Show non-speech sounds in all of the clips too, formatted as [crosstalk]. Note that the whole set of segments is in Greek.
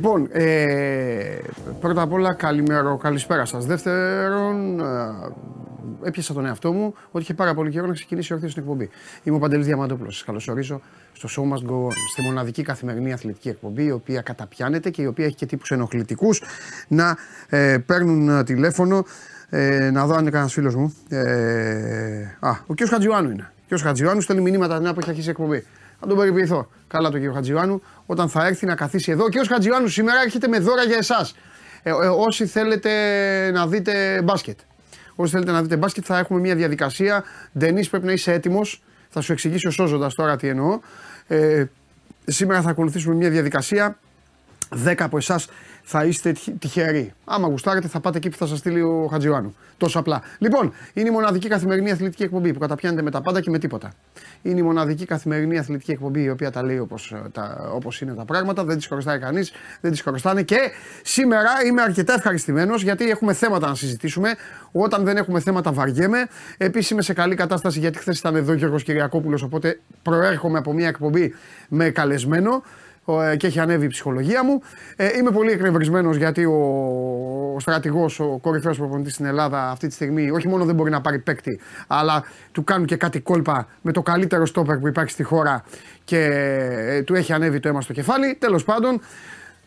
Λοιπόν, ε, πρώτα απ' όλα καλημέρα, καλησπέρα σας. Δεύτερον, ε, έπιασα τον εαυτό μου ότι είχε πάρα πολύ καιρό να ξεκινήσει η όρθια στην εκπομπή. Είμαι ο Παντελής Διαμαντόπουλος. Σας καλωσορίζω στο Show Must Go On, στη μοναδική καθημερινή αθλητική εκπομπή, η οποία καταπιάνεται και η οποία έχει και τύπους ενοχλητικούς να ε, παίρνουν ε, τηλέφωνο. Ε, να δω αν είναι κανένας φίλος μου. Ε, α, ο κ. Χατζιουάνου είναι. Ο κ. Χατζιουάνου στέλνει μηνύματα νέα που έχει αρχίσει η εκπομπή. Θα τον περιποιηθώ. Καλά τον κ. Χατζιουάνου όταν θα έρθει να καθίσει εδώ. Ο κ. Χατζιουάνου σήμερα έρχεται με δώρα για εσάς. Ε, ε, όσοι θέλετε να δείτε μπάσκετ. Όσοι θέλετε να δείτε μπάσκετ, θα έχουμε μια διαδικασία. Ντενή, πρέπει να είσαι έτοιμος. Θα σου εξηγήσω σώζοντας τώρα τι εννοώ. Ε, σήμερα θα ακολουθήσουμε μια διαδικασία. 10 από εσάς θα είστε τυχεροί. Άμα γουστάρετε, θα πάτε εκεί που θα σας στείλει ο Χατζιωάννου. Τόσο απλά. Λοιπόν, είναι η μοναδική καθημερινή αθλητική εκπομπή που καταπιάνεται με τα πάντα και με τίποτα. Είναι η μοναδική καθημερινή αθλητική εκπομπή η οποία τα λέει όπως όπως είναι τα πράγματα. Δεν τη χωριστάει κανείς, δεν τη χωριστάνε. Και σήμερα είμαι αρκετά ευχαριστημένος γιατί έχουμε θέματα να συζητήσουμε. Όταν δεν έχουμε θέματα, βαριέμαι. Επίση είμαι σε καλή κατάσταση γιατί χθες ήταν εδώ ο Γιώργος Κυριακόπουλος. Οπότε προέρχομαι από μια εκπομπή με καλεσμένο. Ε, και έχει ανέβει η ψυχολογία μου. Ε, είμαι πολύ εκνευρισμένος γιατί ο, ο στρατηγός, ο κορυφαίος προπονητής στην Ελλάδα αυτή τη στιγμή όχι μόνο δεν μπορεί να πάρει παίκτη, αλλά του κάνουν και κάτι κόλπα με το καλύτερο στόπερ που υπάρχει στη χώρα και ε, του έχει ανέβει το αίμα στο κεφάλι. Τέλος πάντων,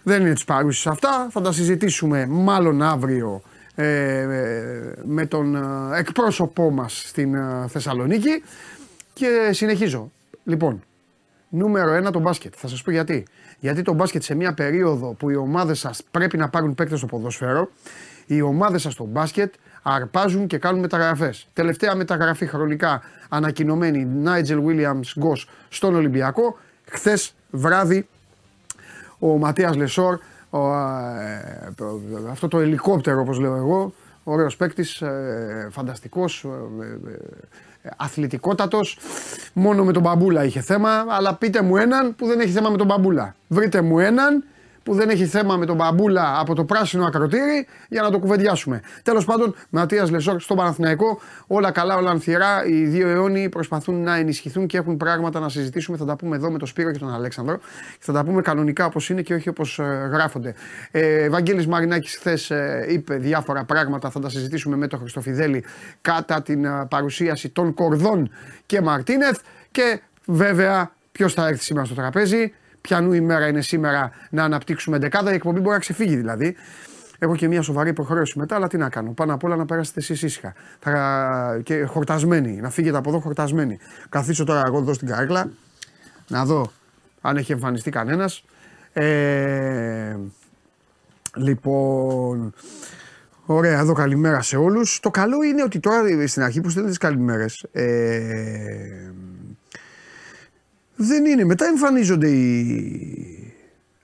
δεν είναι της παρούσης αυτά. Θα τα συζητήσουμε μάλλον αύριο ε, με τον εκπρόσωπό μας στην Θεσσαλονίκη και συνεχίζω. Λοιπόν, νούμερο ένα το μπάσκετ. Θα σας πω γιατί. Γιατί το μπάσκετ σε μια περίοδο που οι ομάδες σας πρέπει να πάρουν παίκτες στο ποδόσφαιρο, οι ομάδες σας στο μπάσκετ αρπάζουν και κάνουν μεταγραφές. Τελευταία μεταγραφή χρονικά ανακοινωμένη Νάιτζελ Williams Γκος στον Ολυμπιακό. Χθες βράδυ ο Ματίας Λεσόρ, ο, ε, αυτό το ελικόπτερο όπως λέω εγώ, ωραίος παίκτης, ε, φανταστικός, ε, ε, αθλητικότατος. Μόνο με τον μπαμπούλα είχε θέμα. Αλλά πείτε μου έναν που δεν έχει θέμα με τον μπαμπούλα. Βρείτε μου έναν που δεν έχει θέμα με τον μπαμπούλα από το πράσινο ακροτήρι για να το κουβεντιάσουμε. Τέλος πάντων, Ματίας Λεσόρ στο Παναθηναϊκό, όλα καλά, όλα ανθυρά. Οι δύο αιώνιοι προσπαθούν να ενισχυθούν και έχουν πράγματα να συζητήσουμε. Θα τα πούμε εδώ με τον Σπύρο και τον Αλέξανδρο. Θα τα πούμε κανονικά όπως είναι και όχι όπως ε, γράφονται. Ε, Βαγγέλης Μαρινάκης χθες ε, είπε διάφορα πράγματα. Θα τα συζητήσουμε με τον Χριστοφιδέλη κατά την ε, παρουσίαση των Κορδών και Μαρτίνεθ. Και βέβαια, ποιος θα έρθει σήμερα στο τραπέζι; Πιανού ημέρα είναι σήμερα να αναπτύξουμε δεκάδα. Η εκπομπή μπορεί να ξεφύγει δηλαδή. Έχω και μια σοβαρή υποχρέωση μετά, αλλά τι να κάνω. Πάνω απ' όλα να περάσετε εσείς ήσυχα. Θα... Και χορτασμένοι, να φύγετε από εδώ χορτασμένοι. Καθίσω τώρα εγώ εδώ στην καρέκλα, να δω αν έχει εμφανιστεί κανένας. Ε... Λοιπόν, Ωραία, εδώ καλημέρα σε όλους. Το καλό είναι ότι τώρα στην αρχή που στέλνετε τις καλημέρες, ε, δεν είναι. Μετά εμφανίζονται οι.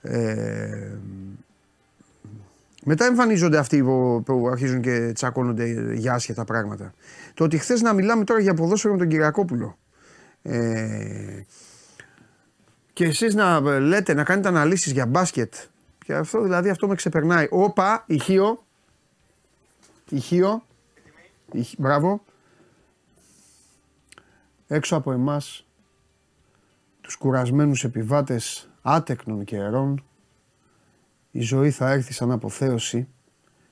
Ε, μετά εμφανίζονται αυτοί που, που αρχίζουν και τσακώνονται για άσχετα πράγματα. Το ότι χθες να μιλάμε τώρα για ποδόσφαιρο με τον Κυριακόπουλο. Ε, και εσείς να λέτε, να κάνετε αναλύσεις για μπάσκετ. Και αυτό δηλαδή αυτό με ξεπερνάει. Όπα, ηχείο. Ηχείο. Μπράβο. Έξω από εμάς τους κουρασμένους επιβάτες άτεκνων καιρών, η ζωή θα έρθει σαν αποθέωση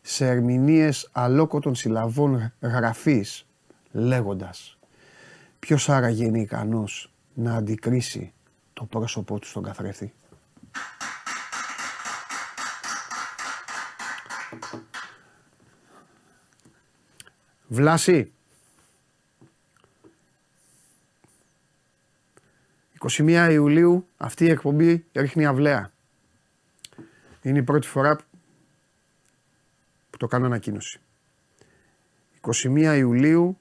σε ερμηνείες αλόκοτων συλλαβών γραφής, λέγοντας ποιος άραγε είναι ικανός να αντικρίσει το πρόσωπό του στον καθρέφτη; Βλάση, 21 Ιουλίου αυτή η εκπομπή ρίχνει αυλαία. Είναι η πρώτη φορά που το κάνω ανακοίνωση. 21 Ιουλίου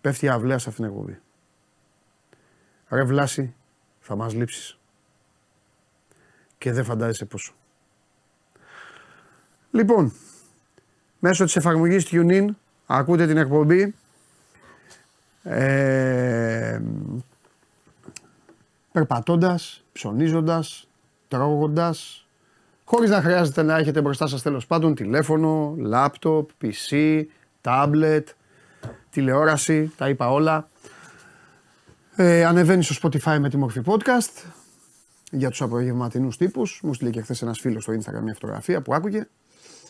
πέφτει η αυλαία σε αυτήν την εκπομπή. Ρε Βλάση, θα μας λείψεις. Και δεν φαντάζεσαι πόσο. Λοιπόν, μέσω της εφαρμογής TuneIn ακούτε την εκπομπή. Ε, περπατώντας, ψωνίζοντας, τρώγοντας, χωρίς να χρειάζεται να έχετε μπροστά σας τέλος πάντων τηλέφωνο, λάπτοπ, PC, τάμπλετ, τηλεόραση, τα είπα όλα. Ε, ανεβαίνει στο Spotify με τη μορφή podcast για τους απογευματινούς τύπους. Μου στείλε και χθες ένας φίλος στο Instagram μια φωτογραφία που άκουγε.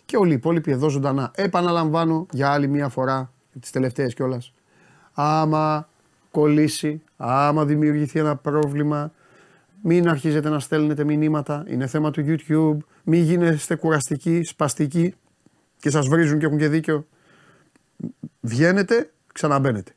Και όλοι οι υπόλοιποι εδώ ζωντανά. Επαναλαμβάνω για άλλη μια φορά, τις τελευταίες κιόλας. Άμα κολλήσει, άμα δημιουργηθεί ένα πρόβλημα, μην αρχίζετε να στέλνετε μηνύματα. Είναι θέμα του YouTube. Μην γίνεστε κουραστικοί, σπαστικοί και σας βρίζουν και έχουν και δίκιο. Βγαίνετε, ξαναμπαίνετε.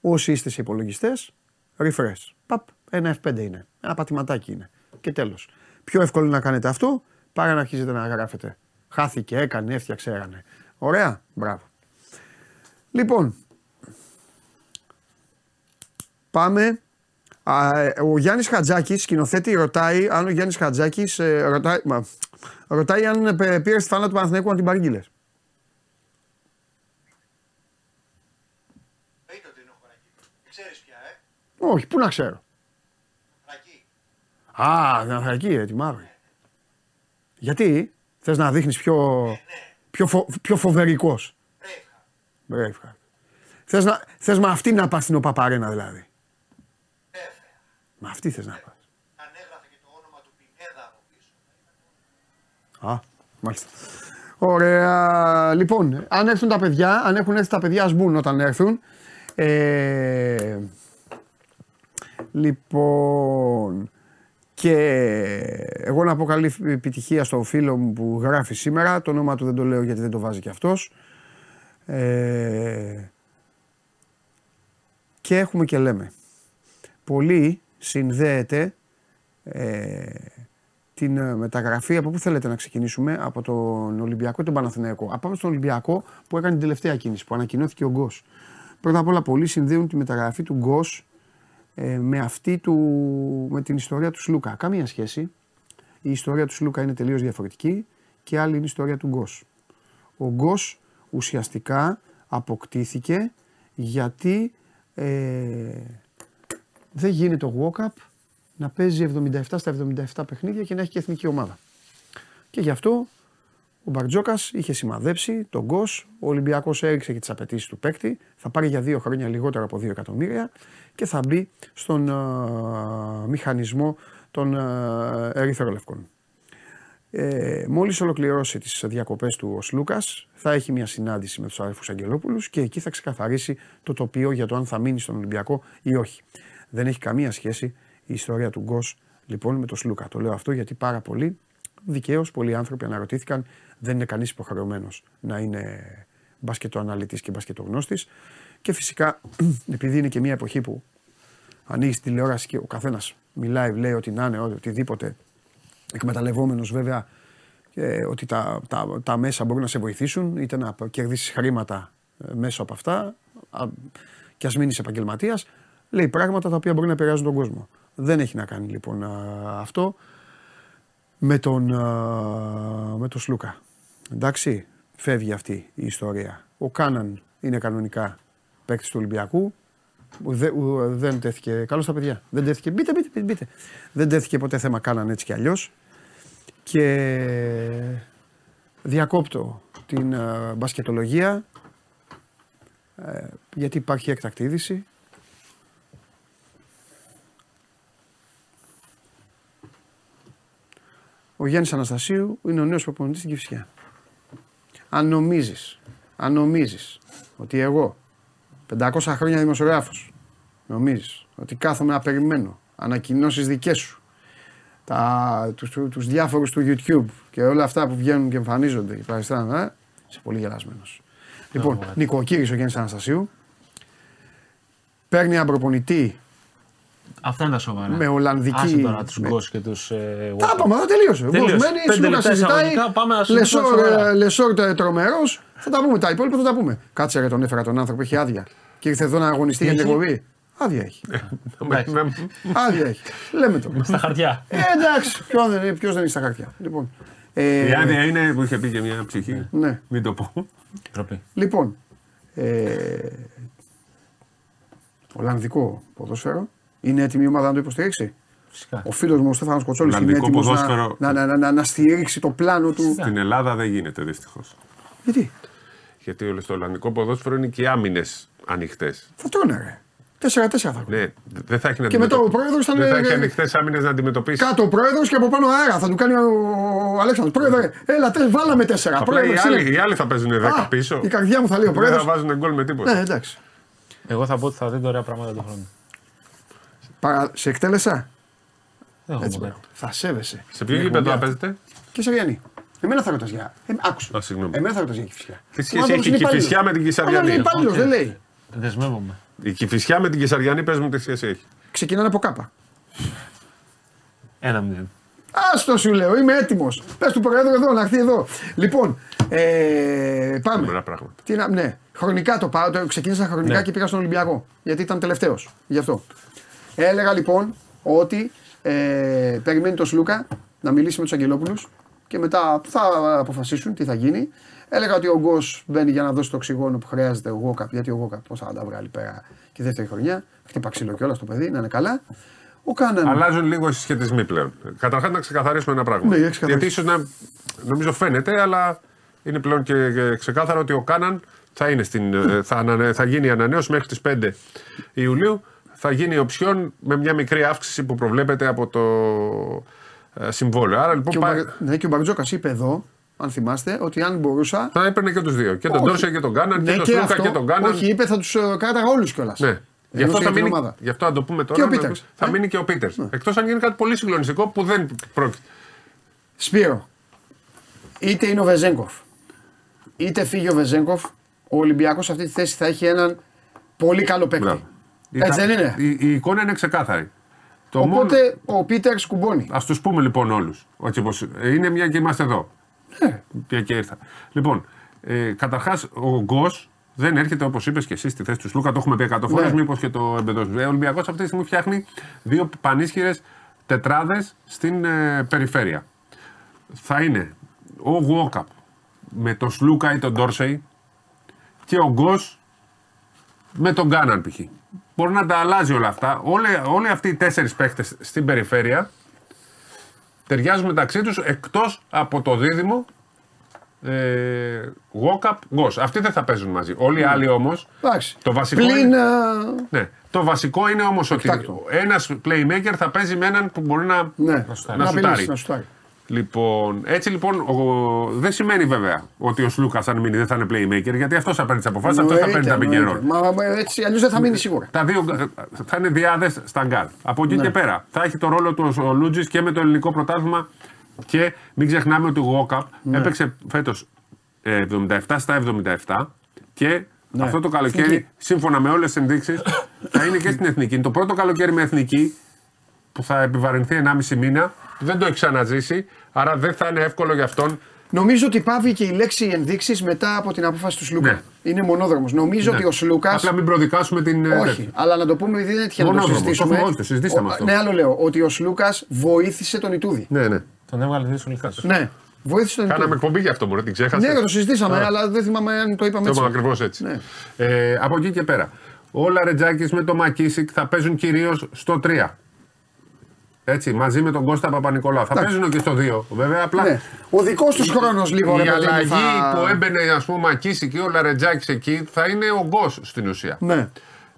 Όσοι είστε σε υπολογιστές, refresh. Παπ, ένα F5 είναι. Ένα πατηματάκι είναι. Και τέλος. Πιο εύκολο να κάνετε αυτό παρά να αρχίζετε να γράφετε. Χάθηκε, έκανε, έφτιαξε, έκανε. Ωραία, μπράβο. Λοιπόν, πάμε. Ο Γιάννης Χατζάκης, σκηνοθέτη, ρωτάει αν ο Γιάννης Χατζάκης ε, ρωτάει, ρωτάει αν ε, πήρες τη φάνα του Παναθηναϊκού να την παρήγγειλες. Όχι, πού να ξέρω. Α, την Αθρακή, ε, τη μαύρη. Γιατί, θες να δείχνεις πιο, ναι, ναι. πιο, φο, πιο φοβερικός. Μπρέφχα. Θες, να, θες με αυτή να πας στην Οπαπαρένα δηλαδή. Βέβαια. Με αυτή θες να πας. Αν έγραφε και το όνομα του Πινέδα από πίσω. Α, μάλιστα. Ωραία. Λοιπόν, αν έρθουν τα παιδιά, αν έχουν έρθει τα παιδιά, ας μπουν όταν έρθουν. Ε, λοιπόν, και εγώ να πω καλή επιτυχία στο φίλο μου που γράφει σήμερα. Το όνομα του δεν το λέω γιατί δεν το βάζει κι αυτός. Ε, και έχουμε και λέμε. Πολύ συνδέεται ε, την ε, μεταγραφή. Από πού θέλετε να ξεκινήσουμε, από τον Ολυμπιακό ή τον Παναθηναϊκό. Από στον Ολυμπιακό που έκανε την τελευταία κίνηση, που ανακοινώθηκε ο Γκος. Πρώτα απ' όλα, πολλοί συνδέουν τη μεταγραφή του Γκος ε, με αυτή του, με την ιστορία του Σλούκα. Καμία σχέση. Η ιστορία του Σλούκα είναι τελείως διαφορετική και άλλη είναι η ιστορία του Γκος. Ο Γκος ουσιαστικά αποκτήθηκε γιατί ε, δεν γίνεται ο walk να παίζει 77 στα 77 παιχνίδια και να έχει και εθνική ομάδα. Και γι' αυτό ο Μπαρτζόκας είχε σημαδέψει τον Γκος, ο Ολυμπιακός έριξε και τις απαιτήσεις του παίκτη, θα πάρει για δύο χρόνια λιγότερο από 2 εκατομμύρια και θα μπει στον uh, μηχανισμό των uh, ερυθρολευκών. Ε, Μόλις ολοκληρώσει τις διακοπές του ο Σλούκας, θα έχει μια συνάντηση με τους αδερφούς Αγγελόπουλους και εκεί θα ξεκαθαρίσει το τοπίο για το αν θα μείνει στον Ολυμπιακό ή όχι. Δεν έχει καμία σχέση η ιστορία του Γκος λοιπόν με τον Σλούκα. Το λέω αυτό γιατί πάρα πολλοί, δικαίως πολλοί άνθρωποι αναρωτήθηκαν, δεν είναι κανείς υποχρεωμένος να είναι μπασκετοαναλυτής και μπασκετογνώστης. Και φυσικά, [clears throat] επειδή είναι και μια εποχή που ανοίγεις τηλεόραση και ο καθένας μιλάει, λέει ότι να είναι οτιδήποτε, εκμεταλλευόμενος βέβαια ε, ότι τα, τα, τα μέσα μπορούν να σε βοηθήσουν, είτε να κερδίσεις χρήματα ε, μέσω από αυτά, α, και ας μείνει επαγγελματίας, λέει πράγματα τα οποία μπορεί να επηρεάζουν τον κόσμο. Δεν έχει να κάνει λοιπόν αυτό με τον, με τον Σλούκα. Εντάξει, φεύγει αυτή η ιστορία. Ο Κάναν είναι κανονικά παίκτης του Ολυμπιακού. δεν τέθηκε. Καλώς τα παιδιά. Δεν τέθηκε. Μπείτε, μπείτε, μπείτε. Δεν τέθηκε ποτέ θέμα Κάναν έτσι κι αλλιώς. Και διακόπτω την uh, μπασκετολογία ε, γιατί υπάρχει έκτακτη είδηση. Ο Γιάννης Αναστασίου είναι ο νέος προπονητής στην Κυφσιά αν νομίζεις, αν νομίζεις ότι εγώ 500 χρόνια δημοσιογράφος νομίζεις ότι κάθομαι να περιμένω ανακοινώσεις δικές σου τα, τους, τους διάφορους του YouTube και όλα αυτά που βγαίνουν και εμφανίζονται και παριστάνε, ε, είσαι πολύ γελασμένος. Λοιπόν, Νικοκύρης ο Γιάννης Αναστασίου παίρνει έναν προπονητή Αυτά είναι τα σοβαρά. Με Ολλανδική. Άσε τώρα τους με... και τους. Ε, τα είπαμε, εδώ τελείωσε. Ο Γκος μένει, να συζητάει. Πάμε να συζητήσουμε. Λεσόρ τρομερός. Θα τα πούμε. Τα υπόλοιπα θα τα πούμε. Κάτσε ρε τον έφερα τον άνθρωπο, έχει άδεια. Και ήρθε εδώ να αγωνιστεί για την εκπομπή. Άδεια έχει. Άδεια έχει. Λέμε το. Στα χαρτιά. Ε, εντάξει, ποιος δεν είναι στα χαρτιά. Λοιπόν, ε, η άδεια είναι που είχε πει και μια ψυχή. Ναι. Μην το πω. Λοιπόν, ε, Ολλανδικό ποδόσφαιρο. Είναι έτοιμη η ομάδα να το υποστηρίξει; Φυσικά. Ο φίλος μου ο Στέφανος Κοτσόλης είναι έτοιμος να, να, να, να, να, στηρίξει το πλάνο του. Στην Ελλάδα δεν γίνεται δυστυχώς. Γιατί; Γιατί στο Ολλανδικό ποδόσφαιρο είναι και οι άμυνες ανοιχτές. Θα τρώνε, ρε. 4-4 θα έχουν. Ναι, δεν θα έχει να Και μετά ο αντιμετωπίσει- πρόεδρος θα Δεν είναι- θα έχει ανοιχτές άμυνες να αντιμετωπίσει. Κάτω ο πρόεδρος και από πάνω αέρα. Θα του κάνει ο, ο Αλέξανδρος. Πρόεδρε, έλα, τε, βάλαμε 4. Απλά οι άλλοι, οι άλλοι θα παίζουν 10 πίσω. Η καρδιά μου θα λέει ο Δεν θα πρόεδρος. βάζουν γκολ με τίποτα. Ναι, εντάξει. Εγώ θα πω ότι θα δείτε ωραία πράγματα τον χρόνο. Παρα... Σε εκτέλεσα; Δεν έχω Έτσι, ποτέ. μπράβο. θα σέβεσαι. Σε ποιο γήπεδο θα παίζετε; Και σε Γιάννη. Εμένα θα ρωτάς για. Ε, άκουσα. Α, συγγνώμη. Εμένα θα ρωτάς για Κηφισιά. Τι Ο σχέση άνθρωπος έχει η είναι Κηφισιά υπάλληλος. με την Αλλά είναι Κυσαριανή. υπάλληλο, δεν λέει. Δεσμεύομαι. Η Κηφισιά με την Κυσαριανή πες μου τι σχέση έχει. Ξεκινάνε από κάπα. Ένα μηδέν. Άστο σου λέω, είμαι έτοιμος. Πες του Προέδρου εδώ, να έρθει εδώ. Λοιπόν, ε, πάμε. Τρομερά πράγματα. Τι να, ναι, χρονικά το πάω. Το ξεκίνησα χρονικά Ναι. και πήγα στον Ολυμπιακό. Γιατί ήταν τελευταίος. Γι' αυτό. Έλεγα λοιπόν ότι ε, περιμένει τον Σλούκα να μιλήσει με τους Αγγελόπουλους και μετά θα αποφασίσουν τι θα γίνει. Έλεγα ότι ο Γκος μπαίνει για να δώσει το οξυγόνο που χρειάζεται ο Γόκαπ. Γιατί ο Γόκαπ πώς θα τα βγάλει πέρα και δεύτερη χρονιά. Χτύπα ξύλο κιόλας το παιδί, να είναι καλά. Ο Κάναν. Αλλάζουν λίγο οι συσχετισμοί πλέον. Καταρχάς να ξεκαθαρίσουμε ένα πράγμα. Ναι, για ξεκαθαρίστε. Γιατί ίσως να. Νομίζω φαίνεται, αλλά είναι πλέον και, και ξεκάθαρο ότι ο Κάναν θα, είναι στην, ε, θα, ανανε- θα γίνει η ανανέωση μέχρι τις 5 Ιουλίου. Θα γίνει η οψιόν με μια μικρή αύξηση που προβλέπεται από το ε, συμβόλαιο. Άρα λοιπόν Και ο, πάει- Μπαρ- ναι, και ο Μπαρτζόκας είπε εδώ, αν θυμάστε, ότι αν μπορούσα. θα έπαιρνε και τους δύο. Και τον Όχι. Ντόρσε και τον Κάναν Ναι, και τον και Σλούκα αυτό. και τον Κάναν. Όχι, είπε θα τους κάταγα όλους κιόλας. Ναι. Γι' αυτό, θα μείνει, γι' αυτό να το πούμε τώρα. Και ο να- Πίτερς. Θα Ε; μείνει και ο Πίτερς. Εκτός αν γίνει κάτι πολύ συγκλονιστικό που δεν πρόκειται. Σπύρο, είτε είναι ο Βεζέγκοφ, είτε φύγει ο Βεζέγκοφ, ο Ολυμπιακός σε αυτή τη θέση θα έχει έναν πολύ καλό παίκτη. Μπράβο. Έτσι δεν είναι; Η, η εικόνα είναι ξεκάθαρη. Το μόνο... Οπότε ο Πίτερ κουμπώνει. Α τους πούμε λοιπόν όλους. Είναι μια και είμαστε εδώ. Ναι. Μια και ήρθα. Λοιπόν, ε, καταρχάς ο Γκος δεν έρχεται όπως είπες και εσύ στη θέση του Σλούκα. Το έχουμε πει 100 φορές. Ναι. Μήπως και το εμπεδώσουμε. Ο Ολυμπιακός αυτή τη στιγμή φτιάχνει δύο πανίσχυρες τετράδες στην ε, περιφέρεια. Θα είναι ο Γουόκαπ με τον Σλούκα ή τον Ντόρσεϊ και ο Γκος με τον Γκάναν π.χ. Μπορεί να τα αλλάζει όλα αυτά. Όλοι, όλοι αυτοί οι τέσσερις παίχτες στην περιφέρεια ταιριάζουν μεταξύ τους εκτός από το δίδυμο ε, Walkup Ghost. Αυτοί δεν θα παίζουν μαζί. Όλοι οι άλλοι όμως. Εντάξει. Το βασικό Πλην. είναι- α, Ναι. Το βασικό είναι όμως ότι Εκτάκτο. ένας playmaker θα παίζει με έναν που μπορεί να, Ναι, να, σουτάρει. να σουτάρει. απειλήσει, να σουτάρει. Λοιπόν, έτσι λοιπόν ο, δεν σημαίνει βέβαια ότι ο Σλούκας αν μείνει δεν θα είναι playmaker γιατί αυτός θα παίρνει τις αποφάσεις, αυτός θα Εννοείται, παίρνει τα εννοείται. πικερών. Μα μα, έτσι αλλιώς δεν θα μείνει σίγουρα. Τα δύο ε, θα είναι δυάδες στα γκαρντ. Από εκεί Ναι. και πέρα θα έχει το ρόλο του ο Λούντζης και με το ελληνικό πρωτάθλημα. Και μην ξεχνάμε ότι ο Γουόκαπ Ναι. έπαιξε φέτος 77 στα 77 και Ναι. αυτό το καλοκαίρι, Εθνική. σύμφωνα με όλες τις ενδείξεις, θα είναι και στην εθνική. Είναι το πρώτο καλοκαίρι με εθνική που θα επιβαρυνθεί 1,5 μήνα. Δεν το έχει ξαναζήσει, άρα δεν θα είναι εύκολο για αυτόν. Νομίζω ότι παύει και η λέξη ενδείξεις μετά από την απόφαση του Σλούκα. Ναι. Είναι μονόδρομος. Νομίζω Ναι. ότι ο Σλούκα. Απλά μην προδικάσουμε την. ε, Όχι, τέτοια. αλλά να το πούμε επειδή δεν έτυχε να το Μονόδρομος. συζητήσουμε. Το έχουμε- όχι, το συζητήσαμε Ο- αυτό. Ναι, άλλο λέω. Ότι ο Σλούκας βοήθησε τον Ιτούδη. Ναι, ναι. Τον έβγαλε δύσκολη Ναι, βοήθησε τον Κάναμε Ιτούδη. εκπομπή για αυτό, μπορεί την ξέχασες; Ναι, το συζητήσαμε, αλλά δεν θυμάμαι αν το είπαμε Το έτσι. είπαμε ακριβώς έτσι. Ναι. Ε, από εκεί και πέρα. Ο Λαρετζάκη με τον Μακίσικ θα παίζουν κυρίως στο 3. Έτσι, μαζί με τον Κώστα Παπα-Νικολάου. Θα Εντάξει. παίζουν και στο 2. Βέβαια, απλά. Ναι. Ο δικός τους χρόνος λίγο Η ρε παιδί μου, αλλαγή θα- που έμπαινε, ας πούμε, ο Μακίσικ ή ο Λαρετζάκης εκεί θα είναι ο Γκος στην ουσία. Ναι.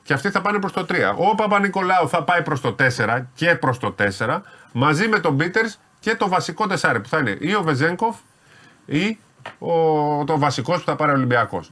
Και αυτοί θα πάνε προς το 3. Ο Παπα-Νικολάου θα πάει προς το 4 και προς το 4 μαζί με τον Πίτερς και το βασικό τεσάρι που θα είναι ή ο Βεζέγκοφ ή ο, το βασικός που θα πάρει ο Ολυμπιακός.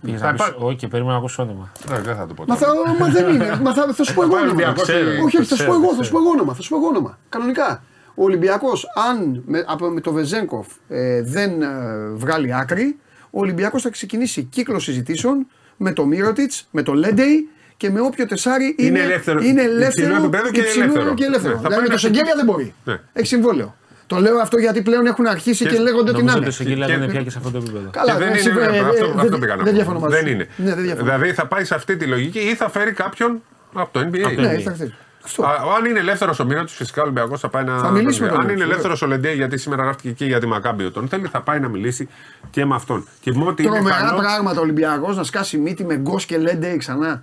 Όχι, και περίμενα να ακούσω όνομα. Δεν θα το πω. Μα, τώρα. θα, μα δεν είναι. Μα θα, θα σου πω εγώ πάει ο όνομα. Ολυμπιακός, ξέρω. Όχι, όχι, θα σου ξέρω, πω εγώ, ξέρω. θα σου πω εγώ όνομα. Θα σου πω εγώ όνομα. Κανονικά. Ο Ολυμπιακός, αν με, από, με το Βεζέγκοφ ε, δεν ε, βγάλει άκρη, ο Ολυμπιακός θα ξεκινήσει κύκλο συζητήσεων με το Μύρωτιτς, με το Λέντεϊ και με όποιο τεσάρι είναι, Είναι ελεύθερο. είναι Υψηλό ελεύθερο, επίπεδο και υψηλό ελεύθερο. Και ελεύθερο. Ναι, θα δηλαδή πάει με το να Σεγγέλια δεν μπορεί. Ναι. Έχει συμβόλαιο. Το λέω αυτό γιατί πλέον έχουν αρχίσει και, Και λέγονται ότι να Νομίζω είναι. ότι ο Σεγγέλια Και- δεν είναι πια και σε αυτό το επίπεδο. Καλά, Και δεν εσύ, είναι, ε, ναι, ε, αυτό, δεν- αυτό πήγα να Δεν πω. διαφωνώ μαζί Δεν σου. είναι. Ναι, δεν διαφωνώ. δηλαδή θα πάει σε αυτή τη λογική ή θα φέρει κάποιον από το NBA. Από το Ναι, NBA. θα χτίσει. Αυτό. Α, αν είναι ελεύθερος ο Μύρο φυσικά ο Ολυμπιακός θα πάει να. Θα μιλήσουμε Αν τον είναι Μύρωτς, ελεύθερος ο Λεντέ, γιατί σήμερα γράφτηκε και για τη Μακάμπιο τον θέλει, θα πάει να μιλήσει και με αυτόν. Και με ό,τι είναι Τρομερά καλό. πράγματα ο Ολυμπιακός να σκάσει μύτη με γκος και λέντε ξανά.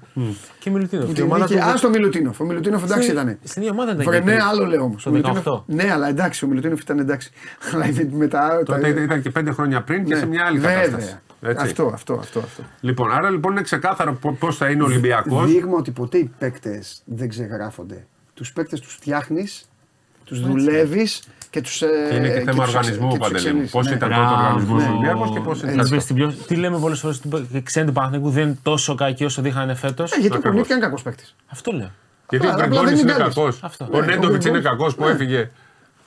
Και Μιλουτίνο. Που την νίκη- Α το Μιλουτίνοφ. Ο Μιλουτίνοφ εντάξει ήταν. Στην ίδια ομάδα ήταν. Βρε, και ναι, πριν. άλλο λέω όμως. Στο 18. Ναι, αλλά εντάξει, ο Μιλουτίνοφ ήταν εντάξει. [laughs] Αλλά είναι μετά. Τότε τα- ήταν- ήταν και πέντε χρόνια πριν και Ναι, σε μια άλλη βέβαια. κατάσταση. Έτσι. Αυτό, αυτό, αυτό. αυτό. Λοιπόν, άρα λοιπόν είναι ξεκάθαρο πώς θα είναι ο Ολυμπιακός. Δείγμα ότι ποτέ οι παίκτες δεν ξεγράφονται. Τους παίκτες τους φτιάχνεις, τους δουλεύεις και τους. Και είναι και θέμα οργανισμού, Παντελή. Πώς ήταν τότε ο Μπράβο, οργανισμός ναι. του Ολυμπιακού και πώς Ε, είναι. Να τώρα. πεις την πιο- Τι λέμε πολλές φορές οι ξένοι του Παναθηναϊκού δεν είναι τόσο κακοί όσο δείχνανε φέτος; Ε, γιατί ο Ακριβώς. Πονίτκα είναι κακός παίκτης. Αυτό λέω. Γιατί ο Απλά- απλά Γκριγκόνης δεν είναι είναι κακός. Αυτό. Ο Ναι, Νέντοβιτς ο είναι Γκριγκόνης- κακός που ναι. έφυγε.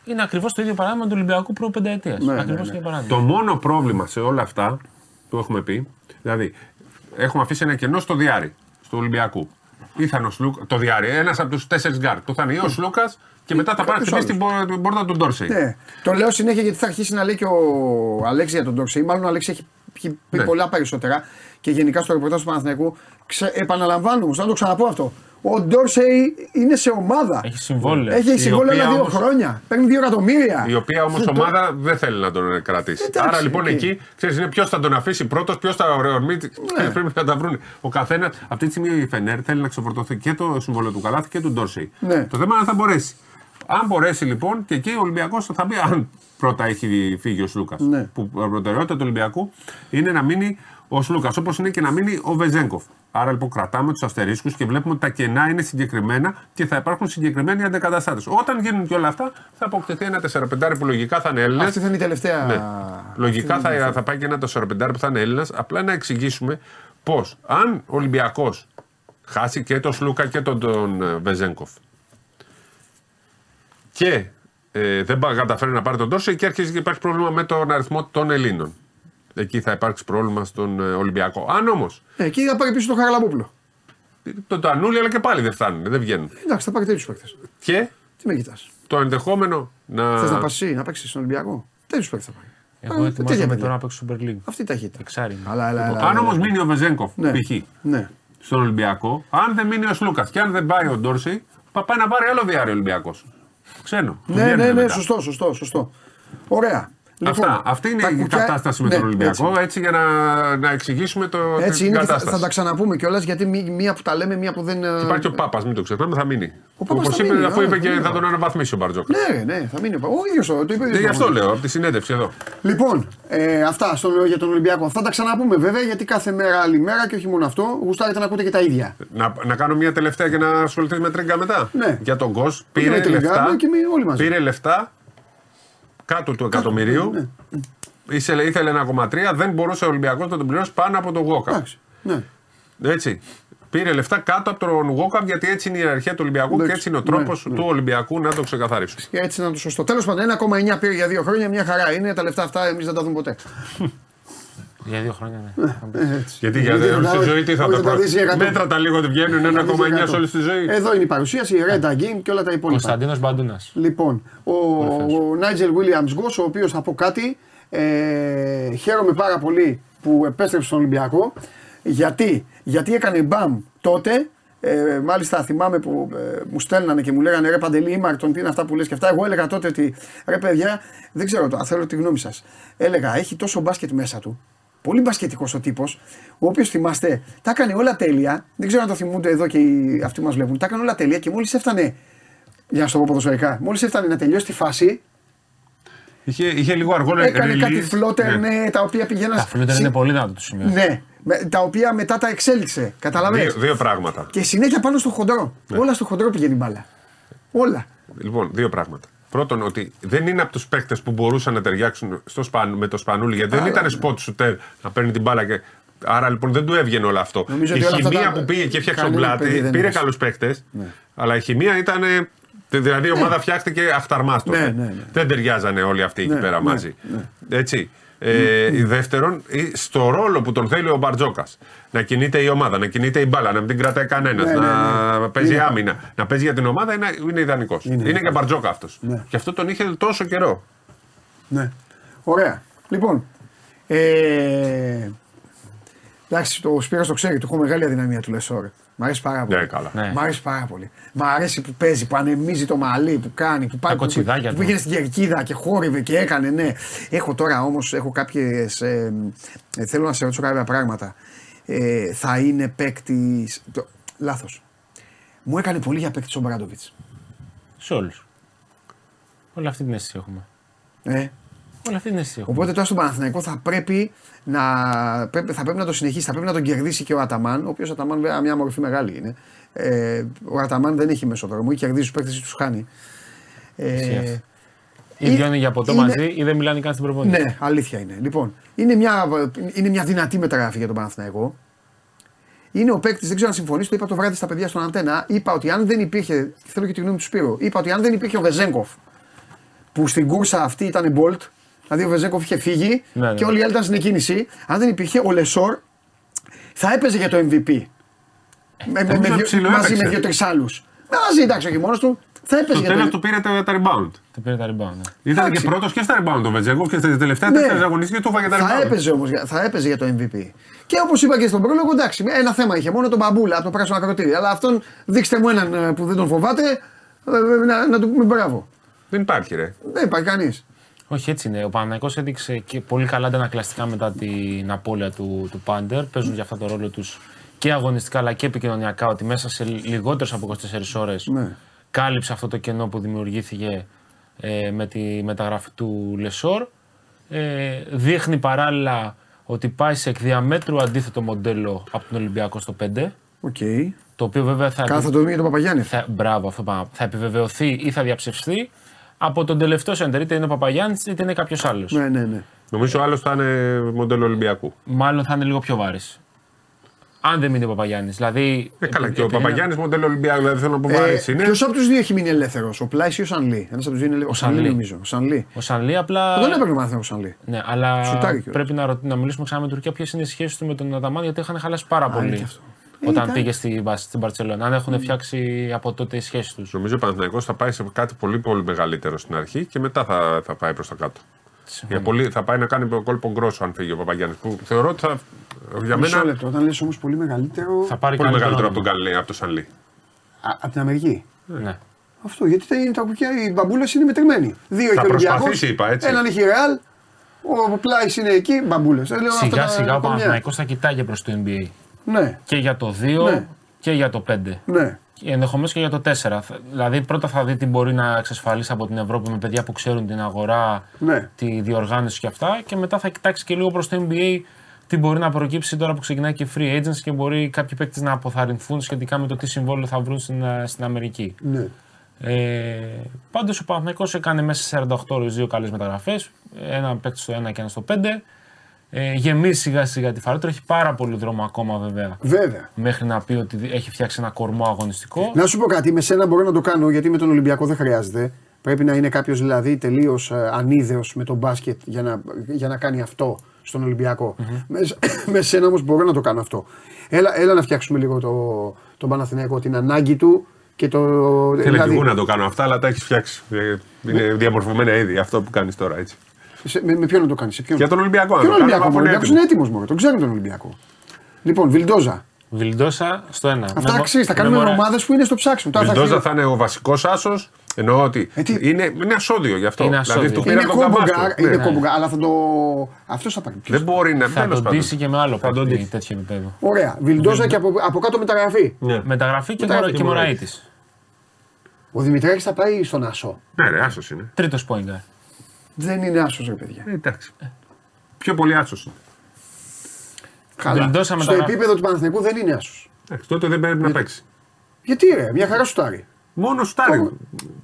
Είναι ακριβώς το ίδιο παράδειγμα του Ολυμπιακού προ πενταετία. Ναι, ναι, Ακριβώς ναι. το ίδιο παράδειγμα. Το μόνο πρόβλημα σε όλα αυτά που έχουμε πει, δηλαδή έχουμε αφήσει ένα κενό στο δυάρι, στο Ολυμπιακού. Ήρθαν ο Σλούκα, το δυάρι, ένας από τους τέσσερις γκαρντ. Που θα είναι ή ο Σλούκα και μετά θα πάρει Κάποιος χτυπήσει την πο- την πόρτα του Ντόρσεϊ. Ναι. Το λέω συνέχεια γιατί θα αρχίσει να λέει και ο Αλέξη για τον Ντόρσεϊ. Μάλλον ο Αλέξη έχει έχει πει Ναι. πολλά περισσότερα και γενικά στο ρεπορτάζ του Παναθηναϊκού. Ξε... Επαναλαμβάνω όμως, να το ξαναπώ αυτό. Ο Ντόρσεϊ είναι σε ομάδα. Έχει συμβόλαιο. Έχει Η συμβόλαιο οποία για δύο όμως- χρόνια. Παίρνει δύο εκατομμύρια. Η οποία όμως Αυτό το- ομάδα δεν θέλει να τον κρατήσει. Εντάξει, Άρα λοιπόν οκ. εκεί ξέρεις είναι ποιος θα τον αφήσει πρώτος, ποιος θα ορμήσει. Ναι. Πρέπει να τα βρουν. Ο καθένας, αυτή τη στιγμή η Φενέρ θέλει να ξεφορτωθεί και το συμβόλαιο του Καλάθη και του Ντόρσεϊ. Ναι. Το θέμα είναι αν θα μπορέσει. Αν μπορέσει λοιπόν και εκεί ο Ολυμπιακός θα πει, αν πρώτα έχει φύγει ο Σλούκας. Ναι. Που προτεραιότητα του Ολυμπιακού είναι να μείνει ο Σλούκας, όπως είναι και να μείνει ο Βεζέγκοφ. Άρα λοιπόν κρατάμε τους αστερίσκους και βλέπουμε ότι τα κενά είναι συγκεκριμένα και θα υπάρχουν συγκεκριμένοι αντεκαταστάτε. Όταν γίνουν και όλα αυτά, θα αποκτηθεί ένα 4-5 που λογικά θα είναι Έλληνε. Αυτή θα είναι η τελευταία. Ναι. αυτή Λογικά θα είναι η θα, θα πάει και ένα 4-5 που θα είναι Έλληνας. Απλά να εξηγήσουμε πώς, αν ο Ολυμπιακός χάσει και τον Σλούκα και τον, τον ε, Βεζέγκοφ και ε, δεν πα- καταφέρει να πάρει τον Τόρσο και αρχίζει και υπάρχει πρόβλημα με τον αριθμό των Ελλήνων. Εκεί θα υπάρξει πρόβλημα στον ε, Ολυμπιακό. Αν όμω Ε, εκεί θα πάρει πίσω το Χαραλαμπόπουλο. το Τανούλη αλλά και πάλι δεν φτάνουν, δεν βγαίνουν. Εντάξει, θα πάρει τέτοιους παίκτες. Και; Τι με κοιτάς; το ενδεχόμενο να. Θες να πας εσύ να παίξεις στον Ολυμπιακό; Τέτοιους παίκτες θα πάρει. Εγώ τέτοια ετοιμάζομαι παιδιά. τώρα να παίξω Super League. Αυτή η ταχύτητα. Εξάρι είναι. Αλλά, αλλά, αλλά, Αν όμως μείνει ο Βεζέγκοφ Ναι. π.χ. Ναι. στον Ολυμπιακό, αν δεν μείνει ο Σλούκας και αν δεν πάει ο Ντόρσεϊ, θα πάει να πάρει άλλο διάρρη Ολυμπιακός. Ξένο. Του Ναι, βγαίνουν ναι, ναι, μετά. σωστό, σωστό, σωστό. Ωραία. Αυτά. Αυτή είναι Λοιπόν, τα η κουκιά- κατάσταση με ναι, τον Ολυμπιακό, έτσι, Έτσι, για να, να εξηγήσουμε το, Έτσι την είναι και θα, κατάσταση. θα τα ξαναπούμε κιόλας γιατί μí- μία που τα λέμε, μία που δεν. ε, Υπάρχει και ο Πάπας, μην το ξεχνάμε, θα μείνει. Πάπας Όπως θα είπε, μείνει, αφού α, είπε θα και μείνει, θα α. τον αναβαθμίσει ο Μπαρτζόκα. Ναι, ναι, θα μείνει. Ο ίδιος το είπε. ο ίδιος Γι' αυτό ο ίδιος. λέω, από τη συνέντευξη εδώ. Λοιπόν, ε, αυτά στο, για τον Ολυμπιακό. Θα τα ξαναπούμε βέβαια γιατί κάθε μέρα άλλη μέρα και όχι μόνο αυτό. Γουστάρετε να ακούτε και τα ίδια. Να, να κάνω μια τελευταία και να ασχοληθείς με τρίγκα μετά. Ναι. Για τον Γκος με πήρε Τρίγκα, λεφτά, και με όλοι μαζί. πήρε λεφτά κάτω του εκατομμυρίου. ναι. Ήθελε, ήθελε 1,3, δεν μπορούσε ο Ολυμπιακός να τον πληρώσει πάνω από τον Γόκα. Εντάξει. Ναι. Έτσι. Πήρε λεφτά κάτω από τον Γόκαμ γιατί έτσι είναι η ιεραρχία του Ολυμπιακού Εντάξει. και έτσι είναι ο τρόπος Ναι, του Ολυμπιακού να το ξεκαθαρίσουν. Και έτσι να το σωστό. Τέλος πάντων, 1,9 πήρε για δύο χρόνια, μια χαρά είναι. Τα λεφτά αυτά εμείς δεν τα δούμε ποτέ. Για δύο χρόνια, ναι. Έτσι. Γιατί για Γιατί όλη θα- τη ζωή τι θα όχι, τα θα δεις για προ... εκατό. Μέτρα τα λίγο ότι βγαίνουν 1,9 σε όλη τη ζωή. Εδώ είναι η παρουσίαση, η Red Again και όλα τα υπόλοιπα. Κωνσταντίνος Μπαντούνας. Λοιπόν, ο, ο Νάιτζελ Williams Γκος, ο οποίος θα πω κάτι, ε, χαίρομαι πάρα πολύ που επέστρεψε στον Ολυμπιακό. Γιατί, γιατί έκανε μπαμ τότε, ε, μάλιστα θυμάμαι που ε, μου στέλνανε και μου λέγανε ρε Παντελή Ήμαρτον, τι είναι αυτά που λες και αυτά. Εγώ έλεγα τότε ότι ρε παιδιά, δεν ξέρω το, θέλω τη γνώμη σας. Έλεγα, έχει τόσο μπάσκετ μέσα του, πολύ μπασκετικός ο τύπος, ο οποίος θυμάστε, τα έκανε όλα τέλεια, δεν ξέρω αν το θυμούνται εδώ και οι, αυτοί που μας βλέπουν, τα έκανε όλα τέλεια και μόλις έφτανε για να στο πω ποδοσφαιρικά. Μόλις έφτανε να τελειώσει τη φάση, Είχε, είχε λίγο αργό έκανε release. κάτι φλότερ, Ναι. ναι, τα οποία πηγαίναν. Τα φλούτερ συ- είναι πολύ δυνατό το σημείο. Ναι, με- τα οποία μετά τα εξέλιξε. Καταλαβαίνεις; Δύο, δύο πράγματα. Και συνέχεια πάνω στο χοντρό. Ναι. Όλα στο χοντρό πηγαίνει η μπάλα. Όλα. Λοιπόν, δύο πράγματα. Πρώτον, ότι δεν είναι από τους παίκτες που μπορούσαν να ταιριάξουν στο σπαν, με το σπανούλι, γιατί δεν Άρα, ήταν ναι. σποτ σουτέρ να παίρνει την μπάλα και. Άρα λοιπόν δεν του έβγαινε όλο αυτό. Νομίζω η ότι όλα αυτά χημεία τα- που πήγε και έφτιαξε τον κανένα παιδί πλάτη δεν πήρε έχει. καλούς παίκτες, αλλά η χημεία ήταν. Δηλαδή η ομάδα φτιάχτηκε αχταρμάστο. Ναι, ναι, ναι. Δεν ταιριάζανε όλοι αυτοί εκεί Ναι, πέρα ναι, μαζί. Έτσι. Ε, δεύτερον, ε, στο ρόλο που τον θέλει ο Μπαρτζόκας. Να κινείται η ομάδα, να κινείται η μπάλα, να μην την κρατάει κανένας, Ναι, ναι, να ναι. παίζει Είναι- άμυνα. Να παίζει για την ομάδα είναι, είναι ιδανικός. Είναι, και Μπαρτζόκα αυτός. Ναι. Και αυτό τον είχε τόσο καιρό. Ναι. Ωραία. Λοιπόν. Ε, εντάξει, το Σπύρος το ξέρει, του έχω μεγάλη αδυναμία του Λεσόρ. Μ' αρέσει πάρα πολύ. Ναι, καλά. Ναι. Μ' αρέσει πάρα πολύ. Μ' αρέσει που παίζει, που ανεμίζει το μαλλί, που κάνει, που πάει. που, κοτσιδάκια που του. πήγαινε στην κερκίδα και χόρευε και έκανε, ναι. Έχω τώρα όμως, έχω κάποιες. Ε, ε, θέλω να σε ρωτήσω κάποια πράγματα. Ε, θα είναι παίκτης. Λάθος. Μου έκανε πολύ για παίκτη ο Μπράντοβιτς. Σε όλους. Όλη αυτή την αίσθηση έχουμε. Ε, Όλα αυτή είναι αίσθηση. έχουμε. Οπότε τώρα στον Παναθηναϊκό θα πρέπει να, πρέπει, θα πρέπει να το συνεχίσει, θα πρέπει να τον κερδίσει και ο Αταμάν, ο οποίος Αταμάν βέβαια μια μορφή μεγάλη είναι. Ε, ο Αταμάν δεν έχει μεσοδρόμο, ή κερδίζει τους παίκτες ή τους χάνει. Ισχύει Ε, αυτό. Ή είναι- βγαίνουν για ποτό είναι- μαζί ή δεν μιλάνε καν στην προπόνηση. ναι, αλήθεια είναι. Λοιπόν, είναι μια, είναι μια δυνατή μεταγραφή για τον Παναθηναϊκό. Είναι ο παίκτης, δεν ξέρω αν συμφωνείς, το είπα το βράδυ στα παιδιά στον Αντένα. Είπα ότι αν δεν υπήρχε. Θέλω και τη γνώμη του Σπύρου. Είπα ότι αν δεν υπήρχε ο Βεζέγκοφ που στην κούρσα αυτή ήταν Bolt, δηλαδή ο Βεζένκοφ είχε φύγει Ναι, ναι. και όλοι οι άλλοι ήταν στην εκκίνηση. Αν δεν υπήρχε ο Λεσόρ, θα έπαιζε για το MVP. Με, με, με, νομίζω δύο- ψηλό μαζί έπαιξε. με δύο-τρεις άλλους. Μαζί, εντάξει, όχι μόνος του. Θα έπαιζε Στο για το τέλος του πήρε τα, τα rebound. Το πήρε τα rebound. ναι. Ήταν Εντάξει. και πρώτος και στα rebound ο Βεζένκοφ και στα τελευταία Ναι. τέσσερα αγωνιστικές του έφαγε τα Θα rebound. έπαιζε όμως θα έπαιζε για το MVP. Και όπως είπα και στον πρόλογο, εντάξει, ένα θέμα είχε μόνο τον Μπαμπούλα από το πράσινο Ακρωτήρι. Αλλά αυτόν δείξτε μου έναν ε, που δεν τον φοβάται, ε, ε, να, να του πούμε μπράβο. Δεν υπάρχει, ρε. Δεν υπάρχει κανείς. Όχι, έτσι είναι. Ο Παναγιώτο έδειξε και πολύ καλά αντανακλαστικά μετά την απώλεια του, του Πάντερ. Παίζουν για αυτό το ρόλο τους και αγωνιστικά αλλά και επικοινωνιακά ότι μέσα σε λιγότερες από 24 ώρες Ναι. κάλυψε αυτό το κενό που δημιουργήθηκε ε, με τη μεταγραφή του Λεσόρ. Ε, δείχνει παράλληλα ότι πάει σε εκ διαμέτρου αντίθετο μοντέλο από τον Ολυμπιακό στο 5. Οκ. Το οποίο βέβαια θα, Καλά θα το δούμε για τον Παπαγιάννη. θα, μπράβο, αυτό πάμε. θα επιβεβαιωθεί ή θα διαψευστεί από τον τελευταίο σέντερ. Είτε είναι ο Παπαγιάννης είτε είναι κάποιος άλλος. Ναι, ναι, ναι. Νομίζω άλλος θα είναι μοντέλο Ολυμπιακού. Μάλλον θα είναι λίγο πιο βαρύς. Αν δεν μείνει ο Παπαγιάννης. Δηλαδή. Ε, καλά, επει- και ο επειδή Παπαγιάννης μοντέλο Ολυμπιακού, δηλαδή θέλω να πω βαρύς είναι. Ποιος από τους δύο έχει μείνει ελεύθερος, ο Πλάι ή ο Σανλή; Ένας από τους δύο είναι ελεύθερος. Ο Σανλή Σανλή. νομίζω. Ο Σανλή. Ο Σανλή απλά. Δεν έπαιρνε μάθημα ο Σανλή. Ναι, αλλά Σουτάρει κιόλας. πρέπει να, ρωτή- να μιλήσουμε ξανά με την Τουρκία ποιες είναι οι σχέσεις του με τον Αταμάν γιατί είχαν χαλάσει πάρα είναι πολύ. Και αυτό. Ε, Όταν ήταν- πήγε στη, Μπα- στην Παρσελόνα. Αν έχουν φτιάξει από τότε οι σχέσεις τους. Νομίζω ο Παναθηναϊκός θα πάει σε κάτι πολύ πολύ μεγαλύτερο στην αρχή και μετά θα, θα πάει προς τα κάτω. Για πολύ, θα πάει να κάνει κόλπο γκρόσο αν φύγει ο Παπαγιάννης. Που θεωρώ ότι θα. Για Μισό μένα. λεπτό. Όταν λες όμως πολύ μεγαλύτερο. Θα πάρει Πολύ καλύτερο μεγαλύτερο από όνομα. τον Καλέ, από το Σανλή. Από την Αμερική; Ναι. Αυτό γιατί τα, είναι τα κουκιά, οι μπαμπούλες είναι μετρημένοι. Δύο έχει ο Ολυμπιακός, προσπαθήσει, είπα, έτσι. Έναν έχει η Ρεάλ, ο Πλάι είναι εκεί, μπαμπούλες. Σιγά σιγά ο Παναθηναϊκός θα κοιτάγει προς το NBA. Ναι, Και για το 2 Ναι. και για το 5. ναι. Ενδεχομένως και για το 4. Θα- Δηλαδή, πρώτα θα δει τι μπορεί να εξασφαλίσει από την Ευρώπη με παιδιά που ξέρουν την αγορά, Ναι. τη διοργάνωση και αυτά. Και μετά θα κοιτάξει και λίγο προς το NBA τι μπορεί να προκύψει τώρα που ξεκινάει και free agents και μπορεί κάποιοι παίκτες να αποθαρρυνθούν σχετικά με το τι συμβόλαιο θα βρουν στην, ε, στην Αμερική. ναι. Ε, Πάντως ο Παναθηναϊκός έκανε μέσα σε 48 ώρε δύο καλές μεταγραφές. Ένα παίκτη στο 1 και ένα στο 5. Ε, γεμίζει σιγά σιγά τη φαρέτρα. Έχει πάρα πολύ δρόμο ακόμα βέβαια Βέβαια. μέχρι να πει ότι έχει φτιάξει ένα κορμό αγωνιστικό. Να σου πω κάτι, με σένα μπορώ να το κάνω γιατί με τον Ολυμπιακό δεν χρειάζεται. Πρέπει να είναι κάποιος δηλαδή τελείως ανίδεος με τον μπάσκετ για να, για να κάνει αυτό στον ολυμπιακο Με, [coughs] με σένα όμως μπορώ να το κάνω αυτό. Έλα, έλα να φτιάξουμε λίγο το, τον Παναθηναϊκό, την ανάγκη του και το. Θέλει και εγώ να το κάνω αυτά, αλλά τα έχεις φτιάξει. Ε, Είναι διαμορφωμένα ήδη αυτό που κάνεις τώρα έτσι. Σε- με, με ποιον να το κάνεις, σε ποιον; Για τον Ολυμπιακό. να Ποιον το κάνω, Ολυμπιακό, αφού ο είναι Ολυμπιακός έτοιμος. είναι έτοιμος μόνο. Τον ξέρει τον Ολυμπιακό. Λοιπόν, Βιλντόζα. Βιλντόσα στο 1. Αυτά αξίζει. Θα κάνουμε ομάδες που είναι στο ψάξιμο. Τώρα θα Βιλντόζα έρθει- θα είναι ο βασικός άσος. Εννοώ ότι Ε, τι- είναι, είναι ασώδιο γι' αυτό. Είναι δηλαδή ασώδιο. του πήρε Είναι από τον Καμπάσκο. κόμπογκαρ, Ναι. είναι κόμπογκαρ, αλλά θα το. Αυτός θα πάρει. Δεν μπορεί να Θα τέλος τον πάντων. ντύσει και με άλλο Θα τον παίκτη ντύσει. τέτοιο επίπεδο. Ωραία. Βιλντόζα και από, από κάτω μεταγραφή. Ναι. Μεταγραφή και, Μεταγραφή μορα, και και Μωραήτης. Μωραήτης. Ο Δημητράκη θα πάει στον Άσο. Ναι, ρε, άσος είναι. Τρίτος πόιγκα. Δεν είναι άσος, ρε παιδιά. Ε, εντάξει. Πιο πολύ άσος. Καλά. Βιλντόζα Στο μεταγραφή. επίπεδο του Παναθηναϊκού δεν είναι άσος. Εντάξει, τότε δεν πρέπει να παίξει. Γιατί ρε, μια χαρά σουτάρει. Μόνο στάρι. Κόμμα.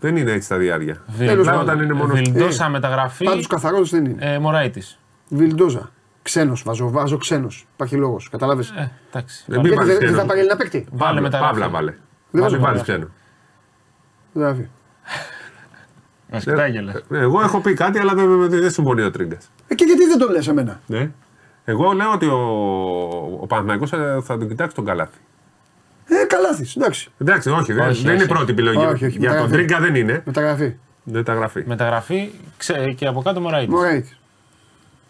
Δεν είναι έτσι τα διάρκεια. Τέλος Απλά πάντων. όταν είναι μόνο. Βιλντόσα μεταγραφή. Πάντως καθαρός δεν είναι. Ε, Μωραήτη. Βιλντόζα. Ξένος, βάζω, βάζω ξένος. Υπάρχει λόγος. Κατάλαβες; Ε, εντάξει. Δεν μην Γιατί βάλεις δεν δεν ξένο. θα πάρει ένα παίκτη; Βάλε Παύλα, μεταγραφή. Παύλα βάλε. Δεν Βάλε, βάζω βάλεις Παύλα. ξένο. Δηλαδή. Μας κοιτάει κιόλας. Ε, Εγώ έχω πει κάτι, αλλά δεν, δεν συμφωνεί ο Τρίγκας. Ε, και γιατί δεν το λες εμένα; Ναι. Εγώ λέω ότι ο, ο Παναθηναϊκός θα, θα τον κοιτάξει τον καλάθι. Ε, καλάθι. Εντάξει. Εντάξει, όχι, δεν, Όχι, δεν είναι όχι. πρώτη επιλογή. Όχι, όχι, Για τον μεταγραφή. Τρίγκα δεν είναι. Μεταγραφή. Δεν τα γραφεί. Μεταγραφή ξέ, και από κάτω Μωραήτης. Μωράιτη.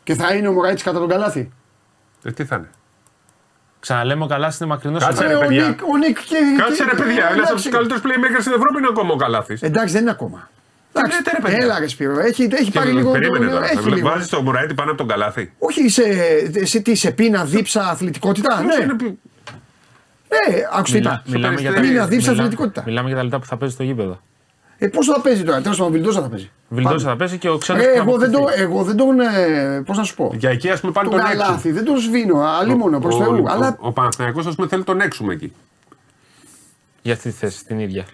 Και θα είναι ο Μωράιτη κατά τον καλάθι; Ε, τι θα είναι. Ξαναλέμε ο Καλάς είναι μακρινός. Κάτσε, από- ρε, Ε, ο παιδιά. Νίκ, ο Νίκ και. Κάτσε και- ρε παιδιά, ένας από εντάξει. τους καλύτερους playmakers στην Ευρώπη είναι ακόμα ο Καλάθις. Εντάξει, δεν είναι ακόμα. Εντάξει, λέτε, ρε, παιδιά. Έλα, ρε Σπύρο. Έχει, έχει πάρει λίγο. Περίμενε τώρα. Έχει λίγο. Βάζεις το Μουράιτι πάνω από τον Καλάθι. Όχι σε, σε, τι, σε πείνα, δίψα, αθλητικότητα; Ναι, Είναι ναι, πι- άκουσε τι Μιλά- είπα. μιλάμε, για τα, Πείνα, δίψα, μιλά- αθλητικότητα. μιλάμε για τα λεπτά που θα παίζει στο γήπεδο. Ε, πώς θα παίζει τώρα, τέλος πάντων, Βιλντόζα θα παίζει. Βιλντόζα θα παίζει και ο ξένος. Ε, εγώ, δεν το, εγώ δεν τον. Ε, πώς να σου πω. Για εκεί ας πούμε πάλι τον τον έξω. καλάθι, δεν τον σβήνω. Αλλή μόνο προς Ο- Θεού. ο- Αλλά Ο, ο Παναθηναϊκός, ας πούμε θέλει τον έξουμε εκεί. Για αυτή τη θέση την ίδια.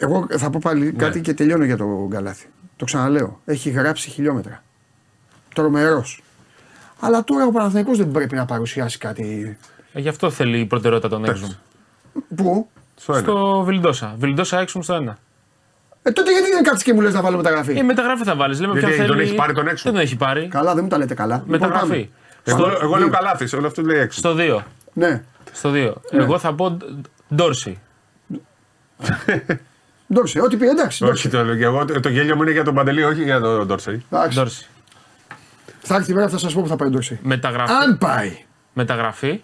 Εγώ θα πω πάλι Ναι. κάτι και τελειώνω για τον καλάθι. Το ξαναλέω. Έχει γράψει χιλιόμετρα. Τρομερός. Αλλά τώρα ο Παναθηναϊκός δεν πρέπει να παρουσιάσει κάτι. Ε, γι' αυτό θέλει η προτεραιότητα τον έξω. Πού; Στο ένα. Στο Βιλντόσα. Βιλντόσα έξω στο ένα. Ε, τότε γιατί δεν κάτσει και μου λες να βάλω μεταγραφή. Ε, μεταγραφή θα βάλεις. Λέμε Γιατί ποια τον θέλει. έχει πάρει τον έξω; Δεν τον έχει πάρει. Καλά, δεν μου τα λέτε καλά. Λοιπόν, Μεταγραφή. πάμε. Εγώ, Στο- εγώ λέω καλάθι, όλο αυτό λέει έξω. Στο 2. Ναι. Στο 2. Εγώ θα πω Ντόρση. [laughs] Ντόρσε, ό,τι πει, εντάξει. Όχι, το, λέω και εγώ, το, το γέλιο μου είναι για τον Παντελή, όχι για τον Ντόρσεϊ. εντάξει. Ντόρση. Θα έρθει η μέρα που θα σας πω που θα πάει ο Ντόρσε. Μεταγραφή. Αν πάει. Μεταγραφή.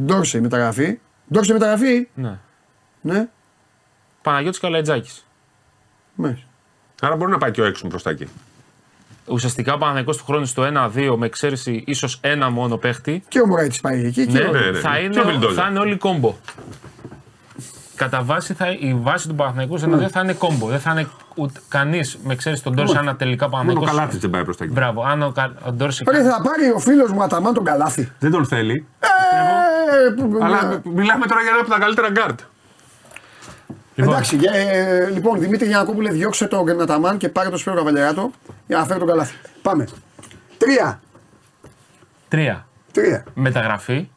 Ντόρσε μεταγραφή. Ντόρσε μεταγραφή. Ναι. Ναι. Παναγιώτης Καλατζάκη. Μάλιστα. Άρα μπορεί να πάει και ο έξω προ τα εκεί. Ουσιαστικά ο Παναγιώτη του χρόνου στο 1-2 με εξαίρεση ίσως ένα μόνο παίχτη. Και ο Μωράητη πάει εκεί. Και Ναι, ο... ναι, ναι. θα, Και είναι, ο Βιλντόζα. θα είναι όλοι κόμπο. Κατά βάση θα, η βάση του Παναθηναϊκού σε ένα δύο θα είναι κόμπο. Δεν θα είναι κανείς με εξαίρεση τον Ντόρσεϊ, αν τελικά Μόνο ο Παναθηναϊκός... Καλάθης δεν πάει προς τα εκεί. Μπράβο, αν ο, Κα- ο Ντόρσεϊ. Πρέπει θα πάρει ο φίλος μου Αταμάν τον Καλάθη. Δεν τον θέλει. Ε, που- Αλλά μιλάμε τώρα για ένα από τα καλύτερα γκαρντ. Λοιπόν. Εντάξει, για- ε, λοιπόν, Δημήτρη Γιαννακόπουλε, διώξε τον Αταμάν και πάρε το Σπύρο Καβαλιαράτο για να φέρει τον Καλάθη. Πάμε. Τρία. Τρία. Τρία. Μεταγραφή.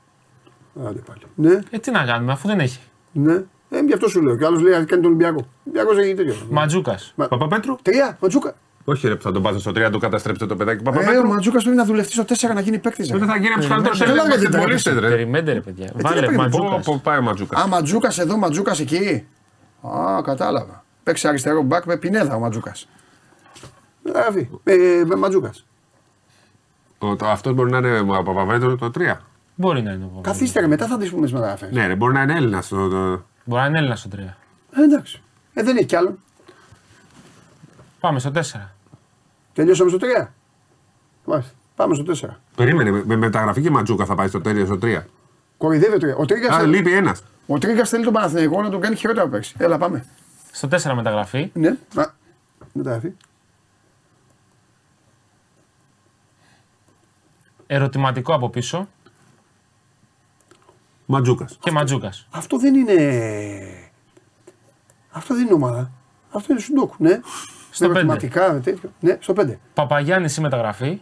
Άντε πάλι. Ναι, Ε, τι να κάνουμε, αφού δεν έχει. ναι. Ε, γι' αυτό σου λέω. Και άλλο λέει αν κάνει τον Ολυμπιακό. Ο Ολυμπιακό έχει τέτοιο. Ματζούκα. Μα- Παπαπέτρου. Τρία, Ματζούκα. Όχι, ρε, που θα τον πάτε στο 3, το καταστρέψετε το παιδάκι. Ε, ο Παπαπέτρου. Ματζούκα πρέπει να δουλευτεί στο 4 να γίνει παίκτη. Τότε θα γίνει από του καλύτερου Καλά, Έλληνε δεν μπασκετμπολίστε, ρε. Περιμέντε, ρε παιδιά. Βάλε πρέπει να πω, Ματζούκα. Πω, πω, πάει ο Ματζούκα. Α, Ματζούκα εδώ, Ματζούκα εκεί. Α, κατάλαβα. Παίξει αριστερό μπακ με πινέδα ο Ματζούκα. Μεταγραφή. Ε, Ματζούκα. Αυτό μπορεί να είναι ο Παπαπέτρου το 3. Μπορεί να είναι ο Παπαδόπουλος. Καθίστε ρε, μετά θα τι πούμε τι μεταγραφέ. Ναι, ρε, μπορεί να είναι Έλληνα. Το, το... Μπορεί να είναι Έλληνας στο 3. Ε, εντάξει. Ε, δεν έχει κι άλλο. Πάμε στο 4. Τελειώσαμε στο 3. Μάλιστα. Πάμε στο 4. Περίμενε, με, με μεταγραφή και Ματζούκα θα πάει στο 4. Στο 3. Κοροϊδεύει ο Τρίγκα. Ο Τρίγκας Α, θέλει, λείπει ένας. ο Τρίγκας θέλει τον Παναθηναϊκό να τον κάνει χειρότερα από πέρσι. Έλα, πάμε. Στο 4 μεταγραφή. Ναι. Α, μεταγραφή. Ερωτηματικό από πίσω. Ματζούκας. Και Ματζούκας. Αυτό δεν είναι. Αυτό δεν είναι ομάδα. Αυτό είναι σουντόκου, ναι. Στο Με ερωτηματικά, με τέτοιο. Ναι, στο 5. Παπαγιάννης η μεταγραφή.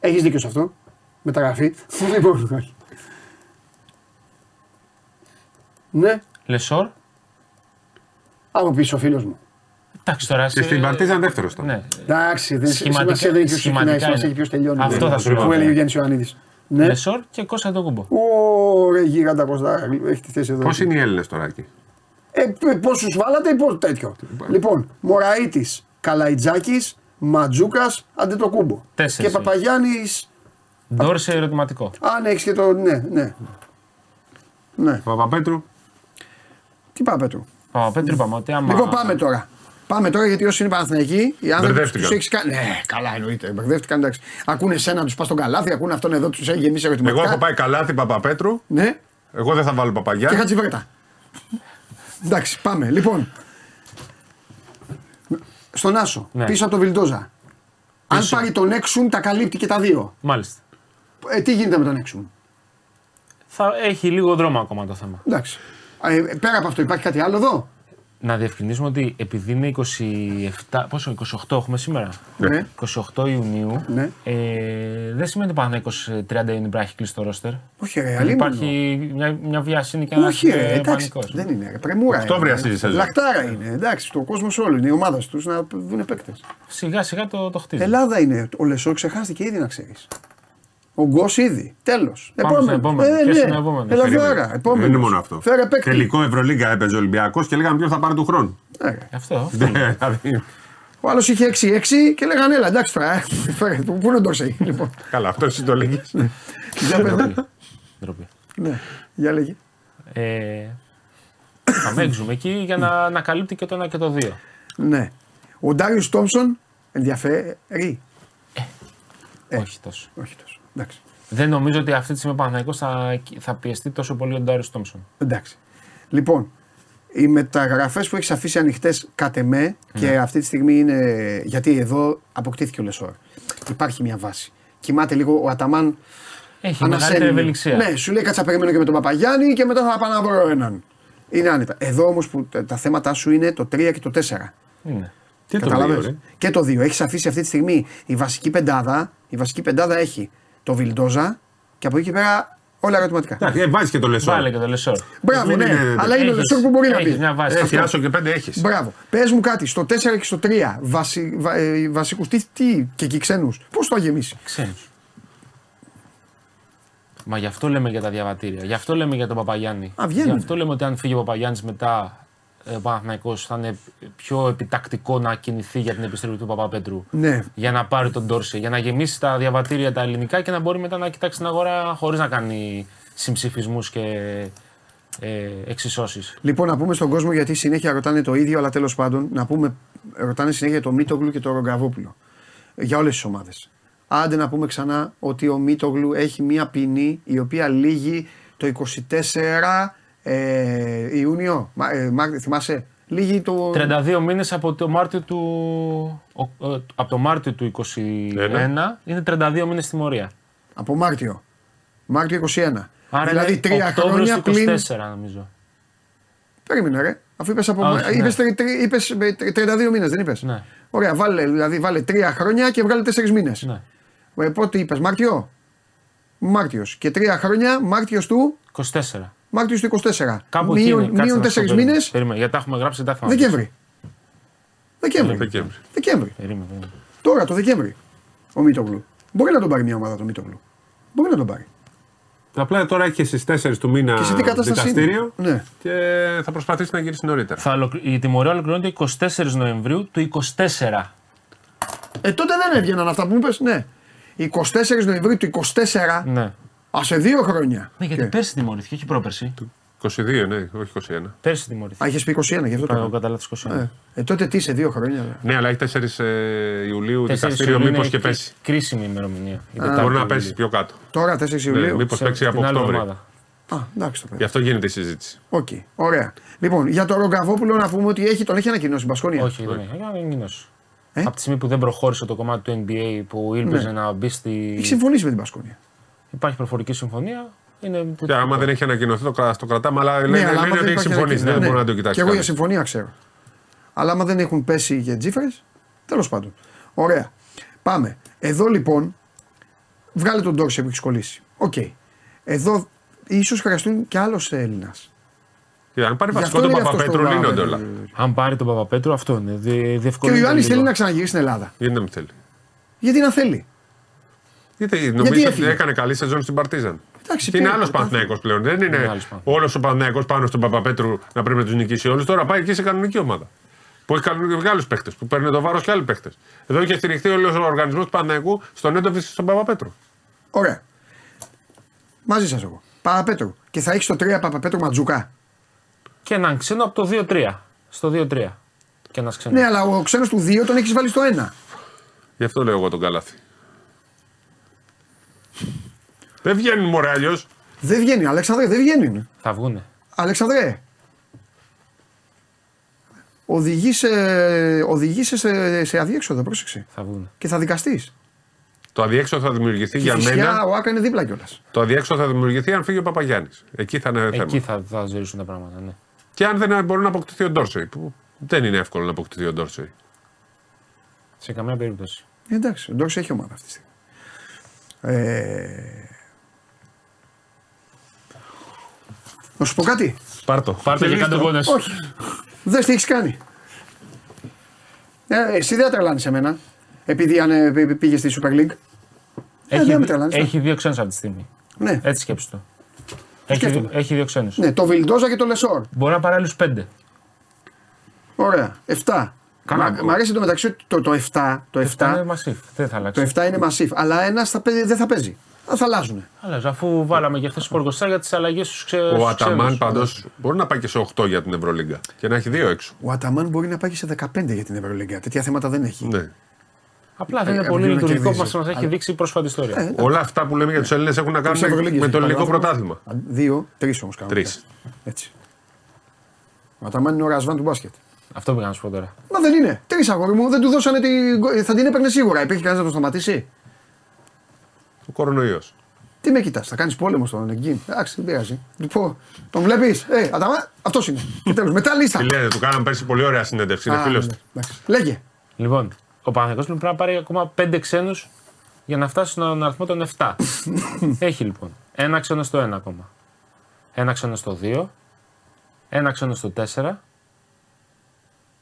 Έχεις δίκιο σε αυτό. Μεταγραφή. [laughs] λοιπόν. όχι. ναι, Λεσόρ. άμα πει ο φίλος μου. Εντάξει τώρα. Και στην Παρτίζαν δεύτερος ήταν. Ναι. Εντάξει, δεν Σχηματικά- σημασία δεν έχει ποιος ξεκινάει, σχηματικά σημασία είναι. έχει ποιος τελειώνει. Αυτό Ναι. θα σου πω. Που έλεγε ο Γιάννης Ιωαννίδης. Ναι. Λεσόρ και Κώστα τον κουμπό. Ωραία, γίγαντα πώ θα έχει τη θέση εδώ. Πώς είναι οι Έλληνες τώρα εκεί; Ε, πόσου βάλατε ή πώς τέτοιο. Λοιπόν, Μωραήτης, Καλαϊτζάκης, Ματζούκας, Αντετοκούμπο. Τέσσερις Και Παπαγιάννη, Ντόρσε ερωτηματικό. αν έχεις και το. Ναι, ναι. Ναι. Παπαπέτρου. Τι πάμε, Πέτρο. Παπαπέτρου είπαμε ότι άμα. Λοιπόν, πάμε τώρα. Πάμε τώρα γιατί όσοι είναι Παναθηναϊκοί, οι άνθρωποι Μπερδεύτηκαν. του έχεις κάνει. Ναι, καλά εννοείται. Μπερδεύτηκαν εντάξει. Ακούνε εσένα, τους πας στον καλάθι, ακούνε αυτόν εδώ, τους έχει γεμίσει ερωτηματικά. Εγώ έχω πάει καλάθι Παπαπέτρου. Ναι, Εγώ δεν θα βάλω και Παπαγιάννη. χατσιβρέτα. εντάξει, πάμε. Λοιπόν. Στον Άσο, Ναι. πίσω από τον Βιλντόζα. Αν Πίσω. πάρει τον Έξουμ, τα καλύπτει και τα δύο. Μάλιστα. Ε, τι γίνεται με τον Έξουμ. Θα έχει λίγο δρόμο ακόμα το θέμα. Εντάξει. Ε, πέρα από αυτό, υπάρχει κάτι άλλο εδώ; Να διευκρινίσουμε ότι επειδή είναι 27, πόσο, 28 έχουμε σήμερα; Ναι. 28 Ιουνίου. Ναι. Ε, δεν σημαίνει ότι πάνω 30 Ιουνίου πρέπει να έχει κλείσει το ρόστερ. Όχι, ρε, αλίμονο. Υπάρχει μια, μια βιασύνη και ένα Όχι, ρε, εντάξει. πανικός. Δεν είναι. Ρε, πρεμούρα. Οκτώβρη είναι. αυτή η σεζόν. Λαχτάρα είναι. Εντάξει, το κόσμο όλο είναι. Η ομάδα του να δουν παίκτες. Σιγά σιγά το, το χτίζει. Ελλάδα είναι. Ο Λεσόρ ξεχάστηκε ήδη να ξέρεις. Ο Γκος ήδη. Τέλος. Πάμε στο επόμενο. Ποιος είναι ο επόμενος; Ελαδάρα. Δεν Επόμενος. είναι μόνο αυτό. Φέρε παίκτη. Τελικό Ευρωλίγκα έπαιζε ο Ολυμπιακός και λέγαμε ποιος θα πάρει του χρόνου. Ε, ρε. Αυτό. αυτό. Δηλαδή, Ο άλλος είχε 6-6 και λέγανε έλα εντάξει τώρα. ε, Φέρε. Πού είναι ο Ντόρσεϊ, λοιπόν. Καλά, αυτό εσύ το λέγεις. Για πες. Ντροπή. Ναι, για λέγε. Ε, θα μέγζουμε εκεί για να, να καλύπτει και το ένα και το δύο. Ναι. Ο Ντάριο Τόμσον ενδιαφέρει. Ε. Όχι τόσο. Όχι τόσο. Εντάξει. Δεν νομίζω ότι αυτή τη στιγμή ο Παναθηναϊκός θα, θα πιεστεί τόσο πολύ ο Ντάριος Τόμψον. Εντάξει. Λοιπόν, Οι μεταγραφές που έχεις αφήσει ανοιχτές κατ' εμέ και αυτή τη στιγμή είναι. Γιατί εδώ αποκτήθηκε ο Λεσόρ. Υπάρχει μια βάση. Κοιμάται λίγο ο Αταμάν. Έχει ανασένει. μεγαλύτερη ευελιξία. Ναι, σου λέει κάτσα περιμένω και με τον Παπαγιάννη και μετά θα πάω να βρω έναν. Είναι άνετα. Εδώ όμως που τα- τα θέματα σου είναι το 3 και το 4. Είναι. Τι το Καταλαβες. δύο, ρε. Και το 2. Έχεις αφήσει αυτή τη στιγμή η βασική πεντάδα. Η βασική πεντάδα έχει το Βιλντόζα και από εκεί και πέρα όλα ερωτηματικά. Εντάξει, ε, βάζεις και το λεσό. Βάλε και το λεσόρ. Μπράβο, μην ναι. είναι- Αλλά είναι ο Έχεις- Λεσόρ που μπορεί να έχεις πει. μια βάση. Έχει Αυτό. άσο και πέντε έχεις. Μπράβο. Πες μου κάτι, στο 4 και στο 3 βασι, βα, ε, βασικούς. Τι, τι, και εκεί ξένους. Πώς το θα γεμίσει. Ξένους. Μα γι' αυτό λέμε για τα διαβατήρια. Γι' αυτό λέμε για τον Παπαγιάννη. Α, βγαίνουν. Γι' αυτό λέμε ότι αν φύγει ο Παπαγιάννης μετά ε, ο Παναθηναϊκός θα είναι πιο επιτακτικό να κινηθεί για την επιστροφή του Παπαπέτρου. Ναι. Για να πάρει τον Τόρσε, για να γεμίσει τα διαβατήρια τα ελληνικά και να μπορεί μετά να κοιτάξει την αγορά χωρίς να κάνει συμψηφισμούς και ε, εξισώσεις. Λοιπόν, να πούμε στον κόσμο γιατί συνέχεια ρωτάνε το ίδιο, αλλά τέλος πάντων να πούμε, ρωτάνε συνέχεια το Μίτογλου και το Ρογκαβόπουλο. Για όλες τις ομάδες. Άντε να πούμε ξανά ότι ο Μίτογλου έχει μία ποινή η οποία λύγει το 24 ε, Ιούνιο. Μα, ε, Μάρτιο, θυμάσαι. Λύγει το. 32 μήνες από το Μάρτιο του, ο- ε, από το Μάρτιο του 21 είναι 32 μήνες τιμωρία. Από Μάρτιο. Μάρτιο 21. Άρα δηλαδή είναι τρία Οκτώβριος χρόνια του πλην. 24 νομίζω. Περίμενε, ρε. Αφού είπες από. Α, όχι, ναι. είπες, τρι- τρι- είπες, ε, 32 μήνες, δεν είπες; Ναι. Ωραία, βάλε, δηλαδή, βάλε τρία χρόνια και βγάλε τέσσερις μήνες. Ναι. Ε, πότε είπες, Μάρτιο; Μάρτιος. Και τρία χρόνια, Μάρτιος του; 24. Μάρτιο του 24. Κάπου εκεί μείον, είναι. Κάτσε μείον να τέσσερις σου πω, μήνες. Περίμενε, γιατί τα έχουμε γράψει και τα θυμάμαι. Δεκέμβρη. Δεκέμβρη. Δεκέμβρη. Δεκέμβρη. Περίμενε, περίμενε. Τώρα το Δεκέμβρη. Ο Μίτογλου. Μπορεί να τον πάρει μια ομάδα το Μίτογλου. Μπορεί να τον πάρει. Απλά τώρα έχει στις 4 του μήνα Και σε τι κατάσταση είναι. δικαστήριο Ναι. και θα προσπαθήσει να γυρίσει νωρίτερα. Θα ολοκλη- Η τιμωρία ολοκληρώνεται 24 Νοεμβρίου του 24. Ε, τότε δεν έβγαιναν αυτά που μου είπες, ναι. 24 Νοεμβρίου του 24. Ναι. Α, σε δύο χρόνια. Ναι, γιατί Και- πέρσι τιμωρήθηκε, όχι πρόπερσι. 22, ναι, όχι 21. Πέρσι τιμωρήθηκε. Α, είχες πει 21, γι' αυτό το Ο έκανα. καταλάτη 21. Ε, ε, τότε τι, σε δύο χρόνια. Ναι, αλλά έχει 4 ε, Ιουλίου 4 δικαστήριο, Ιουλίου μήπως είναι και κρί- πέσει. Κρίσιμη ημερομηνία. Η Μπορεί Τετάρτη να Ιουλίου. πέσει πιο κάτω. Τώρα 4 Ναι, Ιουλίου. μήπως Σε- παίξει από την άλλη Οκτώβρη. εβδομάδα. Α, εντάξει το Γι' παιδί. αυτό γίνεται η συζήτηση. Οκ, ωραία. Λοιπόν, για τον Ρογκαβόπουλο να πούμε ότι έχει, τον έχει ανακοινώσει η Μπασκόνια. Όχι, δεν έχει. Έκανε εγκοινώσει. Ε; Από τη στιγμή που δεν προχώρησε το κομμάτι του NBA που ήλπιζε να μπει στη. Έχει συμφωνήσει με την Μπασκόνια. Υπάρχει προφορική συμφωνία. Είναι... Και άμα δεν έχει ανακοινωθεί το, κρα- το κρατάμε, αλλά λένε, Ναι, αλλά λένε άμα ότι δεν έχει υπάρχει συμφωνήσει. Δεν ανακοίνωση, μπορεί να ναι. το κοιτάξει. Και εγώ για κανείς. συμφωνία ξέρω. Αλλά άμα δεν έχουν πέσει για τζίφρες, τέλος πάντων. Ωραία. Πάμε. Εδώ λοιπόν, βγάλε τον Ντόρσεϊ που έχει κολλήσει. Οκ. Εδώ ίσως χρειαστούν κι άλλος Έλληνας. Και αν πάρει Γι' βασικό αυτό τον λέει αυτός Παπαπέτρου, το λύνονται βράδυ. όλα. Αν πάρει τον Παπαπέτρου, αυτό είναι. Δι- Και ο διευκολύνει Ιωάννης λίγο. θέλει να ξαναγυρίσει στην Ελλάδα. Γιατί να μην θέλει; Γιατί να θέλει. Γιατί νομίζω ότι έφυγε; έκανε καλή σεζόν στην Παρτίζαν. Εντάξει, Και είναι πήρε άλλος το Παναθναϊκό πλέον. Δεν είναι Είναι άλλος Παναθηναϊκός. όλος ο Παναθναϊκό πάνω στον Παπαπέτρου να πρέπει να τους νικήσει όλους. Τώρα πάει εκεί σε κανονική ομάδα. Που έχει κανονικούς άλλους παίχτες. Που παίρνει το βάρος και άλλοι παίχτες. Εδώ είχε στηριχθεί όλος ο οργανισμός του Παναθναϊκού στον έντοφι στον Παπαπέτρου. Ωραία. Μαζί σας εγώ. Παπαπέτρου. Και θα έχεις το 3 Παπαπέτρου Ματζουκά. Και έναν ξένο από το 2-3. Στο 2-3. Και ένας ξένος. Ναι, αλλά ο ξένος του 2 τον έχεις βάλει στο 1. Γι' αυτό λέω εγώ τον Καλάθι. Δεν βγαίνουν μωρέ αλλιώς. Δεν βγαίνει, Αλέξανδρε, δεν βγαίνει. Θα βγούνε. Αλεξανδρέ. Οδηγείσαι, οδηγείσαι σε, σε αδιέξοδο, πρόσεξε. Θα βγούνε. Και θα δικαστείς. Το αδιέξοδο θα δημιουργηθεί για φυσικά μένα. ο Άκα είναι δίπλα κιόλας. Το αδιέξοδο θα δημιουργηθεί αν φύγει ο Παπαγιάννης. Εκεί θα είναι θέμα. Εκεί θα, θα ζήσουν τα πράγματα. Ναι. Και αν δεν μπορεί να αποκτηθεί ο Ντόρσεϊ. Που δεν είναι εύκολο να αποκτηθεί ο Ντόρσεϊ. Σε καμία περίπτωση. Ε, εντάξει, ο Ντόρση έχει ομάδα αυτή τη στιγμή. Ε... Να σου πω κάτι. Πάρτο. Πάρτε και κάντε γόνες. Όχι. Δες τι έχεις κάνει. Ε, εσύ δεν τρελάνεις εμένα. Επειδή ανε, πήγες στη Super League. Ε, δεν με Έχει, τρελάνεις, έχει δύο ξένους αυτή τη στιγμή. Ναι, Έτσι σκέψου το. Έχει, σκέφτομαι. δυο- έχει δύο ξένους. ναι, το Βιλντόζα και το Λεσόρ. Μπορεί να πάρει άλλους πέντε. Ωραία. 7. Καλά. Μ' μ' αρέσει το μεταξύ ότι το, το 7. Το 7, Αυτά είναι massive. Δεν θα αλλάξει. το 7 είναι massive. Αλλά ένα δεν θα παίζει. Α, θα αλλάζουν. Αλλά αφού βάλαμε και χθε του πορκοστά για τι αλλαγέ στου ξε... Ο στους Αταμάν ξένους. πάντω μπορεί να πάει και σε 8 για την Ευρωλίγκα και να έχει δύο έξω. Ο Αταμάν μπορεί να πάει και σε 15 για την Ευρωλίγκα. Τέτοια θέματα δεν έχει. Ναι. Απλά δεν είναι Ε, πολύ πρέπει να λειτουργικό που κερδίζει. μα έχει Αλλά- δείξει η πρόσφατη ιστορία. Ε, Όλα αυτά που λέμε για του Έλληνε έχουν να Τις κάνουν Ευρωλίγκες με το έχει ελληνικό πάρει ο πρωτάθλημα. Α, Δύο, τρει όμω κάνουν. Τρεις. Έτσι. Ο Αταμάν είναι ο Ρασβάν του μπάσκετ. Αυτό πήγα να σου πω τώρα. Μα δεν είναι. Τρει αγόρι μου δεν του δώσανε τη. Θα την έπαιρνε σίγουρα. Υπήρχε κανένας να τον σταματήσει. Ο κορονοϊός. Τι με κοιτάς, θα κάνεις πόλεμο στον εκεί. Εντάξει, δεν πειράζει. Λοιπόν, τον βλέπεις. Ε, Αταμάν, αυτός είναι. Και τέλος. Μετά λίστα. Τι λέτε, του κάναμε πέρσι πολύ ωραία συνέντευξη. Είναι Α, φίλος ναι, του. εντάξει. Λέγε. Λοιπόν, ο Παναθηναϊκός πρέπει να πάρει ακόμα 5 ξένους για να φτάσει στον αριθμό των 7. [laughs] Έχει λοιπόν ένα ξένο στο 1 ακόμα. Ένα ξένο στο 2. Ένα ξένο στο 4.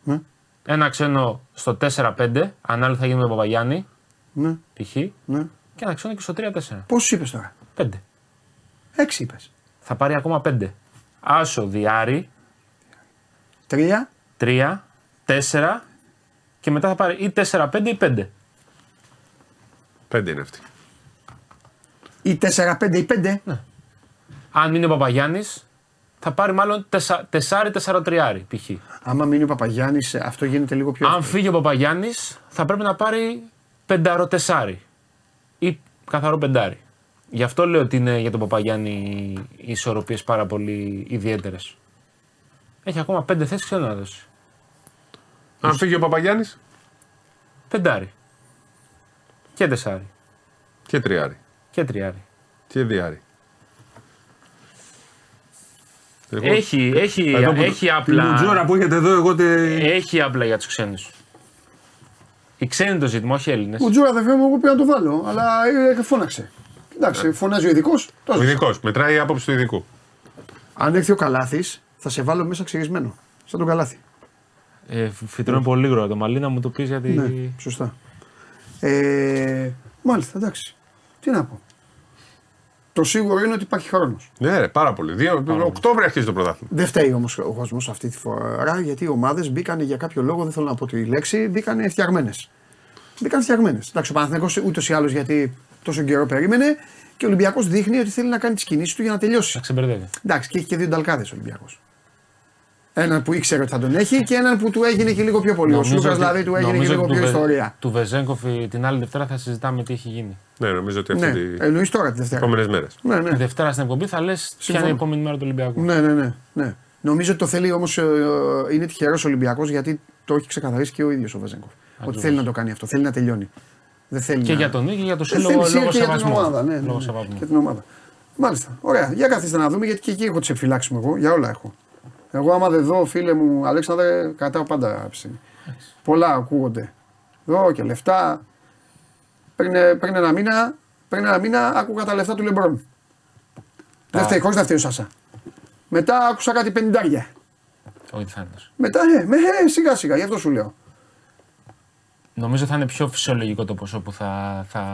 Ναι. Ένα ξένο στο 4-5. Ανάλογα θα γίνει με τον Παπαγιάννη. Ναι, Π.χ. ναι. Και ένα ξένο και στο 3-4. Πόσους είπες τώρα; 5. Έξι είπες. Θα πάρει ακόμα 5. Άσο, Διάρη, Τρία. 3, 4 και μετά θα πάρει ή 4-5 ή 5. Πέντε είναι αυτοί. Ή 4-5 ή 5. Αν είναι ο Παπαγιάννης, θα πάρει μάλλον 4-4-3 π.χ. Άμα μείνει ο Παπαγιάννης, αυτό γίνεται λίγο πιο. Αν εύκολο. φύγει ο Παπαγιάννης, θα πρέπει να πάρει 5-4 ή καθαρό πεντάρι. Γι' αυτό λέω ότι είναι για τον Παπαγιάννη οι ισορροπίες πάρα πολύ ιδιαίτερες. Έχει ακόμα 5 θέσεις ξέρω να δώσει. Αν φύγει ο Παπαγιάννης; Πεντάρι. Και τεσάρι. και τριάρι. Και τριάρι. Και διάρι. Εγώ- Έχει, έχει, Εδώ που- έχει Την απλά. Μουτζόρα που έχετε εδώ, εγώ τε... Έχει απλά για τους ξένους. Οι ξένοι είναι το ζήτημα, όχι οι Έλληνες. Ο Τζούρα αδερφέ μου, εγώ πήγα να το βάλω, αλλά ε, φώναξε. Εντάξει, φωνάζει ο ειδικός. Ο ειδικός. Μετράει η άποψη του ειδικού. Αν έρθει ο Καλάθης, θα σε βάλω μέσα ξυρισμένο. Σαν τον Καλάθη. Ε, φυτρώνει πολύ γρήγορα το μαλλί να μου το πεις γιατί. Ναι, σωστά. Ε, μάλιστα, εντάξει. Τι να πω. Το σίγουρο είναι ότι υπάρχει χρόνος. Ναι, ρε, πάρα πολύ. Δύο, Οκτώβριο αρχίζει το πρωτάθλημα. Δεν φταίει όμως ο κόσμος αυτή τη φορά γιατί οι ομάδες μπήκαν για κάποιο λόγο, δεν θέλω να πω τη λέξη, μπήκαν φτιαγμένες. Μπήκαν φτιαγμένες. Εντάξει, ο Παναθηναϊκός ούτως ή άλλως γιατί τόσο καιρό περίμενε και ο Ολυμπιακός δείχνει ότι θέλει να κάνει τις κινήσεις του για να τελειώσει. Θα ξεμπερδεύει. Εντάξει, και έχει και δύο νταλκάδες ο Ολυμπιακός. Έναν που ήξερε ότι θα τον έχει και έναν που του έγινε και λίγο πιο πολύ. Ο Νομίζω Σλούκα ότι- δηλαδή του έγινε και νομίζω λίγο ότι πιο του Βε- ιστορία. Του Βεζέγκοφ η- την άλλη Δευτέρα θα συζητάμε τι έχει γίνει. Ναι, νομίζω ότι Ναι, αυτή τι εννοείς τώρα τη Δευτέρα. επόμενες μέρες. Ναι, Τη ναι. Δευτέρα στην εκπομπή θα λες ποια Συμφωνώ. είναι η επόμενη μέρα του Ολυμπιακού. Ναι, ναι, ναι, ναι. Νομίζω ότι το θέλει όμως, είναι τυχερός Ολυμπιακός γιατί το έχει ξεκαθαρίσει και ο ίδιος ο Βεζέγκοφ. Ότι θέλει να το κάνει αυτό, θέλει να τελειώνει. Δεν θέλει Και να... για τον ίδιο και για το Ε, σύλλογο θέλει σίγουρα λόγω και για την σεβασμού. ομάδα. Ναι, ναι, Λόγω ναι, σεβασμού. Και την ομάδα. Μάλιστα. Ωραία. Για καθίστε να δούμε γιατί και εκεί έχω τι επιφυλάξει μου εγώ. Για όλα έχω. Εγώ άμα δεν δω, φίλε μου, Αλέξανδρε, κρατάω πάντα ψήνη. Πολλά ακούγονται. Δω και λεφτά. Πριν, πριν ένα μήνα, πριν ένα μήνα άκουγα τα λεφτά του Λεμπρόν. Δεν φταίει, χωρίς να φταίει ο Σάσα. Μετά άκουσα κάτι πενηντάρια. Όχι, θα είναι τόσο. Μετά, ε, με, ε, σιγά σιγά, γι' αυτό σου λέω. Νομίζω θα είναι πιο φυσιολογικό το ποσό που θα, θα,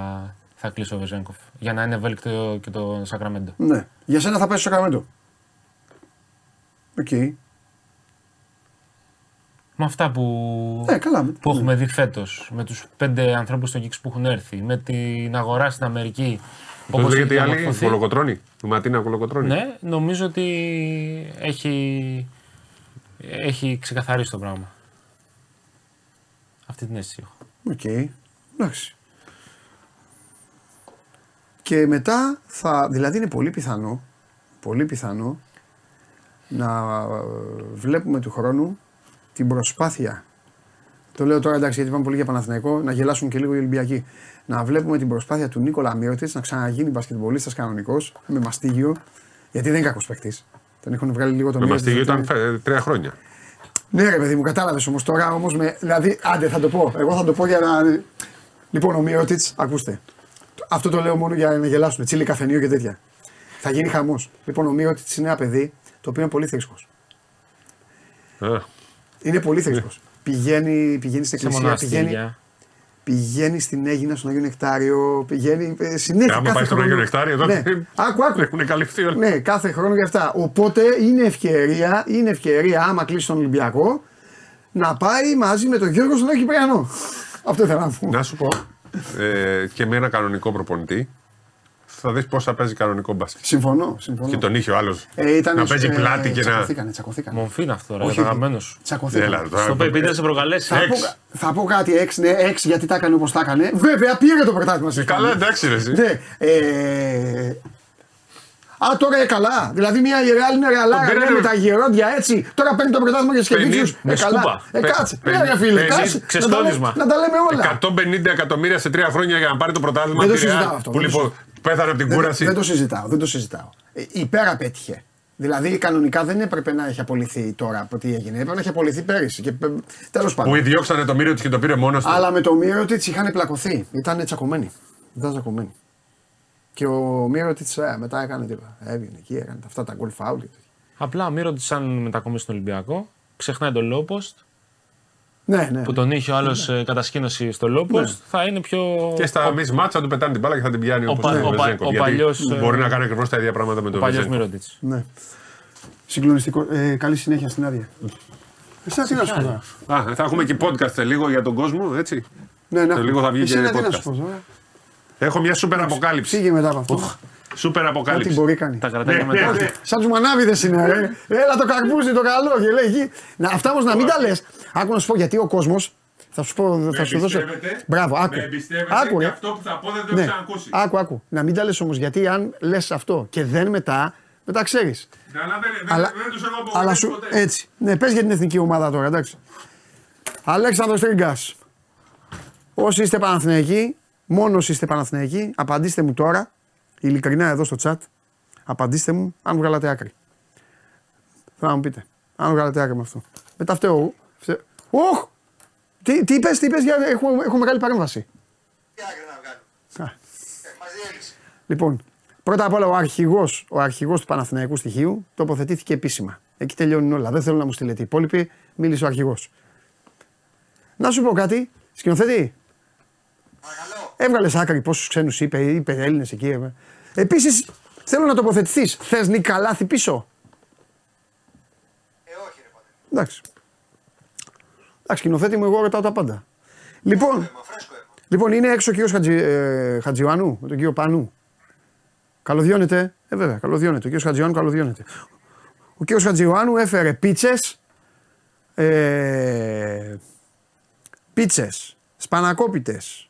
θα κλείσει ο Βεζένκοφ. Για να είναι ευέλικτο και το Σακραμέντο. Ναι. Για σένα θα πάει στο Σακραμέντο. Οκ. Με αυτά που, Ε, καλά. που έχουμε δει φέτος, με τους πέντε ανθρώπους στο Κίξ που έχουν έρθει, με την αγορά στην Αμερική. Πώς όπως λέγεται η έχει άλλη, διαμορφωθεί. Κολοκοτρόνη. Η Ματίνα Κολοκοτρόνη. Ναι, νομίζω ότι έχει, έχει ξεκαθαρίσει το πράγμα. Αυτή την αίσθηση έχω. Οκ. Εντάξει. Και μετά θα, δηλαδή είναι πολύ πιθανό, πολύ πιθανό να ε, βλέπουμε του χρόνου την προσπάθεια. Το λέω τώρα εντάξει γιατί πάμε πολύ για Παναθηναϊκό, να γελάσουν και λίγο οι Ολυμπιακοί. Να βλέπουμε την προσπάθεια του Νίκολα Μύρωτης να ξαναγίνει μπασκετμπολίστας κανονικός, με μαστίγιο, γιατί δεν είναι κακός παίκτης. Τον έχουν βγάλει λίγο το Με Μύρωτης, μαστίγιο δηλαδή. ήταν φε- τρία χρόνια. Ναι, ρε παιδί μου, κατάλαβες όμως τώρα όμως. Με... Δηλαδή, άντε θα το πω. Εγώ θα το πω για να. Λοιπόν, ο Μιώτιτ, ακούστε. Αυτό το λέω μόνο για να γελάσουν. Τσίλι καφενείο και τέτοια. Θα γίνει χαμός. Λοιπόν, ο Μιώτιτ είναι ένα παιδί το οποίο είναι πολύ θρήσκο. Α, Είναι πολύ θρήσκο. Πηγαίνει, πηγαίνει στην Σε εκκλησία, πηγαίνει, μοναστήρια. πηγαίνει στην Έγινα, στον Αγίο Νεκτάριο, πηγαίνει ε, συνέχεια. άμα κάθε πάει στον χρόνο. Αγίο Νεκτάριο, εδώ Ναι. Άκου, άκου. έχουν καλυφθεί όλα. Ναι, κάθε χρόνο για αυτά. Οπότε είναι ευκαιρία, είναι ευκαιρία άμα κλείσει τον Ολυμπιακό να πάει μαζί με τον Γιώργο στον Άγιο Κυπριανό. Αυτό ήθελα να πω. Να σου πω, ε, και με ένα κανονικό προπονητή, θα δεις πώ θα παίζει κανονικό μπάσκετ. Συμφωνώ, συμφωνώ. Και τον είχε ο άλλος Ε, ήταν, να παίζει ε, πλάτη και να. Τσακωθήκανε, τσακωθήκανε. Μομφή είναι αυτό, ρε, Όχι, για το αγαπημένος σου. Τσακωθήκανε. Έλα, τώρα. Στο είπε, πείτε σε προκαλέσει. Θα πω, Έξι. θα πω κάτι έξι, ναι, έξι γιατί τα έκανε όπως τα έκανε. Βέβαια, πήρε το πρωτάθλημα. Ε, Καλά, εντάξει, ρε, εσύ. Ναι, ε, Α, τώρα είναι καλά. Δηλαδή μια η Ρεάλ είναι ρεαλάρα Τον ναι, πήρανε- με τα γερόντια έτσι. Τώρα παίρνει το πρωτάθλημα για σκεφτίτσιου. με Ε, καλά. σκούπα. Ε, Πε- κάτσε. πε- Ναι, ρε φίλε, πε- κάτσε. Να τα ξεστόνισμα. λέμε- Να τα λέμε όλα. 150 εκατομμύρια σε τρία χρόνια για να πάρει το πρωτάθλημα. Δεν το τη Real, συζητάω αυτό, Που δεν το λοιπόν πέθανε από την Δεν, κούραση. δεν το συζητάω, δεν το συζητάω. Ε, υπέρα πέτυχε. Δηλαδή κανονικά δεν έπρεπε να έχει απολυθεί τώρα από τι έγινε. Έπρεπε να έχει απολυθεί πέρυσι. Και τέλος πάντων. Που διώξανε το μύριο της και το πήρε μόνος του. Αλλά με το Μύρωτιτ είχαν πλακωθεί. Ήταν τσακωμένοι. Ήταν τσακωμένοι. Και ο Μύρωτιτ μετά έκανε τίποτα. Έβγαινε εκεί, έκανε αυτά τα goal foul. και τέτοια. Απλά ο Μύρο σαν μετακομίσει στον Ολυμπιακό. Ξεχνάει τον Λόποστ Ναι, ναι. που τον είχε ο άλλος κατασκήνωση στο Λόποστ. Θα είναι πιο. Και στα μισ μάτσα του πετάνε την μπάλα και θα την πιάνει ο όπως πα- ο ο πα- Βεζέγκοφ. ο Γιατί παλιός, ε, Μπορεί να κάνει ακριβώς τα ίδια πράγματα με τον παλιός Βεζέγκοφ. Μύρωτιτ. ναι. Συγκλονιστικό. Ε, καλή συνέχεια στην άδεια. Εσύ τι να σου πω τώρα. Α, θα έχουμε και podcast σε λίγο για τον κόσμο, έτσι. Ναι, ναι. Σε λίγο θα βγει Εσύ και τι να podcast. σου πω τώρα. Έχω μια σούπερ αποκάλυψη. Φύγε μετά από αυτό; Σούπερ Ό,τι αποκάλυψη. μπορεί κάνει. Τα κρατάει Ναι, και μετά. ναι, ναι. Σαν τους μανάβιδες είναι, ρε. Έλα το καρπούζι, το καλό. Και λέει εκεί. Να, αυτά όμως να μην τα λες. Άκου να σου πω γιατί ο κόσμο. Θα σου πω, θα σου δώσω. εμπιστεύεται. Μπράβο, άκου. Με εμπιστεύεται Άκου, και ρε. αυτό που θα πω δεν το Ναι. έχω ξανακούσει. Άκου, άκου. Να μην τα λες όμως γιατί αν λες αυτό και δεν μετά, μετά ξέρεις. Ναι, Αλλά δεν, δεν, Αλλά, δεν τους έχω αλλά απογοητεύσει σου, ποτέ. έτσι. Ναι, πες για την εθνική ομάδα τώρα, εντάξει. Αλέξανδρος Τρίγκας. Όσοι είστε Παναθηναϊκοί, μόνος όσοι είστε Παναθηναϊκοί, απαντήστε μου τώρα, ειλικρινά εδώ στο chat, απαντήστε μου αν βγάλατε άκρη. Θέλω να μου πείτε, αν βγάλατε άκρη με αυτό. Μετά φταίω εγώ. Φταίω- Οχ! Τι, τι είπες, τι είπες, για, έχω, έχω μεγάλη παρέμβαση. Τι άκρη να βγάλω. Α. Ε, μας διέλυσε. Λοιπόν, πρώτα απ' όλα ο αρχηγός ο αρχηγός του Παναθηναϊκού στοιχείου τοποθετήθηκε επίσημα. Εκεί τελειώνουν όλα. Δεν θέλω να μου στείλετε οι υπόλοιποι. Μίλησε ο αρχηγός. Να σου πω κάτι, σκηνοθέτη. Παρακαλώ. Έβγαλες άκρη πόσους ξένους είπε, είπε Έλληνες εκεί. Επίσης, θέλω να τοποθετηθείς. Θες Νίκα Λάθη πίσω; Ε, όχι ρε πατέρα. Εντάξει. Εντάξει, σκηνοθέτη μου, εγώ ρωτάω τα πάντα. Λοιπόν, Αίμα, φρέσκο αίμα. Λοιπόν, είναι έξω ο κύριος Χατζη, ε, Χατζιωάννου με τον κύριο Πανού. Καλωδιώνεται. Ε, βέβαια, καλωδιώνεται. Ο κύριος Χατζιωάννου καλωδιώνεται. Ο κύριος Χατζιωάννου έφερε πίτσες. Ε, πίτσες. Σπανακόπιτες.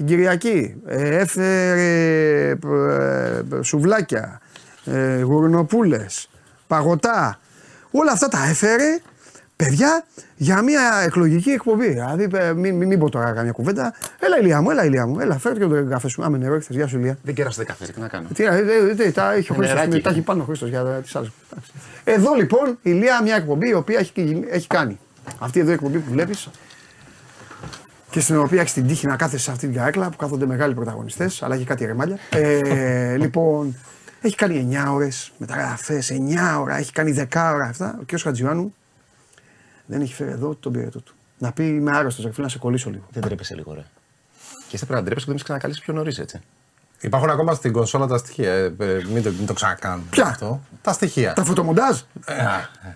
Την Κυριακή. Ε, έφερε ε, ε, σουβλάκια. Ε, γουρνοπούλες, Παγωτά. Όλα αυτά τα έφερε Παιδιά, για μια εκλογική εκπομπή. Δηλαδή, ε, μην, μην, μην πω τώρα καμιά κουβέντα. Έλα, ηλιά μου, έλα, ηλιά μου. Έλα, φέρε και τον καφέ σου. Άμε νερό, έχετε. Γεια σου, ηλιά. Δεν κέρασες καφέ, τι να κάνω. Τι, ε, ε, ε, τα έχει ο Χρήστος, νεράκι. τα έχει πάνω ο Χρήστος για τις άλλες. Εδώ λοιπόν η Λία μια εκπομπή η οποία έχει, έχει κάνει. Αυτή εδώ η εκπομπή που βλέπεις και στην οποία έχεις την τύχη να κάθεσαι σε αυτή την καρέκλα που κάθονται μεγάλοι πρωταγωνιστές, αλλά έχει κάτι ρεμάλια. Ε, [laughs] λοιπόν, έχει κάνει 9 ώρες μεταγραφές, 9 ώρα, έχει κάνει 10 ώρα αυτά. Ο κ. Χατζιωάννου δεν έχει φέρει εδώ τον πυρετό του. Να πει είμαι άρρωστος, ρε φίλε, να σε κολλήσω λίγο. Δεν τρέπεσαι λίγο, ρε. Και εσύ πρέπει να τρέπεσαι που δεν με ξανακαλέσει πιο νωρίς, έτσι. Υπάρχουν ακόμα στην κονσόλα τα στοιχεία. Ε, ε, μην, το, μην το ξανακάνουμε. Ποια; Αυτό. Τα στοιχεία. Τα φωτομοντάζ; Ε,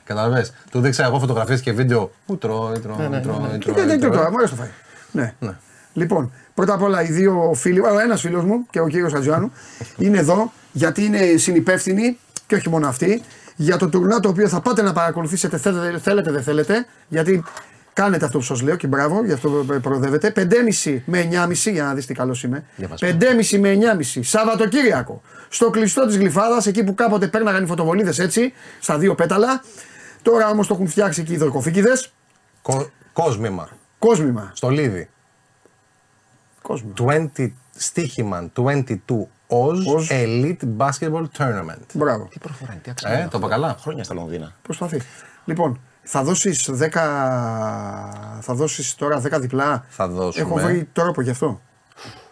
Καταλαβες. Του δείξα εγώ φωτογραφίες και βίντεο. Πού τρώει, τρώει, τρώει, τρώει, Τι δεν τρώει. τώρα, μου αρέσει το φάει. Ναι. Λοιπόν, πρώτα απ' όλα οι δύο φίλοι, ο ένας φίλος μου και ο κύριος Χατζιάνου είναι εδώ γιατί είναι συνυπεύθυνοι και όχι μόνο αυτοί για το τουρνά το οποίο θα πάτε να παρακολουθήσετε θέλετε, θέλετε δεν θέλετε γιατί κάνετε αυτό που σας λέω και μπράβο γι' αυτό προοδεύετε 5,5 με 9,5 για να δεις τι καλός είμαι Για μας. 5,5 με 9,5 Σαββατοκύριακο στο κλειστό της Γλυφάδας εκεί που κάποτε πέρναγαν οι φωτοβολίδες έτσι στα δύο πέταλα τώρα όμως το έχουν φτιάξει εκεί οι δορκοφίκιδες Κο- Κόσμημα. Κόσμημα Στο Λίδι. κόσμημα 20 στοίχημα 22 Oz Oz. Elite Basketball Tournament. μπράβο Τι προφορά είναι, τι αξίζει. Ε, το είπα καλά. Χρόνια στα Λονδίνα. Προσπαθεί. Λοιπόν, θα δώσεις 10. Θα δώσεις τώρα 10 διπλά. Θα δώσουμε. Έχω βρει τρόπο γι' αυτό.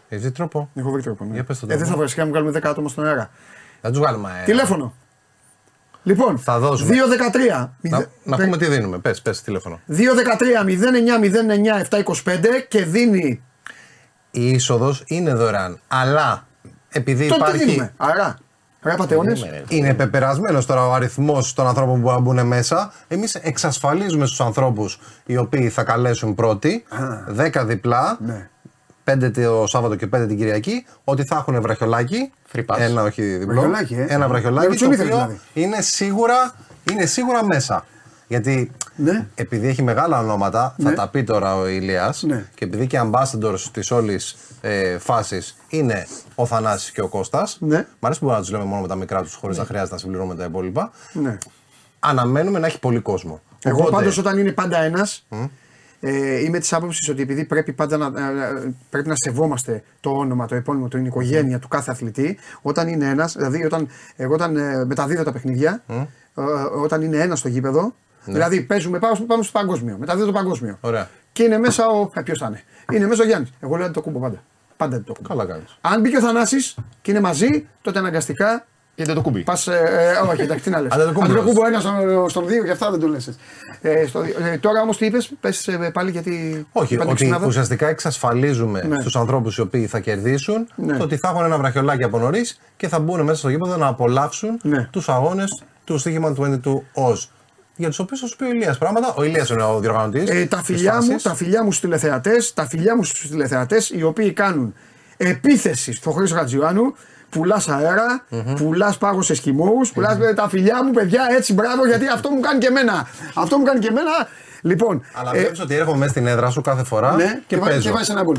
Έχεις τρόπο. Έχω βρει τρόπο. Ναι. Για πες το ε, δεν τρόπο. θα βρει, να βγάλουμε 10 άτομα στον αέρα. Θα τους βγάλουμε. αέρα. Τηλέφωνο. Λοιπόν, Θα δώσουμε. 2-13. Να, να πούμε τι δίνουμε. Πες, πες τηλέφωνο. 2-13 09 725 και δίνει. Η είσοδος είναι δωρεάν. Αλλά επειδή Τότε τι υπάρχει. δίνουμε. Άρα. Ρε πατεώνες. Δίνουμε, ρε. Είναι πεπερασμένος τώρα ο αριθμός των ανθρώπων που μπορούν να μπουν μέσα. Εμείς εξασφαλίζουμε στους ανθρώπους οι οποίοι θα καλέσουν πρώτοι 10 διπλά, Ναι. 5 το Σάββατο και 5 την Κυριακή, ότι θα έχουν βραχιολάκι. Free pass. Ένα όχι διπλό. Βραχιολάκι, ε. Ένα Με βραχιολάκι. Το ροτσονίδες οποίο δηλαδή. είναι, σίγουρα, είναι σίγουρα μέσα. Γιατί Ναι. επειδή έχει μεγάλα ονόματα, θα Ναι. τα πει τώρα ο Ηλίας, Ναι. και επειδή και ambassadors της όλης ε, φάσης είναι ο Θανάσης και ο Κώστας, Ναι. μ' αρέσει που μπορούμε να τους λέμε μόνο με τα μικρά τους χωρίς να χρειάζεται να συμπληρώνουμε τα υπόλοιπα. Ναι. Αναμένουμε να έχει πολύ κόσμο. Εγώ Οπότε, πάντως όταν είναι πάντα ένας, ε, είμαι της άποψης ότι επειδή πρέπει πάντα να, ε, πρέπει να σεβόμαστε το όνομα, το επώνυμο, την οικογένεια του κάθε αθλητή, όταν είναι ένας, δηλαδή όταν, εγώ όταν ε, μεταδίδω τα παιχνίδια, ε, όταν είναι ένας στο γήπεδο, δηλαδή παίζουμε, πάμε, πάμε στο παγκόσμιο, μεταδίδω το παγκόσμιο. Ωραία. Και είναι μέσα ο. Ε, Ποιος θα είναι. Είναι μέσα ο Γιάννης. Εγώ λέω το κούμπο πάντα. Πάντα το κούμπο. Καλά κάνεις. Αν μπήκε ο Θανάσης και είναι μαζί, τότε αναγκαστικά Γιατί το κουμπί. Πας. Ε, ε, όχι, εντάξει, τι να λες. Αντετοκούμπος. Αντετοκούμπο ένας στον, στον δύο και αυτά δεν το λες. Ε, στο δύο. ε, τώρα όμως τι είπες, πες πάλι γιατί. Όχι, είπατε ότι ξυνάδα. ουσιαστικά εξασφαλίζουμε Ναι. στους ανθρώπους οι οποίοι θα κερδίσουν Ναι. το ότι θα έχουν ένα βραχιολάκι από νωρίς και θα μπουν μέσα στο γήπεδο να απολαύσουν Ναι. τους αγώνες του στοίχημα 22 Oz. Για τους οποίους θα σου πει ο Ηλίας πράγματα. Ο Ηλίας είναι ο διοργανωτής. Ε, τα, φιλιά μου, τα φιλιά μου στους τηλεθεατές, τα φιλιά μου στους τηλεθεατές οι οποίοι κάνουν επίθεση στο Χρήστο Χατζιωάννου, πουλάς αέρα, πουλάς πάγος σε σκημόους, πουλάς, ε, τα φιλιά μου, παιδιά, έτσι μπράβο, γιατί αυτό μου κάνει και εμένα. Αυτό μου κάνει και εμένα. Λοιπόν, Αλλά ε, βλέπεις ότι έρχομαι μέσα στην έδρα σου κάθε φορά ναι, και, και, βα- παίζω. και βάζεις ένα γκολ.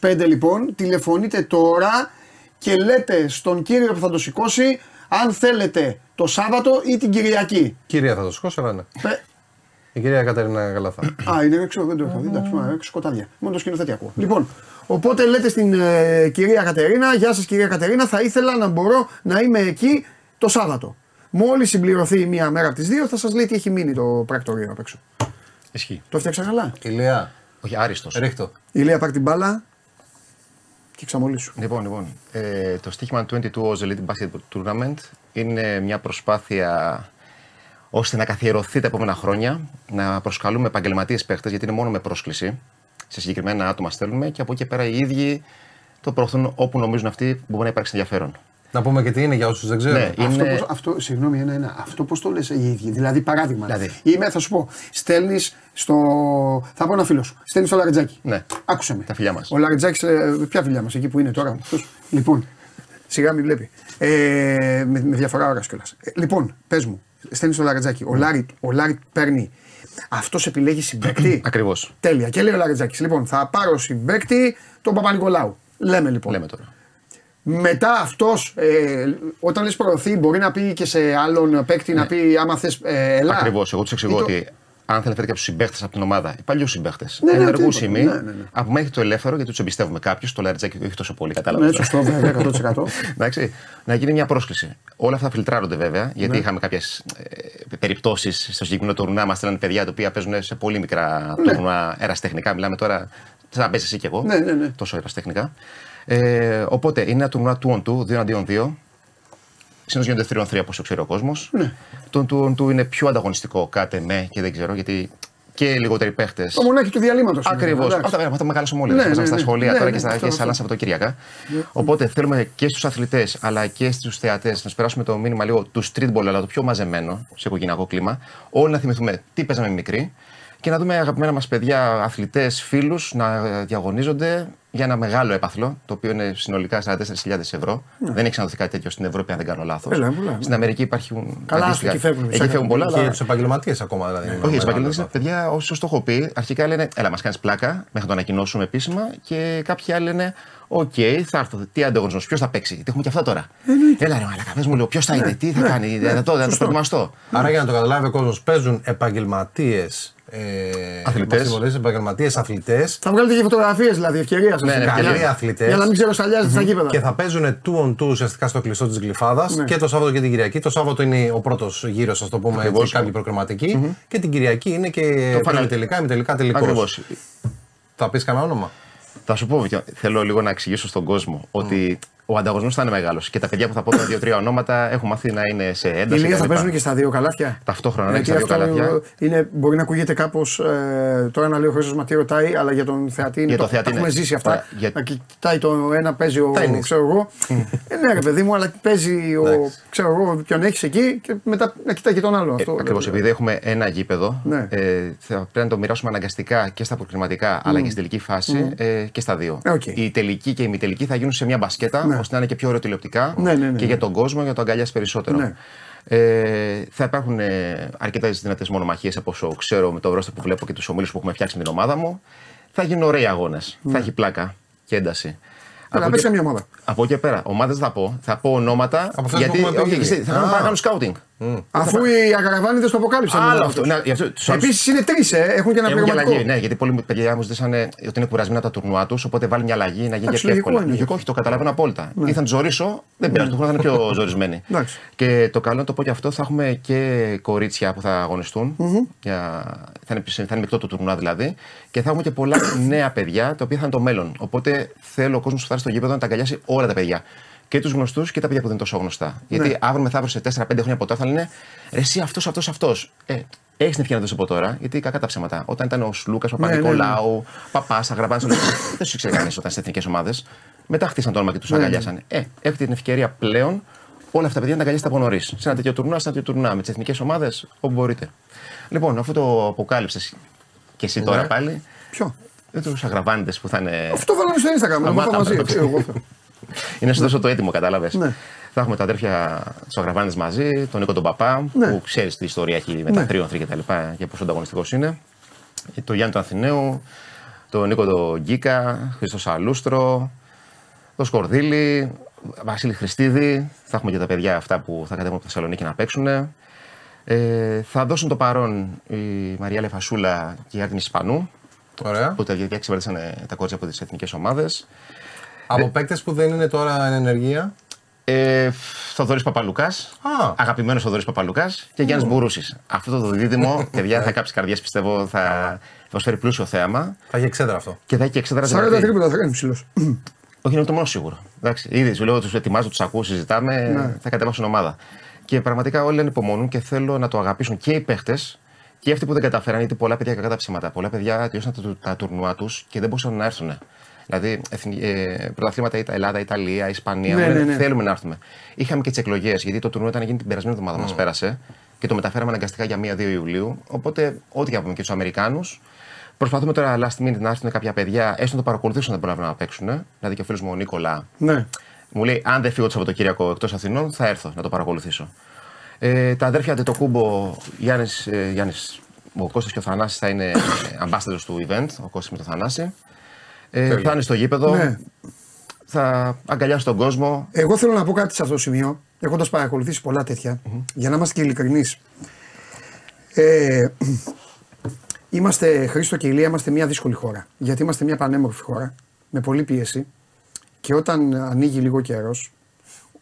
2-13-09-09-7-25 λοιπόν, τηλεφωνείτε τώρα και λέτε στον κύριο που θα το σηκώσει αν θέλετε το Σάββατο ή την Κυριακή. Κυρία θα το σηκώσει, αλλά ναι. Ε, Η κυρία Κατερίνα Καλαθά. Α, είναι έξω, δεν το έχω δει. Εντάξει, μα, έξω σκοτάδια. Μόνο το σκηνοθέτη ακούω. Λοιπόν, οπότε λέτε στην ε, κυρία Κατερίνα, Γεια σας κυρία Κατερίνα, θα ήθελα να μπορώ να είμαι εκεί το Σάββατο. Μόλις συμπληρωθεί μία μέρα από τις δύο, θα σας λέει τι έχει μείνει το πρακτορείο απ' έξω. Ισχύει. Το έφτιαξα καλά; Ηλία, Όχι, άριστος. ρίχτω. Η Λία πάρει την μπάλα και ξαμολύσου. Λοιπόν, λοιπόν ε, το στοίχημα 22 Oz Elite Basketball Tournament είναι μια προσπάθεια ώστε να καθιερωθεί τα επόμενα χρόνια, να προσκαλούμε επαγγελματίες παίχτε, γιατί είναι μόνο με πρόσκληση. Σε συγκεκριμένα άτομα στέλνουμε και από εκεί και πέρα οι ίδιοι το προωθούν όπου νομίζουν αυτοί που μπορεί να υπάρξει ενδιαφέρον. Να πούμε και τι είναι για όσους δεν ξέρουν. Ναι, Αυτό, είναι. πώς, αυτό, συγγνώμη, ένα-ένα. Αυτό πώς το λες οι ίδιοι. Δηλαδή, παράδειγμα. Δηλαδή. Είμαι, θα σου πω, στέλνεις στο. Θα πω ένα φίλο σου. Στέλνεις στο Λαριτζάκι. Ναι. Άκουσε με. Τα φιλιά μας. Ο Λαριτζάκι, ποια φιλιά μας, εκεί που είναι τώρα. αυτός. λοιπόν, σιγά μην βλέπει. Ε, με, με διαφορά ώρας κιόλας. Ε, λοιπόν, πες μου, στέλνεις στο Λαριτζάκι. Ο Λάρι, ο Λάρι παίρνει. Αυτός επιλέγει συμπαίκτη. [clears throat] Ακριβώς. Τέλεια. Και λέει ο Λαριτζάκη. Λοιπόν, θα πάρω συμπαίκτη τον Παπανικολάου. Λέμε λοιπόν. Λέμε τώρα. Μετά αυτός, ε, όταν λες προωθεί, μπορεί να πει και σε άλλον παίκτη να πει άμα θες. Ε, έλα. Ακριβώς. Εγώ τους εξηγώ Ή το- ότι αν θέλετε κάποιου συμπαίχτε από την ομάδα, οι παλιοί συμπαίχτες, Ναι, ναι, ενεργούς τι είπα. ημί, Ναι, ναι, ναι. από μένα έχει το ελεύθερο γιατί τους εμπιστεύομαι κάποιους, το Λαριτζάκη όχι τόσο πολύ, κατάλαβες. Ναι, σωστό, βέβαια, 100%. [laughs] Εντάξει, να γίνει μια πρόσκληση. Όλα αυτά φιλτράρονται βέβαια, γιατί Ναι. είχαμε κάποιες ε, περιπτώσεις στο συγκεκριμένο τουρνά. Μας στέλνουν παιδιά τα οποία παίζουν σε πολύ μικρά Ναι. τουρνά εραστεχνικά. Μιλάμε τώρα, σαν να παίζει εσύ και εγώ. Ναι, ναι, ναι. Τόσο εραστεχνικά. Ε, οπότε είναι ένα τουρνά του on 2, 2 αντίον 2. Συνήθως γίνονται 3 on 3 όπως ξέρει ο κόσμος. Ναι. Το του on 2 είναι πιο ανταγωνιστικό, κάτε με και δεν ξέρω γιατί και λιγότεροι παίχτες. Το μονάκι του διαλύματος. Ακριβώς. Αυτά αυτά μεγάλωσαν όλοι. Ναι, Ναι, ναι, στα ναι. σχολεία Ναι, τώρα ναι, και στα, αυτό, και σε αυτό. άλλα Σαββατοκύριακα. Οπότε θέλουμε και στους αθλητές αλλά και στους θεατές να του περάσουμε το μήνυμα λίγο του streetball, αλλά το πιο μαζεμένο σε οικογενειακό κλίμα. Όλοι να θυμηθούμε τι παίζαμε μικροί και να δούμε αγαπημένα μας παιδιά, αθλητές, φίλους να διαγωνίζονται για ένα μεγάλο έπαθλο, το οποίο είναι συνολικά 44.000 ευρώ. Δεν έχει ξαναδοθεί κάτι τέτοιο στην Ευρώπη, αν δεν κάνω λάθος. Ναι. Έλα, πολλά, ναι. Στην Αμερική υπάρχουν. Καλά, αντίστοιχα- εκεί φεύγουν, Εκεί φεύγουν πολλά, Και αλλά για τους επαγγελματίες ακόμα δηλαδή. είναι όχι, ένα οι επαγγελματίες μεγάλο παιδιά, όσο το έχω πει, αρχικά λένε Έλα, μας κάνεις πλάκα μέχρι να το ανακοινώσουμε επίσημα. Και κάποιοι άλλοι λένε Οκ, θα έρθω. Τι ανταγωνισμός, ποιος θα παίξει. Τι έχουμε και αυτά τώρα. Έλα, ρε Μαλάκα, πες μου λίγο, ποιος θα είναι, τι θα κάνει, να το, να το προετοιμαστώ. Άρα για να το καταλάβει ο κόσμος, παίζουν επαγγελματίες. Ε, Αθλητές. Επαγγελματίες αθλητές Θα βγάλετε και φωτογραφίες δηλαδή ευκαιρία σας. Ναι, ναι, καλοί ευκαιρία. αθλητές. Για να μην ξεροσταλιάζετε στα γήπεδα. Και θα παίζουν two on two ουσιαστικά στο κλειστό της Γλυφάδας Ναι. και το Σάββατο και την Κυριακή. Το Σάββατο είναι ο πρώτος γύρος, ας το πούμε, Ακριβώς. έτσι, κάποιοι προκριματικοί. Και την Κυριακή είναι και Το final. τελικά, τελικά τελικός. Ακριβώς. Θα πεις κανένα όνομα; Θα σου πω, Βικιο, θέλω λίγο να εξηγήσω στον κόσμο ότι ο ανταγωνισμός θα είναι μεγάλος. Και τα παιδιά που θα πω τώρα δύο-τρία ονόματα έχουν μάθει να είναι σε Οι ένταση. Λίγα θα κτλ. παίζουν και στα δύο καλάθια. Ταυτόχρονα, ναι, Γιατί και στα δύο αυτό καλάθια. είναι, μπορεί να ακούγεται κάπως. Ε, τώρα να λέει ο Χρήστος μα τι ρωτάει, αλλά για τον θεατή είναι. Για το το, θεατή τα έχουμε είναι. ζήσει αυτά. Ωραία, για- Να κοιτάει το ένα, παίζει ο. Τένις. ξέρω εγώ. ε, ναι, ρε παιδί μου, αλλά παίζει ο. Εντάξει. ξέρω εγώ, ποιον έχεις εκεί και μετά να κοιτάει και τον άλλο. αυτό, Ακριβώς, δηλαδή. επειδή έχουμε ένα γήπεδο, Ναι. ε, θα πρέπει να το μοιράσουμε αναγκαστικά και στα προκριματικά αλλά και στην τελική φάση ε, και στα δύο. Ε, οκ. Η τελική και η μη τελική θα γίνουν σε μια μπασκέτα Ναι. ώστε να είναι και πιο ωραίο τηλεοπτικά Ναι, ναι, ναι, και ναι. για τον κόσμο για να το αγκαλιάσει περισσότερο. Ναι. Ε, θα υπάρχουν ε, αρκετές δυνατές μονομαχίες από όσο ξέρω με το ρόστερ που βλέπω και τους ομίλους που έχουμε φτιάξει με την ομάδα μου. Θα γίνουν ωραίοι αγώνες. Θα έχει πλάκα και ένταση. Αλλά Από πες εκεί- μια ομάδα. Από εκεί και πέρα, ομάδες θα πω. Θα πω ονόματα. Από αυτές γιατί που έχουμε πει όχι, ήδη. θα κάνουμε Α. παρακάτω σκάουτινγκ. Αφού οι αγαραβάνιδε το αποκάλυψαν. Άλλο μετά αυτό. αυτούς. Ναι, γι' αυτό τους άλλους- Επίσης είναι τρεις, ε. έχουν και ένα Έχουν και αλλαγή, πληρωματικό. ναι, γιατί πολλοί παιδιά μου ζητήσανε ότι είναι κουρασμένα τα τουρνουά τους, οπότε βάλει μια αλλαγή να γίνει Εντάξει, και πιο λογικό εύκολα. είναι. Λογικό, όχι, το καταλαβαίνω απόλυτα. Ή θα του ζωρίσω, δεν πειράζει, το χρόνο θα είναι πιο [laughs] ζορισμένοι. Εντάξει. και το καλό να το πω και αυτό, θα έχουμε και κορίτσια που θα αγωνιστούν. για... Θα είναι, θα είναι μεικτό το τουρνουά δηλαδή. Και θα έχουμε και πολλά νέα παιδιά, τα οποία θα είναι το μέλλον. Οπότε θέλω ο κόσμος που θα έρθει στο γήπεδο να τα αγκαλιάσει όλα τα παιδιά. Και τους γνωστούς και τα παιδιά που δεν είναι τόσο γνωστά. Γιατί αύριο μεθαύριο σε 4-5 χρόνια από τώρα θα λένε Ρε, εσύ αυτός, αυτός, αυτός. Ε, έχεις την ευκαιρία να το δεις από τώρα, γιατί κακά τα ψέματα. Όταν ήταν ο Σλούκας, ο Ναι, ναι, ναι. Παπα-Νικολάου, Παπάς, Αγραβάνη, δεν τους ήξερε κανείς όταν στι εθνικές ομάδες. Μετά χτίσαν το όνομα και τους Ναι, αγκαλιάσανε. Ε, έχετε την ευκαιρία πλέον όλα αυτά τα παιδιά να τα αγκαλιάσετε από νωρίς. Σε ένα τέτοιο τουρνουά, σε ένα τέτοιο τουρνουά, με τις εθνικές ομάδες, όπου μπορείτε. Λοιπόν, αφού το αποκάλυψες και εσύ τώρα Ναι. πάλι, Ποιο; με τους αγραβάντε που θα είναι. Αυτό βάλαμε στο Instagram. Το Αμά, μάθα μαζί. Αμά, ξέρω εγώ. Είναι να σου δώσω το έτοιμο, κατάλαβες. Ναι. Θα έχουμε τα αδέρφια του Αγραβάντε μαζί, τον Νίκο τον Παπά, Ναι. που ξέρεις τι ιστορία έχει με τα Ναι. τρίωθρη και τα λοιπά και πόσο ανταγωνιστικός είναι. Το Γιάννη του Αθηναίου, τον Νίκο τον Γκίκα, Χρήστος Σαλούστρο, τον Σκορδίλη, Βασίλη Χριστίδη. Θα έχουμε και τα παιδιά αυτά που θα κατέβουν από τη Θεσσαλονίκη να παίξουν. Ε, θα δώσουν το παρόν η Μαρία Λεφασούλα και η Άρτιμη Ισπανού, Ωραία. που τα παιδιά ξεπέρασαν τα κότσια από τις εθνικές ομάδες. Από παίκτες που δεν είναι τώρα εν ενεργεία; Ε, Θοδωρής Παπαλουκάς. Α. Αγαπημένος Θοδωρής Παπαλουκάς και Γιάννης Μπουρούσης. Αυτό το δίδυμο, παιδιά, θα κάψει καρδιές, πιστεύω, θα προσφέρει πλούσιο θέαμα Θα έχει εξέδρα αυτό. και θα έχει και εξέδρα 40 δηλαδή. τρίποντα θα κάνει ψηλός. [clears throat] Όχι, είναι το μόνο σίγουρο. Εντάξει, ήδη σου λέω, τους ετοιμάζω, τους ακούω, συζητάμε, Ναι. θα κατεβάσουν ομάδα. Και πραγματικά όλοι ανυπομονούν και θέλω να το αγαπήσουν και οι παίχτες και αυτοί που δεν καταφέραν, γιατί πολλά παιδιά κακά τα ψέματα. Πολλά παιδιά τελειώσαν τα, τα τουρνουά τους και δεν μπορούσαν να έρθουν. Δηλαδή, εθνι- ε, πρωταθλήματα Ιτα- Ελλάδα, Ιταλία, Ισπανία. Ναι, μου λένε, ναι, ναι. Θέλουμε να έρθουμε. Είχαμε και τις εκλογές, γιατί το τουρνουά ήταν να γίνει την περασμένη εβδομάδα μας πέρασε και το μεταφέραμε αναγκαστικά για 1-2 Ιουλίου. Οπότε, ό,τι και να πούμε και τους Αμερικάνους, Προσπαθούμε τώρα last minute να έρθουν κάποια παιδιά, έστω να το παρακολουθήσουν δεν προλάβουν να παίξουν. Δηλαδή και ο φίλος μου ο Νίκολα Ναι. μου λέει: Αν δεν φύγω το Σαββατοκύριακο εκτός Αθηνών, θα έρθω να το παρακολουθήσω. Ε, τα αδέρφια Αντετοκούμπο, Γιάννης, ε, Γιάννης, ο Κώστας και ο Θανάσης θα είναι ε, ambassadors του event, ο Κώστας με τον Θανάση. Ε, θα είναι στο γήπεδο, Ναι. θα αγκαλιάσει τον κόσμο. Εγώ θέλω να πω κάτι σε αυτό το σημείο, έχοντας παρακολουθήσει πολλά τέτοια, για να είμαστε και ειλικρινείς. Ε, είμαστε, Χρήστο και Ηλία, είμαστε μια δύσκολη χώρα. Γιατί είμαστε μια πανέμορφη χώρα, με πολλή πίεση. Και όταν ανοίγει λίγο καιρός,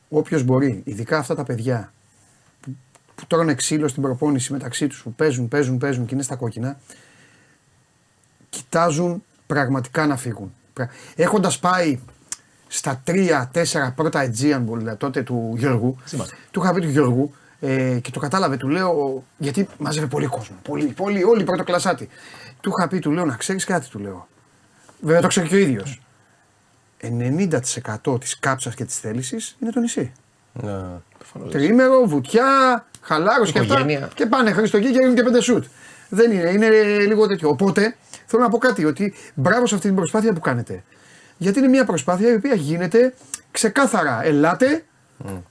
όποιος μπορεί, ειδικά αυτά τα παιδιά που, που τρώνε ξύλο στην προπόνηση μεταξύ τους, που παίζουν, παίζουν, παίζουν και είναι στα κόκκινα, κοιτάζουν πραγματικά να φύγουν. Έχοντας πάει στα 3-4 πρώτα Aegean Bowl δηλαδή, τότε του Γιώργου, του είχα πει του Γιώργου ε, και το κατάλαβε, του λέω, γιατί μάζευε πολύ κόσμο, πολύ, πολύ, όλοι πρωτοκλασάτη. Του είχα πει, του λέω, να ξέρεις κάτι, του λέω. Βέβαια το ξέρει και ο ίδιος. 90% της κάψας και της θέλησης είναι το νησί. Ναι. Τριήμερο, βουτιά, χαλάρωση και αυτά. Οικογένεια. Και πάνε Χριστό εκεί και γίνουν και πέντε σουτ. Δεν είναι, είναι λίγο τέτοιο. Οπότε θέλω να πω κάτι, ότι μπράβο σε αυτή την προσπάθεια που κάνετε. Γιατί είναι μια προσπάθεια η οποία γίνεται ξεκάθαρα. Ελάτε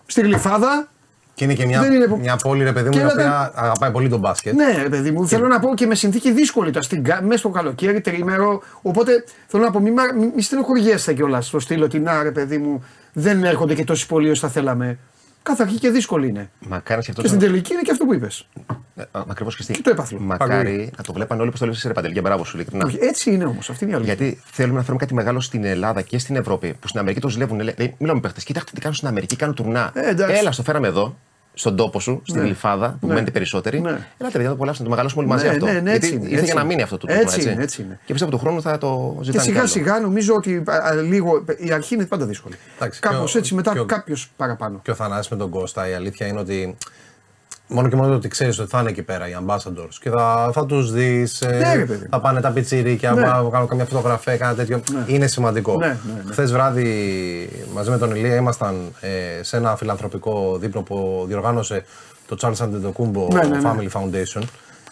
στη γλυφάδα. Και είναι και μια, Δεν είναι που- μια πόλη, ρε παιδί μου, Και η λέτε- οποία αγαπάει πολύ τον μπάσκετ. Ναι, ρε παιδί μου, θέλω να πω και με συνθήκη δύσκολη τώρα, στην, κα- μέσα στο καλοκαίρι, τριήμερο. Οπότε θέλω να πω, μην μη, μη στενοχωριέστε κιόλας στο στυλ ότι να ρε παιδί μου, δεν έρχονται και τόσοι πολλοί όσο θα θέλαμε. Κάθε αρχή και δύσκολη είναι. Μακάρι και αυτό Και στην τελική είναι και αυτό που είπες. Ακριβώς και, στη- Και το έπαθλο. Μακάρι να το βλέπαν όλοι πώ το λες, ρε Παντελή, και μπράβο σου, ειλικρινά. Όχι, έτσι είναι όμως, αυτή είναι η αλήθεια. Γιατί θέλουμε να φέρουμε κάτι μεγάλο στην Ελλάδα και στην Ευρώπη που στην Αμερική το ζηλεύουν. Λέει, μιλάμε παίχτες. Κοιτάξτε τι κάνουν στην Αμερική, κάνουν τουρνά. Ε, εντάξει. Έλα, στο φέραμε εδώ, στον τόπο σου, στην Ναι. γλυφάδα που Ναι. μένετε περισσότεροι. Ναι. Έλα, παιδιά, να το απολαύσουμε, να το μεγαλώσουμε όλοι μαζί Ναι, αυτό. ναι, ναι, Γιατί έτσι είναι, ήρθε έτσι για να είναι. μείνει αυτό το Έτσι τουρνά. είναι, έτσι είναι. Και πιστεύω του χρόνου θα το Και ζητάνε. σιγά κι άλλο. σιγά νομίζω ότι α, α, λίγο. Η αρχή είναι πάντα δύσκολη. Εντάξει, Κάπως και ο- έτσι μετά και ο- κάποιος παραπάνω. Και ο Θανάσης με τον Κώστα, η αλήθεια είναι ότι μόνο και μόνο το ότι ξέρεις ότι θα είναι εκεί πέρα οι ambassadors και θα, θα τους δεις. Ναι, ρε παιδί. θα πάνε τα πιτσιρίκια, Ναι. θα κάνουν καμιά φωτογραφία, κάνα τέτοιο. Είναι σημαντικό. Ναι, ναι, ναι. Χθες βράδυ μαζί με τον Ηλία ήμασταν ε, σε ένα φιλανθρωπικό δείπνο που διοργάνωσε το Charles Antetokounmpo Ναι, ναι, ναι. Family Foundation.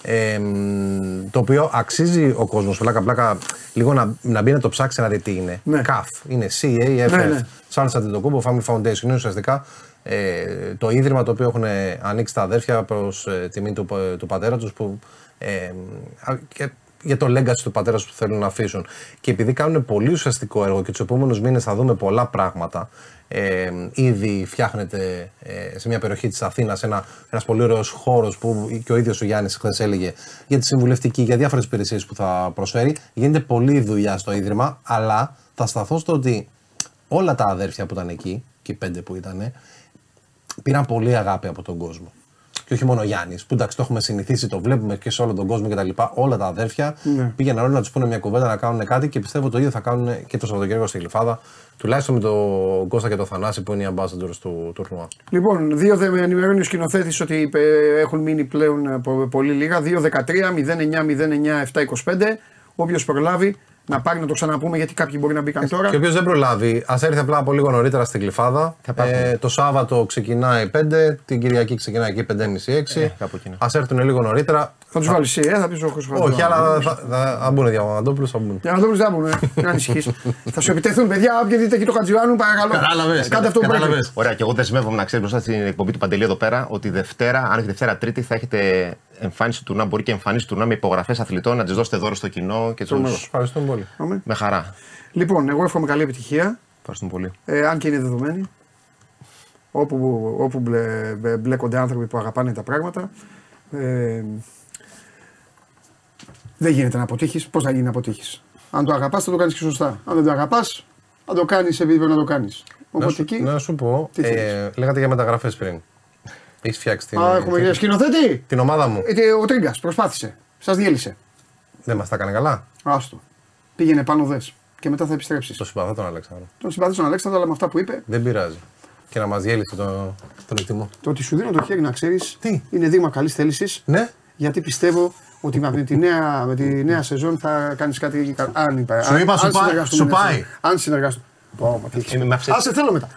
Ε, μ, το οποίο αξίζει ο κόσμος, πλάκα πλάκα, λίγο να, να μπει να το ψάξει να δει τι είναι. Ναι. CAF, είναι CAFF. Ναι, ναι. Charles Antetokounmpo Family Foundation είναι ουσιαστικά ε, το ίδρυμα το οποίο έχουν ανοίξει τα αδέρφια προς τιμή του, του πατέρα τους που. Ε, α, και για το legacy του πατέρα τους που θέλουν να αφήσουν. Και επειδή κάνουν πολύ ουσιαστικό έργο και τους επόμενους μήνες θα δούμε πολλά πράγματα. Ε, ήδη φτιάχνεται ε, σε μια περιοχή της Αθήνας ένα ένας πολύ ωραίος χώρος που και ο ίδιος ο Γιάννης χθες έλεγε για τη συμβουλευτική, για διάφορες υπηρεσίες που θα προσφέρει. Γίνεται πολλή δουλειά στο ίδρυμα, αλλά θα σταθώ στο ότι όλα τα αδέρφια που ήταν εκεί, και οι πέντε που ήταν, πήραν πολύ αγάπη από τον κόσμο. Και όχι μόνο ο Γιάννης, που εντάξει το έχουμε συνηθίσει, το βλέπουμε και σε όλο τον κόσμο κτλ. Όλα τα αδέρφια πήγαιναν όλοι να τους πούνε μια κουβέντα να κάνουν κάτι και πιστεύω το ίδιο θα κάνουν και το Σαββατοκύριακο στη Γλυφάδα. Τουλάχιστον με τον Κώστα και τον Θανάση που είναι οι ambassadors του τουρνουά. Λοιπόν, δύο δε με ενημερώνει ο σκηνοθέτης ότι ε, έχουν μείνει πλέον ε, πο- πολύ λίγα. 2-13, 09-09-7-25. Όποιος προλάβει να πάρει να το ξαναπούμε γιατί κάποιοι μπορεί να μπήκαν τώρα. Και όποιος δεν προλάβει, ας έρθει απλά από λίγο νωρίτερα στην Γλυφάδα. Ε, το Σάββατο ξεκινάει 5, την Κυριακή ξεκινάει εκεί 5.30-6. κάπου εκεί είναι. Α έρθουν λίγο νωρίτερα. Θα τους βάλεις εσύ, ε, θα πεις ο Χρυσό. Όχι, αλλά θα, θα, θα μπουν διαμαντόπουλο, θα μπουν. Για να δούμε, δεν μπορούν, να ανησυχείς. [laughs] θα σου επιτεθούν, παιδιά, όποιοι δείτε εκεί το Χατζιβάνου, παρακαλώ. Κατάλαβες, Κάντε αυτό που πρέπει. κατάλαβες. Ωραία, και εγώ δεσμεύομαι να ξέρεις μπροστά στην εκπομπή του Παντελή εδώ πέρα ότι Δευτέρα, αν όχι Δευτέρα, Τρίτη, θα έχετε εμφάνιση του τουρνά. Μπορεί και εμφάνιση του τουρνά με υπογραφές αθλητών να τις δώσετε δώρο στο κοινό και του. Ευχαριστούμε πολύ. Πάμε. Με χαρά. Λοιπόν, εγώ εύχομαι καλή επιτυχία. Ευχαριστούμε πολύ. Ε, αν και είναι δεδομένη. Όπου, όπου μπλε, μπλε- μπλέκονται άνθρωποι που αγαπάνε τα πράγματα. Ε, δεν γίνεται να αποτύχεις. Πώς θα γίνει να αποτύχεις; Αν το αγαπάς, θα το κάνεις και σωστά. Αν δεν το αγαπάς, θα το κάνεις επειδή πρέπει να το κάνεις. Να Οπότε σου, εκεί. να σου πω, Τι ε, θέλεις; λέγατε για μεταγραφές πριν. Έχεις φτιάξει την, Α, έχουμε την, σκηνοθέτη. την ομάδα μου. Ε, ο Τρίγκας προσπάθησε. Σας διέλυσε. Δεν μας τα έκανε καλά. Άστο. Πήγαινε πάνω δες. Και μετά θα επιστρέψεις. Το συμπαθώ τον Αλέξανδρο. Τον συμπαθήσω τον Αλέξανδρο, αλλά με αυτά που είπε, Δεν πειράζει. Και να μας διέλυσε το, τον εκτιμώ. το ότι σου δίνω το χέρι να ξέρεις Τι; είναι δείγμα καλής θέλησης. Ναι, Γιατί πιστεύω ότι με τη νέα, με τη νέα σεζόν θα κάνεις κάτι. κα- Αν, είπα, Σου αν- είπα, αν σου πάει, συνεργαστούμε σου νέα πάει. σεζόν. Αν συνεργαστούμε. Πω, μα τι έχεις. Ε, με άφησες- Άσε, θέλω μετά.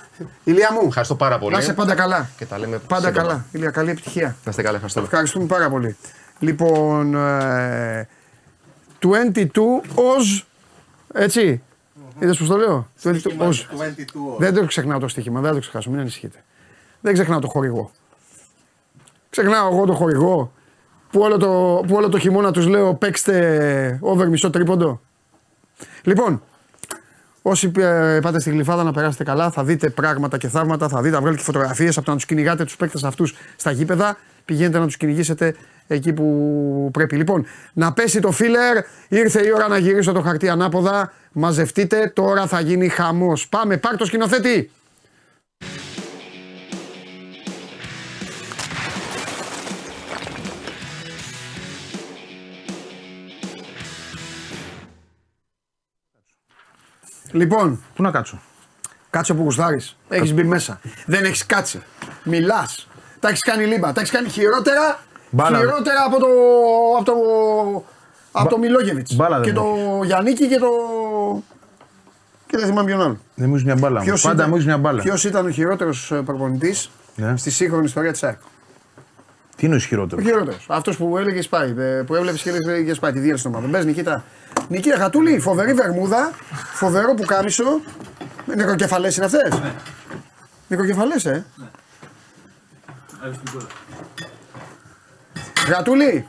Ηλία μου, Ευχαριστώ πάρα πολύ. να είσαι πάντα καλά. Και τα λέμε Πάντα σύντομα. καλά. Ηλία, καλή επιτυχία. Να είστε καλά, ευχαριστώ. Ευχαριστούμε πάρα πολύ. Λοιπόν, ε, 22 ως, έτσι, είδες πως το λέω, 22 ως. Δεν το ξεχνάω το στοίχημα, δεν θα το ξεχάσω, μην ανησυχείτε. Δεν ξεχνάω το χορηγό. Ξεχνάω εγώ το χορηγό που όλο το, που όλο το χειμώνα τους λέω παίξτε over μισό τρίποντο. Λοιπόν, Όσοι ε, πάτε στη γλυφάδα να περάσετε καλά, θα δείτε πράγματα και θαύματα, θα δείτε, θα βγάλετε και φωτογραφίες από το να τους κυνηγάτε τους παίκτες αυτούς στα γήπεδα. Πηγαίνετε να τους κυνηγήσετε εκεί που πρέπει. Λοιπόν, να πέσει το φίλερ, ήρθε η ώρα να γυρίσω το χαρτί ανάποδα. Μαζευτείτε, τώρα θα γίνει χαμός. Πάμε, πάρ το σκηνοθέτη. Λοιπόν, Πού να κάτσω; Κάτσε που γουστάρεις. Έχεις μπει μέσα. Δεν έχεις κάτσει. Μιλάς. Τα έχεις κάνει λίμπα. Τα έχεις κάνει χειρότερα. Μπάλα. Χειρότερα από το. από το. από το Μιλόγεβιτς. Μπάλα Και δεν το Γιάννικη και το. και δεν θυμάμαι ποιον άλλον. Δεν μου έχεις μια μπάλα. μου. Πάντα μου έχεις μια μπάλα. Ποιος ήταν ο χειρότερος προπονητής Ναι. στη σύγχρονη ιστορία της ΑΕΚ; Τι είναι ο Ο ισχυρότερο. χειρότερος. Αυτός που έλεγε σπάει. ε, Που έβλεπε και έλεγε σπάει τη διέλυση των ομάδων. Μπε Νικήτα. Νικήτα Χατούλη, φοβερή βερμούδα, φοβερό που κάμισο. Νεκροκεφαλέ είναι αυτές; Ναι. Νεκροκεφαλέ, ε. Γατούλη,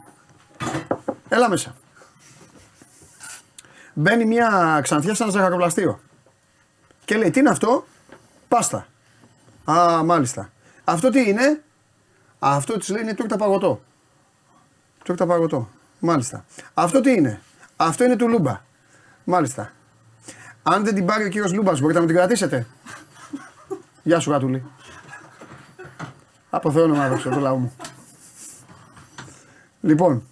έλα μέσα. Μπαίνει μια ξανθιά σε ένα ζαχαροπλαστείο. Και λέει, τι είναι αυτό, πάστα. Α, μάλιστα. Αυτό τι είναι, αυτό τη λέει είναι τούρτα παγωτό. Τούρτα παγωτό. Μάλιστα. Αυτό τι είναι; Αυτό είναι του Λούμπα. Μάλιστα. Αν δεν την πάρει ο κύριος Λούμπας, μπορείτε να μου την κρατήσετε. Γεια σου, Γατούλη. Από Θεό να μ' άδοξε το λαό μου. Λοιπόν,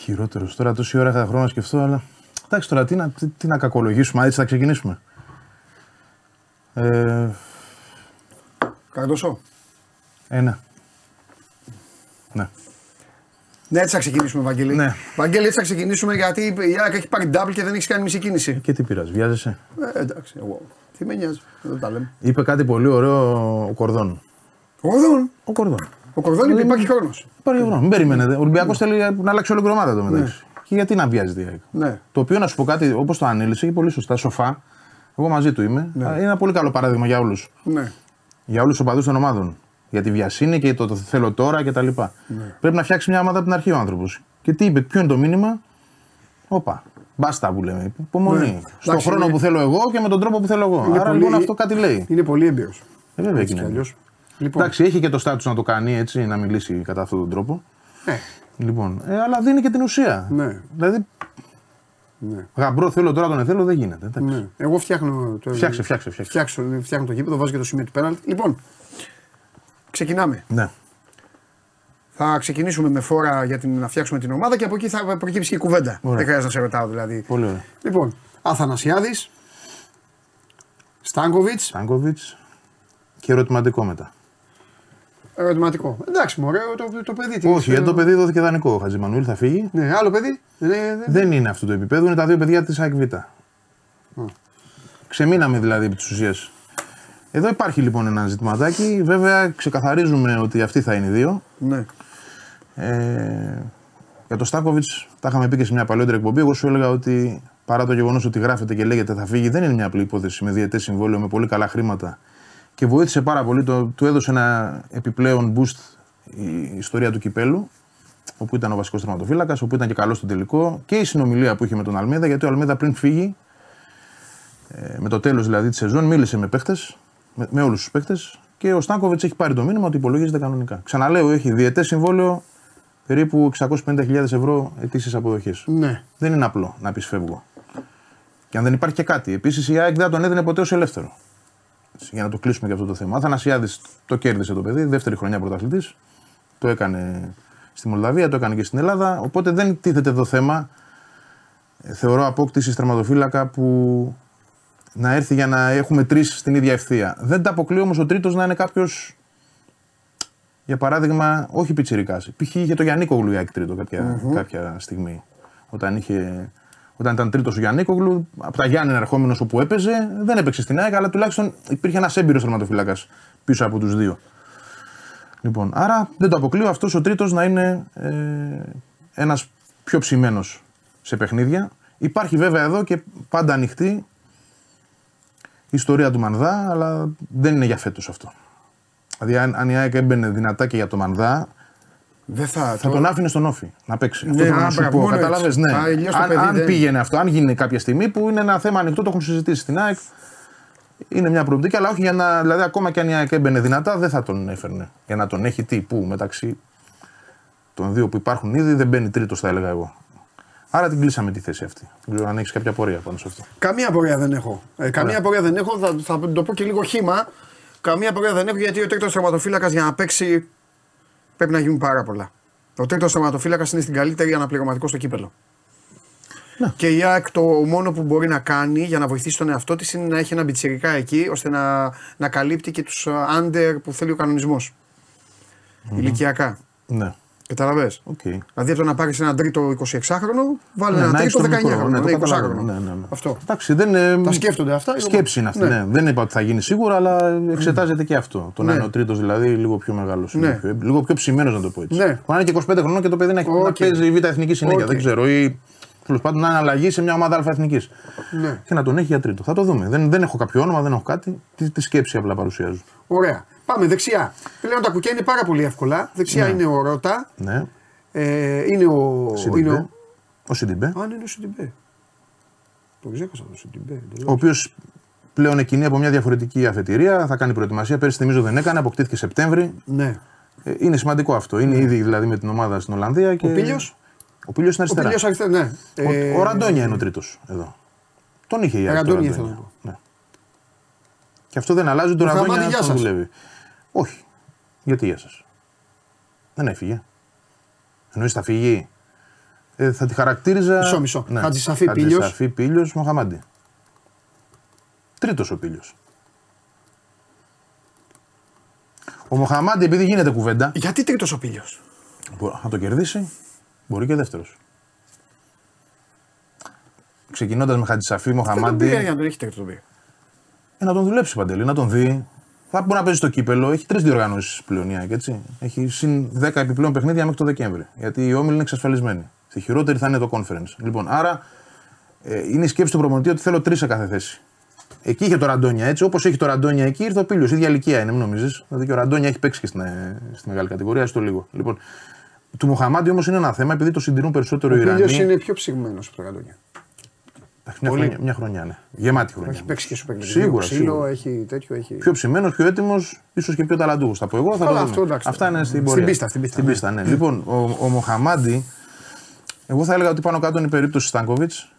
Χειρότερος. Τώρα τόση ώρα είχα χρόνο να σκεφτώ, αλλά. Εντάξει τώρα, τι να, τι, τι να κακολογήσουμε, έτσι θα ξεκινήσουμε. Ε, Καρδοσό. ένα. Ναι. Ναι, έτσι θα ξεκινήσουμε, Βαγγέλη. Ναι. Βαγγέλη, έτσι θα ξεκινήσουμε γιατί η ΑΕΚ έχει πάρει double και δεν έχει κάνει μισή κίνηση. Και τι πειράζει, βιάζεσαι; Ε, εντάξει, εγώ. Τι με νοιάζει, δεν τα λέμε. Είπε κάτι πολύ ωραίο ο Κορδόν. Ο Κορδόν; Ο Κορδόν. Ο Κορδόν είπε υπάρχει χρόνος. Υπάρχει χρόνος. Μην περιμένετε. Ο Ολυμπιακός θέλει να αλλάξει όλη η ομάδα το μεταξύ. Και γιατί να βιάζεται η ΑΕΚ; Ναι. Το οποίο να σου πω κάτι, όπως το ανήλυσε, έχει πολύ σωστά, σοφά. Εγώ μαζί του είμαι. Είναι ένα πολύ καλό παράδειγμα για όλους. Ναι. για όλους τους οπαδούς των ομάδων. Για τη βιασύνη και το, το θέλω τώρα κτλ. Πρέπει να φτιάξεις μια ομάδα από την αρχή ο άνθρωπος. Και τι είπε, ποιο είναι το μήνυμα; Όπα. Μπάστα που λέμε. Υπομονή. Ναι. Στον Εντάξει, χρόνο είναι- που θέλω εγώ και με τον τρόπο που θέλω εγώ. Είναι Άρα πολύ- λοιπόν αυτό κάτι λέει. Είναι πολύ έμπειρος. Ε, βέβαια Έτσι και κι είναι. αλλιώς. Λοιπόν, Εντάξει, έχει και το στάτου να το κάνει έτσι, να μιλήσει κατά αυτόν τον τρόπο. ναι, Λοιπόν, ε, αλλά δίνει και την ουσία. Ναι. Δηλαδή, ναι, γαμπρό θέλω τώρα τον εθέλω δεν γίνεται. εντάξει. ναι. Εγώ φτιάχνω. Το... Φτιάξε, φτιάξε, φτιάξε. Φτιάξω, φτιάχνω το γήπεδο, βάζω και το σημείο του πέναλτ. Λοιπόν, ξεκινάμε. Ναι. Θα ξεκινήσουμε με φόρα για την, να φτιάξουμε την ομάδα και από εκεί θα προκύψει και η κουβέντα. Ωραία. Δεν χρειάζεται να σε ρωτάω δηλαδή. Πολύ ωραία. Λοιπόν, Αθανασιάδης, Στάνκοβιτς, Στάνκοβιτς και ερωτηματικό μετά. ερωτηματικό. Εντάξει, μωρέ, το, το παιδί. τι- Όχι, γιατί το παιδί δόθηκε δανεικό. Ο Χατζημανουήλ θα φύγει. Ναι, άλλο παιδί. Ναι, ναι, Δεν είναι αυτού του επίπεδου, είναι τα δύο παιδιά της ΑΕΚΒ. Ξεμείναμε δηλαδή επί τη ουσία. Εδώ υπάρχει λοιπόν ένα ζητηματάκι. Βέβαια, ξεκαθαρίζουμε ότι αυτοί θα είναι οι δύο. ναι. Ε, για το Στάκοβιτς, τα είχαμε πει και σε μια παλαιότερη εκπομπή. Εγώ σου έλεγα ότι παρά το γεγονός ότι γράφεται και λέγεται θα φύγει, δεν είναι μια απλή υπόθεση με διαιτές συμβόλαιο, με πολύ καλά χρήματα. Και βοήθησε πάρα πολύ, το, του έδωσε ένα επιπλέον boost η ιστορία του κυπέλου, όπου ήταν ο βασικός τερματοφύλακα, όπου ήταν και καλός στο τελικό και η συνομιλία που είχε με τον Αλμίδα, γιατί ο Αλμίδα πριν φύγει, ε, με το τέλος δηλαδή της σεζόν, μίλησε με παίχτες, με, με όλους τους παίχτε και ο Στάνκοβιτς έχει πάρει το μήνυμα ότι υπολογίζεται κανονικά. Ξαναλέω, έχει διαιτές συμβόλαιο περίπου 650.000 ευρώ ετήσιες αποδοχές. ναι. Δεν είναι απλό να πεις φεύγω. Και αν δεν υπάρχει και κάτι. Επίσης η ΑΕΚ δεν τον έδινε ποτέ ως ελεύθερο. Έτσι, Για να το κλείσουμε και αυτό το θέμα. Ο Αθανασιάδης το κέρδισε το παιδί, δεύτερη χρονιά πρωταθλητής. Το έκανε στη Μολδαβία, το έκανε και στην Ελλάδα. Οπότε δεν τίθεται εδώ θέμα. ε, Θεωρώ απόκτηση τερματοφύλακα που να έρθει για να έχουμε τρεις στην ίδια ευθεία. Δεν τα αποκλείω όμως ο τρίτος να είναι κάποιος για παράδειγμα, όχι πιτσυρικά. Π.χ. είχε το Γιάννικο η ΑΕΚ τρίτο κάποια, κάποια στιγμή. Όταν, είχε, όταν ήταν τρίτος ο Γιάννικογλου, από τα Γιάννη ερχόμενος όπου έπαιζε, δεν έπαιξε στην ΑΕΚ, αλλά τουλάχιστον υπήρχε ένας έμπειρος τερματοφυλάκα πίσω από τους δύο. Λοιπόν, άρα δεν το αποκλείω αυτός ο τρίτος να είναι ε, ένας πιο ψημένος σε παιχνίδια. Υπάρχει βέβαια εδώ και πάντα ανοιχτή η ιστορία του Μανδά, αλλά δεν είναι για φέτος αυτό. Δηλαδή, αν, αν η ΑΕΚ έμπαινε δυνατά και για το Μανδά, Δεν θα. θα τον άφηνε στον όφη να παίξει. αυτό Ναι, θέλω α, να σου μπράβο, πω. μόνο Κατάλαβες, έτσι. ναι. Α, αλλιώς το αν παιδί αν δεν- πήγαινε αυτό, αν γίνει κάποια στιγμή που είναι ένα θέμα ανοιχτό, το έχουν συζητήσει στην ΑΕΚ. Είναι μια προοπτική, αλλά όχι για να. Δηλαδή, ακόμα και αν η ΑΕΚ έμπαινε δυνατά, δεν θα τον έφερνε. Για να τον έχει τι, πού, μεταξύ των δύο που υπάρχουν ήδη, δεν μπαίνει τρίτος, θα έλεγα εγώ. Άρα την κλείσαμε τη θέση αυτή. Δεν ξέρω αν έχεις κάποια πορεία πάνω σε αυτό. Καμία πορεία δεν έχω. Ε, καμία πορεία δεν έχω. Θα, θα το πω και λίγο χήμα. Καμία πορεία δεν έχω γιατί ο τρίτος τερματοφύλακα για να παίξει πρέπει να γίνουν πάρα πολλά. Ο τρίτος τερματοφύλακα είναι στην καλύτερη αναπληρωματικό στο κύπελο. Και η ΑΕΚ το μόνο που μπορεί να κάνει για να βοηθήσει τον εαυτό της είναι να έχει ένα μπιτσιρικά εκεί ώστε να, να καλύπτει και τους άντερ που θέλει ο κανονισμός. Ηλικιακά. Ναι. Κατάλαβα. Οκ. Δηλαδή από το να πάρεις έναν τρίτο 26χρονο, βάλει Ναι, ένα να έχεις τρίτο το μικρό, 19χρονο, ναι, το ναι, 20χρονο. καταλαβαίνω, ναι, ναι, ναι. Αυτό. Εντάξει, δεν, ε, Τα σκέφτονται αυτά. Σκέψη είναι αυτή. Ναι. Ναι. Δεν είπα ότι θα γίνει σίγουρα, αλλά εξετάζεται και αυτό. Το να Ναι. είναι ο τρίτος δηλαδή λίγο πιο μεγάλος. Ναι. Πιο, λίγο πιο ψημένος να το πω έτσι. Ναι. Μπορεί να είναι και 25 χρονών και το παιδί να, έχει, να Οκ. παίζει η β' εθνική συνέχεια. Οκ. Δεν ξέρω. Ή τέλος πάντων να είναι αλλαγή σε μια ομάδα α εθνικής. Ναι. Και να τον έχει για τρίτο. Θα το δούμε. Δεν, δεν έχω κάποιο όνομα, δεν έχω κάτι. Τη, τη σκέψη απλά παρουσιάζω. Ωραία. Πάμε δεξιά. Πλέον τα κουκιά είναι πάρα πολύ εύκολα. Δεξιά είναι ο Ρώτα. Ναι. Ε, είναι ο. Είναι Σιντιμπέ. ο... Ο Σιντιμπέ. Α, ναι, είναι ο Σιντιμπέ. Το ξέχασα το Σιντιμπέ. Ο οποίος πλέον εκκινεί από μια διαφορετική αφετηρία. Θα κάνει προετοιμασία. Πέρσι θυμίζω δεν έκανε. Αποκτήθηκε Σεπτέμβρη. Ναι. Ε, είναι σημαντικό αυτό. Είναι ήδη δηλαδή με την ομάδα στην Ολλανδία. Και... Ο Πίλιος; Ο Πίλιο είναι Ο αριστερά. Πιλιός αριστερά, ναι. Ο, Ε, ο Ραντόνια είναι ο τρίτος εδώ. Τον είχε η ΑΕΚ. τον Ραντόνια Ραντόνια. ήθελα να πω. Ναι. Και αυτό δεν αλλάζει. Το Ο Χαμάντι, Ραντόνια γεια τον σας. δουλεύει. Όχι. Γιατί για σας. Δεν έφυγε. Εννοείς θα φύγει. Ε, θα τη χαρακτήριζα. Μισό, μισό. Χατζησαφή, Πίλιος. Χατζησαφή, Πίλιος, Μοχαμάντι. Τρίτος ο Πίλιος. Ο Μοχαμάντι, επειδή γίνεται κουβέντα, Γιατί τρίτος ο Πίλιο. Μπορεί να το κερδίσει, μπορεί και δεύτερος. Ξεκινώντας με Χατζησαφή, Δεν τον Μοχαμάντι, πήγε για να τον έχει τρίτο τον πήγε. ε, να τον δουλέψει παντελή, να τον δει. Θα μπορεί να παίζει στο κύπελο. Έχει τρεις διοργανώσεις πλέον η ΑΕΚ, έτσι. Έχει συν 10 επιπλέον παιχνίδια μέχρι το Δεκέμβρη. Γιατί οι όμιλοι είναι εξασφαλισμένοι. Στη χειρότερη θα είναι το conference. Λοιπόν, άρα ε, είναι η σκέψη του προπονητή ότι θέλω τρεις σε κάθε θέση. Εκεί είχε το Ραντόνια έτσι. Όπως έχει το Ραντόνια εκεί, ήρθε ο Πίλιο. ίδια ηλικία είναι, μην νομίζεις. Δηλαδή και ο Ραντόνια έχει παίξει και στην, ε, στη μεγάλη κατηγορία, στο λίγο. Λοιπόν, του Μοχαμάντι όμως είναι ένα θέμα επειδή το συντηρούν περισσότερο Ο οι Ιρανοί. Πίλιος είναι πιο ψυγμένος από το Ραντόνια. Εντάξει, Μια, χρονιά, μια χρονιά, ναι. Γεμάτη χρονιά. Έχει παίξει και σου παίξει. Σίγουρα, Ξύλο, σίγουρα. έχει τέτοιο. Έχει... Πιο ψημένος, πιο έτοιμος, ίσως και πιο ταλαντούχος. Θα πω εγώ. Θα Καλά, το δούμε. αυτό εντάξει. Αυτά είναι στην Στην πορεία. πίστα, στην πίστα, ναι. ναι. λοιπόν, ο, ο Μοχαμάντι, εγώ θα έλεγα ότι πάνω κάτω είναι η περίπτωση Στάνκοβιτς.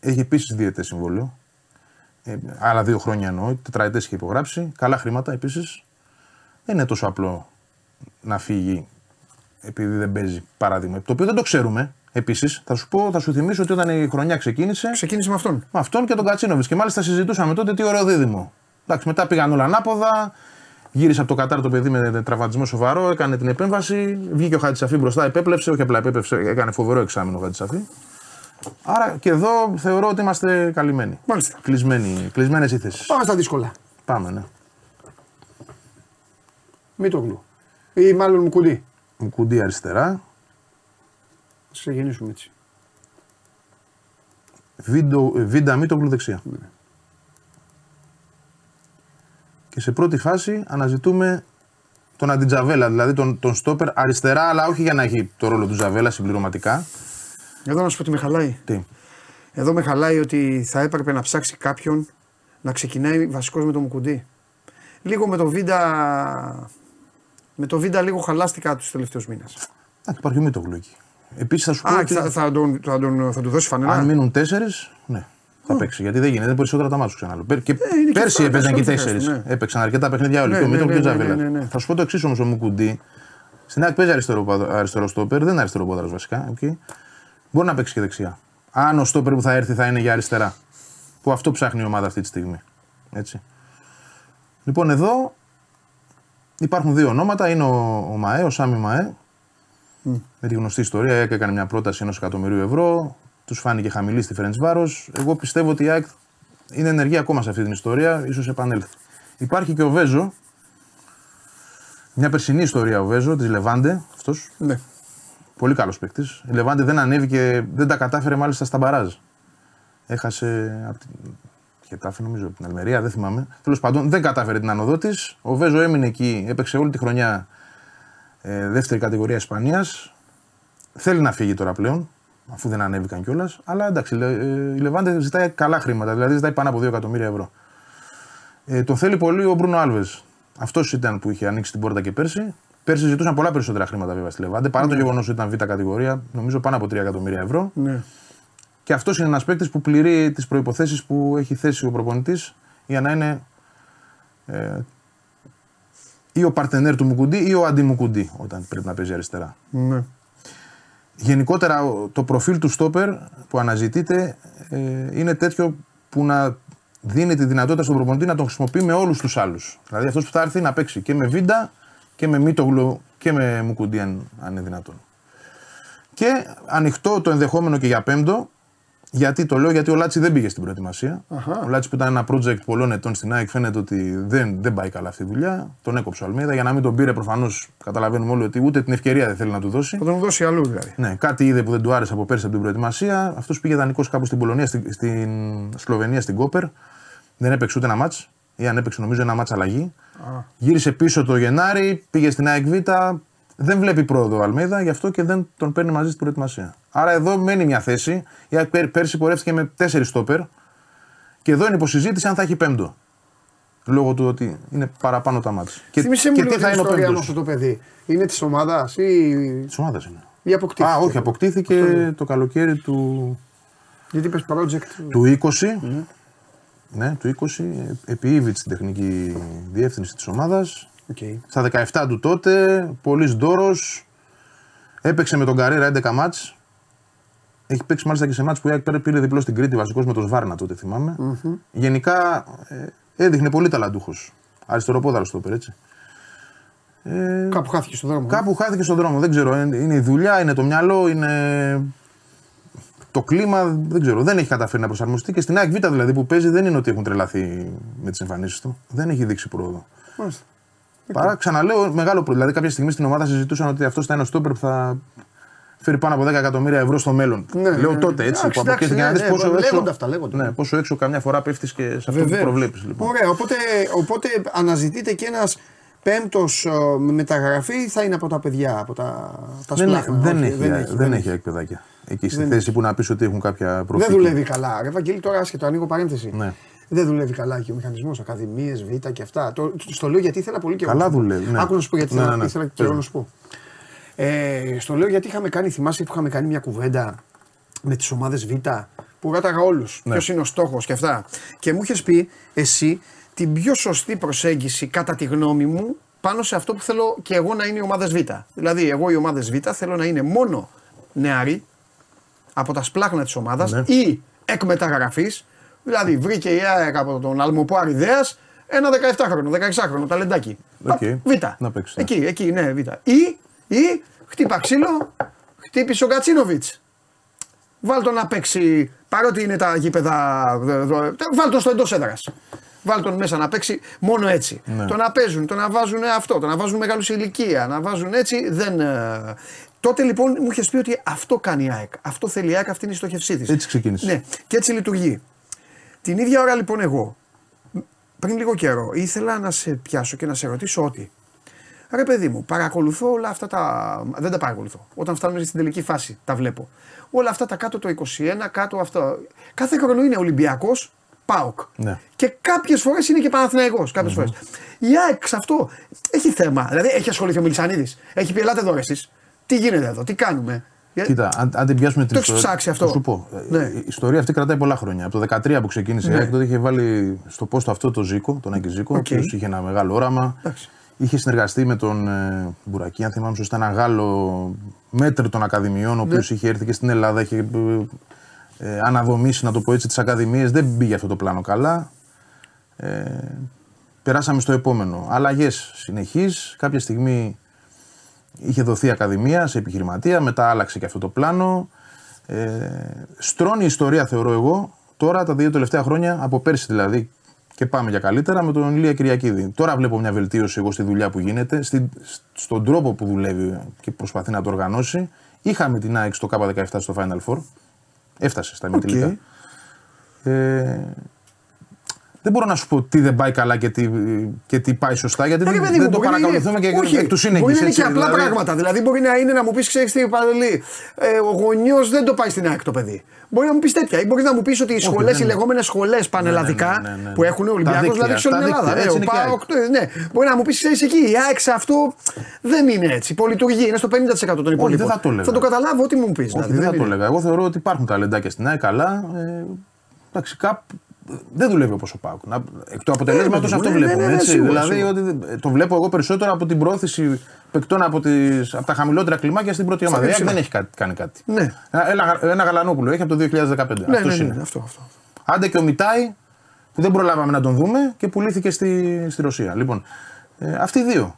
Έχει επίσης διαιτέ συμβόλαιο. Ε, άλλα δύο χρόνια εννοώ. Τετραετές είχε υπογράψει. Καλά χρήματα επίσης. Δεν είναι τόσο απλό να φύγει επειδή δεν παίζει παράδειγμα. Το οποίο δεν το ξέρουμε. Επίσης, θα σου πω, θα σου θυμίσω ότι όταν η χρονιά ξεκίνησε, Ξεκίνησε με αυτόν. με αυτόν και τον Κατσίνοβιτς. Και μάλιστα συζητούσαμε τότε τι ωραίο δίδυμο. Εντάξει, μετά πήγαν όλα ανάποδα. Γύρισε από το Κατάρ το παιδί με τραυματισμό σοβαρό, έκανε την επέμβαση. Βγήκε ο Χατζησαφή μπροστά, επέπλεψε. Όχι απλά επέπλεψε, έκανε φοβερό εξάμεινο ο Χατζησαφή. Άρα και εδώ θεωρώ ότι είμαστε καλυμμένοι. Μάλιστα. Κλεισμένοι, κλεισμένες οι θέσεις. Πάμε στα δύσκολα. Πάμε, ναι. Μήτογλου. Ή μάλλον Μουκουντή. Κουντί αριστερά. Ας ξεκινήσουμε έτσι. Βίντο, βίντα Μίτογλου δεξιά. Και σε πρώτη φάση αναζητούμε τον Αντιτζαβέλα, δηλαδή τον, τον στόπερ αριστερά, αλλά όχι για να έχει το ρόλο του Ζαβέλα συμπληρωματικά. Εδώ να σου πω τι με χαλάει. Τι; Εδώ με χαλάει ότι θα έπρεπε να ψάξει κάποιον να ξεκινάει βασικός με το Μουκουντή. Λίγο με το Βίντα. Με το Βίντα λίγο χαλάστηκα τους τελευταίους μήνες. Α, και υπάρχει ο Μίτογλου εκεί. Επίσης θα σου πω Α, ότι θα, θα, τον, θα, τον, θα του δώσει φανερά. αν μείνουν τέσσερις, ναι, θα παίξει. Γιατί δεν γίνεται, είναι περισσότερα τα μάτια σου ξαναλέω. Πέρ- Και είναι και πέρσι αυτά, έπαιζαν και περισσότερες, τέσσερις. ναι. Έπαιξαν αρκετά παιχνίδια όλοι. Ναι, και ο ναι, Μίτογλου και ο ναι, ναι, Τζαβέλα. ναι, ναι. Θα σου πω το εξής όμως ο Μουκουντή. Στην ΑΕΚ παίζει αριστερό, παδο- αριστερό στόπερ, δεν είναι αριστερό πόδαρο βασικά. Okay. Μπορεί να παίξει και δεξιά. Αν ο στόπερ που θα έρθει θα είναι για αριστερά. Που αυτό ψάχνει η ομάδα αυτή τη στιγμή. Έτσι. Λοιπόν, εδώ υπάρχουν δύο ονόματα. Είναι ο, ο Μαέ, ο Σάμι Μαέ. Με τη γνωστή ιστορία, η ΑΕΚ έκανε μια πρόταση ενός εκατομμυρίου ευρώ. Τους φάνηκε χαμηλή στη Φερεντ Εγώ πιστεύω ότι η ΑΕΚ είναι ενεργή ακόμα σε αυτή την ιστορία, ίσως επανέλθει. Υπάρχει και ο Βέζο. Μια περσινή ιστορία ο Βέζο της Λεβάντε. Αυτός. Ναι. Πολύ καλός παίκτης. Η Λεβάντε δεν ανέβηκε, δεν τα κατάφερε μάλιστα στα μπαράζ. Έχασε από την Χετάφη, νομίζω, από την Αλμερία, δεν θυμάμαι. Τέλος πάντων, δεν κατάφερε την ανωδό της. Ο Βέζο έμεινε εκεί, έπαιξε όλη τη χρονιά ε, δεύτερη κατηγορία Ισπανίας. Θέλει να φύγει τώρα πλέον, αφού δεν ανέβηκαν κιόλας. Αλλά εντάξει, η Λε- ε, η Λεβάντε ζητάει καλά χρήματα, δηλαδή ζητάει πάνω από 2 εκατομμύρια ευρώ. Ε, το θέλει πολύ ο Μπρούνο Άλβες. Αυτός ήταν που είχε ανοίξει την πόρτα και πέρσι. Πέρσι ζητούσαν πολλά περισσότερα χρήματα βέβαια στη Λεβάντε, παρά το γεγονός ότι ήταν β' κατηγορία, νομίζω πάνω από 3 εκατομμύρια ευρώ. ναι. Και αυτός είναι ένας παίκτης που πληρεί τις προποθέσει που έχει θέσει ο προπονητής για να είναι ε, ή ο παρτενέρ του Μουκουντή ή ο αντιμουκουντή όταν πρέπει να παίζει αριστερά. ναι. Γενικότερα ο- το προφίλ του στόπερ που αναζητείται ε, είναι τέτοιο που να δίνει τη δυνατότητα στον προπονητή να τον χρησιμοποιεί με όλους τους άλλους. Δηλαδή αυτός που θα έρθει να παίξει και με Βίντα και με Μίτογλου και με Μουκουντή, αν, αν είναι δυνατόν. Και ανοιχτό το ενδεχόμενο και για πέμπτο, γιατί το λέω, γιατί ο Λάτσι δεν πήγε στην προετοιμασία. Ο Λάτσι που ήταν ένα project πολλών ετών στην ΑΕΚ φαίνεται ότι δεν, δεν πάει καλά αυτή η δουλειά. Τον έκοψε ο Αλμέιδα. Για να μην τον πήρε, προφανώς καταλαβαίνουμε όλοι ότι ούτε την ευκαιρία δεν θέλει να του δώσει. Θα τον δώσει αλλού δηλαδή. Ναι, κάτι είδε που δεν του άρεσε από πέρσι από την προετοιμασία. Αυτός πήγε δανεικός κάπου στην Πολωνία, στην, στην Σλοβενία, στην Κόπερ. Δεν έπαιξε ούτε ένα μάτς. Ή αν έπαιξε, νομίζω, ένα μάτς αλλαγή. Γύρισε πίσω το Γενάρη, πήγε στην ΑΕΚ Β. Δεν βλέπει πρόοδο ο Αλμίδα, γι' αυτό και δεν τον παίρνει μαζί στην προετοιμασία. Άρα εδώ μένει μια θέση. Η ΑΕΚ πέρ- πέρσι πορεύτηκε με τέσσερις στόπερ. Και εδώ είναι υποσυζήτηση αν θα έχει πέμπτο. Λόγω του ότι είναι παραπάνω τα μάτια. Και, Θύμισε μου και λίγο τι την θα είναι ο ιστορία με πέμπτος; αυτό το παιδί. Είναι της ομάδας ή. Της ομάδας είναι. ή αποκτήθηκε; Α, όχι, αποκτήθηκε το καλοκαίρι του, Γιατί είπες project; του 20. Ναι, του 20. Επί Ίβιτς στην τεχνική διεύθυνση της ομάδας. Οκ. Στα 17 του τότε, πολύς ντόρος. Έπαιξε με τον Καρέρα 11 μάτς. Έχει παίξει μάλιστα και σε μάτς που η ΑΕΚ πήρε διπλό στην Κρήτη, βασικός με τον Σβάρνα τότε θυμάμαι. Γενικά ε, έδειχνε πολύ ταλαντούχος. Αριστεροπόδαρο στόπερ, έτσι. Ε, Κάπου χάθηκε στον δρόμο. Κάπου χάθηκε στον δρόμο, δεν ξέρω. Είναι είναι η δουλειά, είναι το μυαλό, είναι το κλίμα, δεν ξέρω. Δεν έχει καταφέρει να προσαρμοστεί και στην ΑΕΚ Β δηλαδή που παίζει δεν είναι ότι έχουν τρελαθεί με τις εμφανίσεις του. Δεν έχει δείξει πρόοδο. Μάλιστα. Παρά ξαναλέω μεγάλο πρόβλημα. Δηλαδή κάποια στιγμή στην ομάδα συζητούσαν ότι αυτό θα είναι ο στόπερ που θα φέρει πάνω από 10 εκατομμύρια ευρώ στο μέλλον. Ναι, Λέω ναι. τότε έτσι. Εντάξει, που αποκτήθηκε εντάξει, να δεις ναι, πόσο ναι, έξω. λέγονται αυτά, λέγονται. Ναι, πόσο έξω καμιά φορά πέφτεις και σε αυτό που Βεβαίως. προβλέπεις. Λοιπόν. Ωραία, οπότε, οπότε αναζητείτε και ένας πέμπτος με μεταγραφή θα είναι από τα παιδιά, από τα, τα Δεν, σπλάχνα. δεν, Όχι, έχει, δεν, έχει, δεν έχει εκπαιδάκια. Εκεί στη θέση που να πεις ότι έχουν κάποια Δεν προοπτική. δουλεύει καλά. Ρε Βαγγέλη, τώρα άσχετο, ανοίγω παρένθεση. Ναι. Δεν δουλεύει καλά και ο μηχανισμός, ακαδημίες, β και αυτά. Το, στο λέω γιατί ήθελα πολύ καιρό. Καλά να σου πω. δουλεύει, ναι. Άκου να σου πω γιατί Ναι, ήθελα, ναι, ναι. ήθελα Πες καιρό μου. να σου πω. Ε, στο λέω γιατί είχαμε κάνει, θυμάσαι που είχαμε κάνει μια κουβέντα με τις ομάδες Β που ρώταγα όλους. Ναι. Ποιος είναι ο στόχος και αυτά. Και μου είχες πει εσύ την πιο σωστή προσέγγιση κατά τη γνώμη μου πάνω σε αυτό που θέλω και εγώ να είναι οι ομάδες Β. Δηλαδή, εγώ οι ομάδες Β θέλω να είναι μόνο νεαροί από τα σπλάχνα της ομάδας Ναι. ή εκ μεταγραφή. Δηλαδή, βρήκε η ΑΕΚ από τον Αλμωπό Αριδαίας ένα 17χρονο, 16χρονο ταλεντάκι. Οκ. Β. Να παίξει, ναι. Εκεί, εκεί, ναι, Β. Ή, ή χτύπα ξύλο, χτύπησε ο Γκατσίνοβιτς. Βάλ τον να παίξει, παρότι είναι τα γήπεδα. δ- δ- Βάλ τον στο εντός έδρας. Βάλ τον μέσα να παίξει μόνο έτσι. Ναι. Το να παίζουν, το να βάζουν αυτό, το να βάζουν μεγάλους σε ηλικία, να βάζουν έτσι δεν. ε, Τότε λοιπόν μου είχες πει ότι αυτό κάνει η ΑΕΚ. Αυτό θέλει η ΑΕΚ, αυτή είναι η στόχευσή της. Έτσι ξεκίνησε. Ναι, και έτσι λειτουργεί. Την ίδια ώρα λοιπόν εγώ, πριν λίγο καιρό, ήθελα να σε πιάσω και να σε ρωτήσω ότι. Ρε παιδί μου, παρακολουθώ όλα αυτά τα. Δεν τα παρακολουθώ. Όταν φτάνουμε στην τελική φάση, τα βλέπω. Όλα αυτά τα κάτω το 21, κάτω αυτό. Κάθε χρόνο είναι Ολυμπιακός, ΠΑΟΚ. Ναι. Και κάποιες φορές είναι και Παναθηναϊκός κάποιες φορές. Η ΑΕΚ σε αυτό έχει θέμα. Δηλαδή έχει ασχοληθεί ο Μελισσανίδης. Έχει πει: Ελάτε εδώ εσείς. Τι γίνεται εδώ, τι κάνουμε; Ε, Κοίτα, αν, αν την πιάσουμε την Το έχεις ψάξει αυτό. Θα σου πω. Ε, Ναι. Η ιστορία αυτή κρατάει πολλά χρόνια. Από το 2013 που ξεκίνησε η Ναι. ΑΕΚ, τότε είχε βάλει στο πόστο αυτό το Ζήκο, τον Άκη Ζήκο, Οκ. ο οποίος είχε ένα μεγάλο όραμα. Εντάξει. Είχε συνεργαστεί με τον ε, Μπουρακή, αν θυμάμαι σωστά, ένα Γάλλο μέτρ των Ακαδημιών, ο οποίος Ναι. είχε έρθει και στην Ελλάδα, είχε ε, ε, αναδομήσει, να το πω έτσι, τις Ακαδημίες. Δεν πήγε αυτό το πλάνο καλά. Ε, περάσαμε στο επόμενο. Αλλαγές συνεχεί. Κάποια στιγμή είχε δοθεί ακαδημία σε επιχειρηματία, μετά άλλαξε και αυτό το πλάνο. Ε, στρώνει η ιστορία, θεωρώ εγώ, τώρα τα δύο τελευταία χρόνια, από πέρσι δηλαδή, και πάμε για καλύτερα, με τον Ηλία Κυριακίδη. Τώρα βλέπω μια βελτίωση εγώ στη δουλειά που γίνεται, στη, στον τρόπο που δουλεύει και προσπαθεί να το οργανώσει. Είχαμε την ΑΕΚ στο K17 στο Final Four. Έφτασε στα ημιτελικά. Ε, δεν μπορώ να σου πω τι δεν πάει καλά και τι, και τι πάει σωστά, γιατί Ρε δεν, παιδί μου, δεν το μπορεί να είναι- παρακολουθούμε και όχι, εκ του σύνεγγυς, Μπορεί να είναι έτσι, και απλά δηλαδή. πράγματα. Δηλαδή, μπορεί να είναι να μου πεις: Ξέρεις τι, Παντελή, ε, ο γονιός δεν το πάει στην ΑΕΚ το παιδί. Μπορεί να μου πεις τέτοια. Ή μπορεί να μου πεις ότι οι σχολές, δεν οι είναι. λεγόμενες σχολές πανελλαδικά ναι, ναι, ναι. που έχουν ο Ολυμπιακός, δίκτυα, δηλαδή σε όλη τα την Ελλάδα. δίκτυα, Ναι, έτσι ο είναι και η ΠΑΟΚ, ναι. Μπορεί να μου πεις: Ξέρεις εκεί, η ΑΕΚ σε αυτό δεν είναι έτσι. Πολυτουργεί, είναι στο 50% των υπόλοιπων. δεν θα το έλεγα. Θα το καταλάβω ό,τι μου πεις. Όχι, δεν θα το έλεγα. Εγώ θεωρώ ότι υπάρχουν ταλεντάκια στην ΑΕΚ, αλλά ε, εντάξει, κάπου δεν δουλεύει όπως ο Πάουκ. Να- Εκ του αποτελέσματος παιδί μου, αυτό ναι, βλέπουμε. ναι, ναι, έτσι. σίγουρα, δηλαδή σίγουρα. ότι δεν- το βλέπω εγώ περισσότερο από την πρόθεση παικτών από, τις, από τα χαμηλότερα κλιμάκια στην πρώτη ομάδα. Η ΑΕΚ υψηλά. δεν έχει κάτι- κάνει κάτι. Ναι. Ένα, ένα, ένα γαλανόπουλο έχει από το 2015. Ναι, Αυτός ναι, είναι. ναι, αυτό, αυτό. Άντε και ο Μιτάη που δεν προλάβαμε να τον δούμε και πουλήθηκε στη, στη Ρωσία. Λοιπόν, ε, αυτοί οι δύο.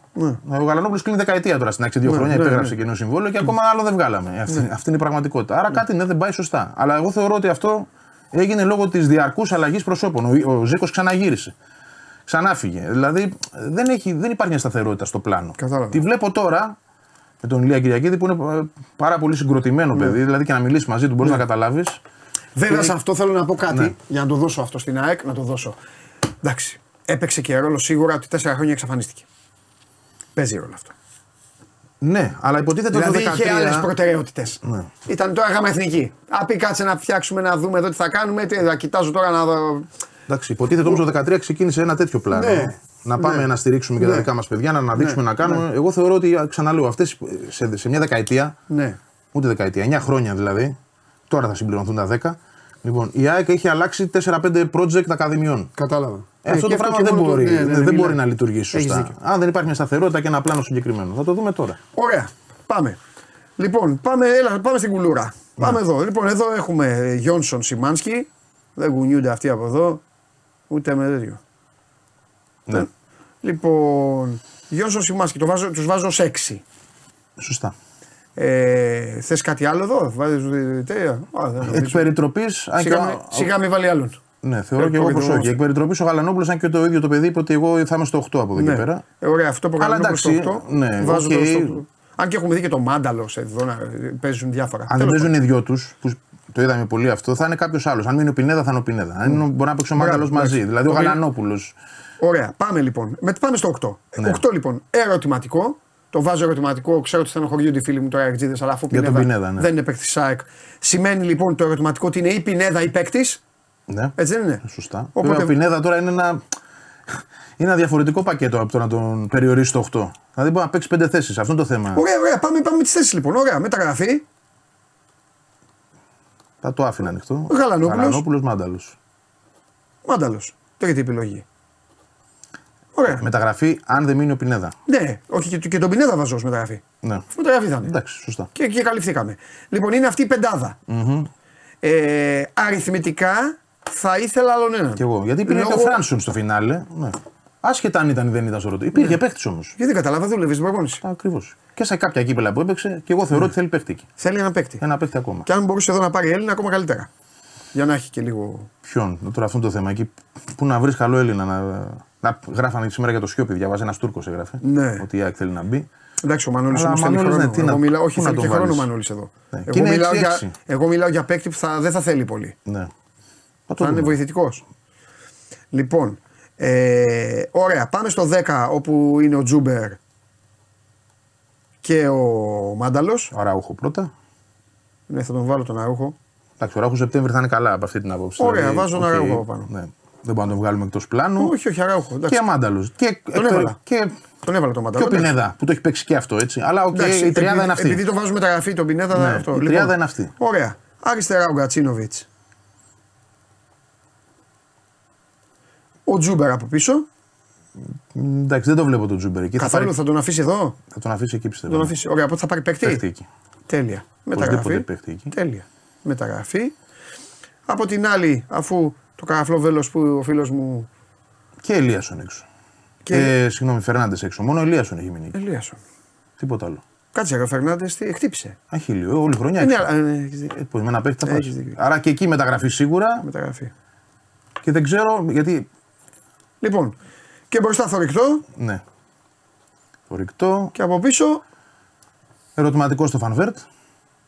Ο Γαλανόπουλος κλείνει δεκαετία τώρα στην άξια, δύο χρόνια ναι, υπέγραψε ναι. καινούριο συμβόλαιο και ακόμα άλλο δεν βγάλαμε. Αυτή, αυτή είναι η πραγματικότητα. Άρα κάτι ναι, δεν πάει σωστά. Αλλά εγώ θεωρώ ότι αυτό έγινε λόγω της διαρκούς αλλαγής προσώπων. Ο, ο Ζήκος ξαναγύρισε. Ξανάφυγε. Δηλαδή δεν, έχει, δεν υπάρχει μια σταθερότητα στο πλάνο. Κατάλαβα. Τη βλέπω τώρα με τον Ηλία Κυριακίδη που είναι ε, πάρα πολύ συγκροτημένο Ναι. παιδί. Δηλαδή και να μιλήσει μαζί του μπορείς να καταλάβεις. Βέβαια, σε αυτό θέλω να πω κάτι Ναι. για να το δώσω αυτό στην ΑΕΚ, να το δώσω. Εντάξει. Έπαιξε και ρόλο σίγουρα ότι τέσσερα χρόνια εξαφανίστηκε. Παίζει ρόλο αυτό. Ναι, αλλά υποτίθεται Δηλαδή το 2013. είχε άλλες προτεραιότητες. Ναι. Ήταν τώρα είχαμε εθνική. Α πει κάτσε να φτιάξουμε να δούμε εδώ τι θα κάνουμε. Τι, θα κοιτάζω τώρα να δω. Εντάξει, υποτίθεται όμως το 2013 ξεκίνησε ένα τέτοιο πλάνο. Ναι. Να πάμε να στηρίξουμε και τα Ναι. δικά μας παιδιά, να αναδείξουμε, να κάνουμε. Εγώ θεωρώ ότι, ξαναλέω, αυτές σε, σε μια δεκαετία, Ναι. ούτε δεκαετία, 9 χρόνια δηλαδή, τώρα θα συμπληρωθούν τα 10. Λοιπόν, η ΑΕΚ έχει αλλάξει 4-5 project ακαδημιών. Κατάλαβα. Ε, αυτό και το πράγμα και δεν μόνο το- μπορεί, ναι, ναι, δεν μιλάει. μπορεί να λειτουργήσει Έχεις σωστά. δίκιο. Αν δεν υπάρχει μια σταθερότητα και ένα πλάνο συγκεκριμένο. Θα το δούμε τώρα. Ωραία. Πάμε. Λοιπόν, πάμε, έλα, πάμε στην κουλούρα. Ναι. Πάμε εδώ. Λοιπόν, εδώ έχουμε Γιόνσον Σιμάνσκι. Δεν κουνιούνται αυτοί από εδώ. Ούτε με τέτοιο. Ναι. Λοιπόν, Γιόνσον Σιμάνσκι, το βάζω, τους βάζω σε 6. Σωστά. Ε, θες κάτι άλλο εδώ, βάζεις τέτοια. Α, δεν Εκ νομίζω. περιτροπής. Σιγά, με- σιγά με βάλει άλλον. Ναι, θεωρώ Ε, και εγώ πω προκριτικό. όχι. Εκ περιτροπής ο Γαλανόπουλος, αν και το ίδιο το παιδί είπε ότι εγώ θα είμαι στο 8 από εδώ και πέρα. Ε, ωραία, αυτό που Αλλά κάνουμε εντάξει, στο 8. ναι, βάζω οκ. το στο 8. Αν και έχουμε δει και το Μάνταλος εδώ να παίζουν διάφορα. Αν δεν Τέλος παίζουν οι δυο τους, που το είδαμε πολύ αυτό, θα είναι κάποιος άλλος. Αν μείνει ο Πινέδα, θα είναι ο Πινέδα. Αν είναι, μπορεί να παίξει ο Μπράβο, Μάνταλος μαζί. εντάξει. Δηλαδή ο Το μη- Γαλανόπουλος. Ωραία, πάμε λοιπόν. Με, πάμε στο 8. Ναι. 8 λοιπόν, ερωτηματικό. Το βάζω ερωτηματικό. Ξέρω ότι στενοχωριούνται οι φίλοι μου τώρα αεκτζήδες, αλλά αφού Για τον Πινέδα, Πινέδα, ναι. δεν είναι παίκτης της ΑΕΚ. Σημαίνει λοιπόν το ερωτηματικό ότι είναι ή Πινέδα ή παίκτης. Ναι, Έτσι δεν είναι; σωστά. Οπότε- Βέβαια, ο Πινέδα τώρα είναι ένα, είναι ένα διαφορετικό πακέτο από το να τον περιορίσει στο 8. Δηλαδή μπορεί να παίξει πέντε θέσεις. Αυτό είναι το θέμα. Ωραία, ωραία. Πάμε, πάμε με τις θέσεις λοιπόν. Ωραία, μεταγραφή. Θα το άφηνα ανοιχτό. Γαλανόπουλος. Γαλανόπουλος, Μάνταλος. Μάνταλος. Τρίτη επιλογή. Ωραία. Μεταγραφή αν δεν μείνει ο Πινέδα. Ναι, όχι και, και τον Πινέδα βάζω ως μεταγραφή. Ναι. Αφού μεταγραφή θα είναι. Εντάξει, σωστά. Και, και καλυφθήκαμε. Λοιπόν, είναι αυτή η πεντάδα. Ε, αριθμητικά θα ήθελα άλλον έναν. Κι εγώ. Γιατί υπήρχε Λόγω- και ο Φράνσον στο φινάλε. Ναι. Άσχετα αν ήταν ή δεν ήταν στο ρωτή. Υπήρχε παίχτη όμως. Γιατί δεν κατάλαβα, δούλευε στην προπόνηση. Ακριβώς. Και σε κάποια κύπελα που έπαιξε, και εγώ θεωρώ ότι θέλει παίχτη εκεί. Θέλει ένα παίκτη. Ένα παίχτη ακόμα. Και αν μπορούσε εδώ να πάρει Έλληνα, ακόμα καλύτερα. Για να έχει και λίγο. Ποιον, τώρα αυτό είναι το θέμα. Εκεί που να βρεις καλό Έλληνα. Να, να γράφανε και σήμερα για το Σιώπη. Διαβάζει ένας Τούρκος έγραφε. Ναι. Ότι η ΑΕΚ θέλει να μπει. Εντάξει, ο Μανώλης Αλλά όμως ο θέλει Μανώλης, χρόνο. ναι, τι εγώ να- μιλάω, όχι, πού να θέλει τον και χρόνο ο βάλεις. Μανώλης εδώ. Ναι. Και Εγώ, είναι μιλάω 6-6. για, εγώ μιλάω για παίκτη που θα, δεν θα θέλει πολύ. Ναι. Θα το Θα είναι δούμε. βοηθητικός. Λοιπόν, ε, ωραία, πάμε στο 10 όπου είναι ο Τσούμπερ και ο Μάνταλος. Ο Αραούχο πρώτα. Ναι, θα τον βάλω τον Αραούχο. Εντάξει, ο Αραούχο Σεπτέμβρη θα είναι καλά από αυτή την άποψη. Ωραία, βάζω ένα οκ, Αραούχο από πάνω. Ναι. Δεν μπορούμε να τον βγάλουμε εκτός πλάνου. Όχι, όχι, Αραούχο. Εντάξει. Και Μάνταλο. Και, Τον έβαλα. και, Τον έβαλα τον και Μάνταλο. ο Πινέδα που το έχει παίξει και αυτό έτσι. Αλλά οκ, Εντάξει, η τριάδα επειδή- είναι αυτή. Επειδή το βάζουμε μεταγραφή τον Πινέδα. Ναι, αυτό. Λοιπόν, η τριάδα είναι αυτή. Ωραία. Αριστερά ο Γκατσίνοβιτς. Ο Τσούμπερ από πίσω. Μ, Εντάξει, δεν το βλέπω τον Τσούμπερ εκεί. Θα, Καθόλου πάρει- θα τον αφήσει εδώ; θα τον αφήσει εκεί Θα πιστεύω. τον αφήσει. Ωραία, οπότε θα πάρει παίκτη; Παίχτη εκεί. Τέλεια. Οπωσδήποτε Μεταγραφή. παίχτη εκεί. Τέλεια. Μεταγραφή. Από την άλλη, αφού το καραφλό βέλος που ο φίλος μου. Και Ελίασον έξω. Και- Και, συγγνώμη, Φερνάντες έξω. Μόνο Ελίασον έχει μείνει. εκεί. Ελίασον. Τίποτα άλλο. Κάτσε, ρε, ο Φερνάντες τι χτύπησε. Αχίλιο, όλη χρονιά. Ε, ναι, έξω. αλλά, ε, έχεις δίκιο. Ε, πώς, με ένα παίχτη θα Έχεις πας. δίκιο. Άρα και εκεί μεταγραφή σίγουρα Μεταγραφή. και δεν ξέρω γιατί. Λοιπόν, και μπροστά θορυκτό Ναι. Ορυκτό. και από πίσω. Ερωτηματικό στο Φανβέρτ.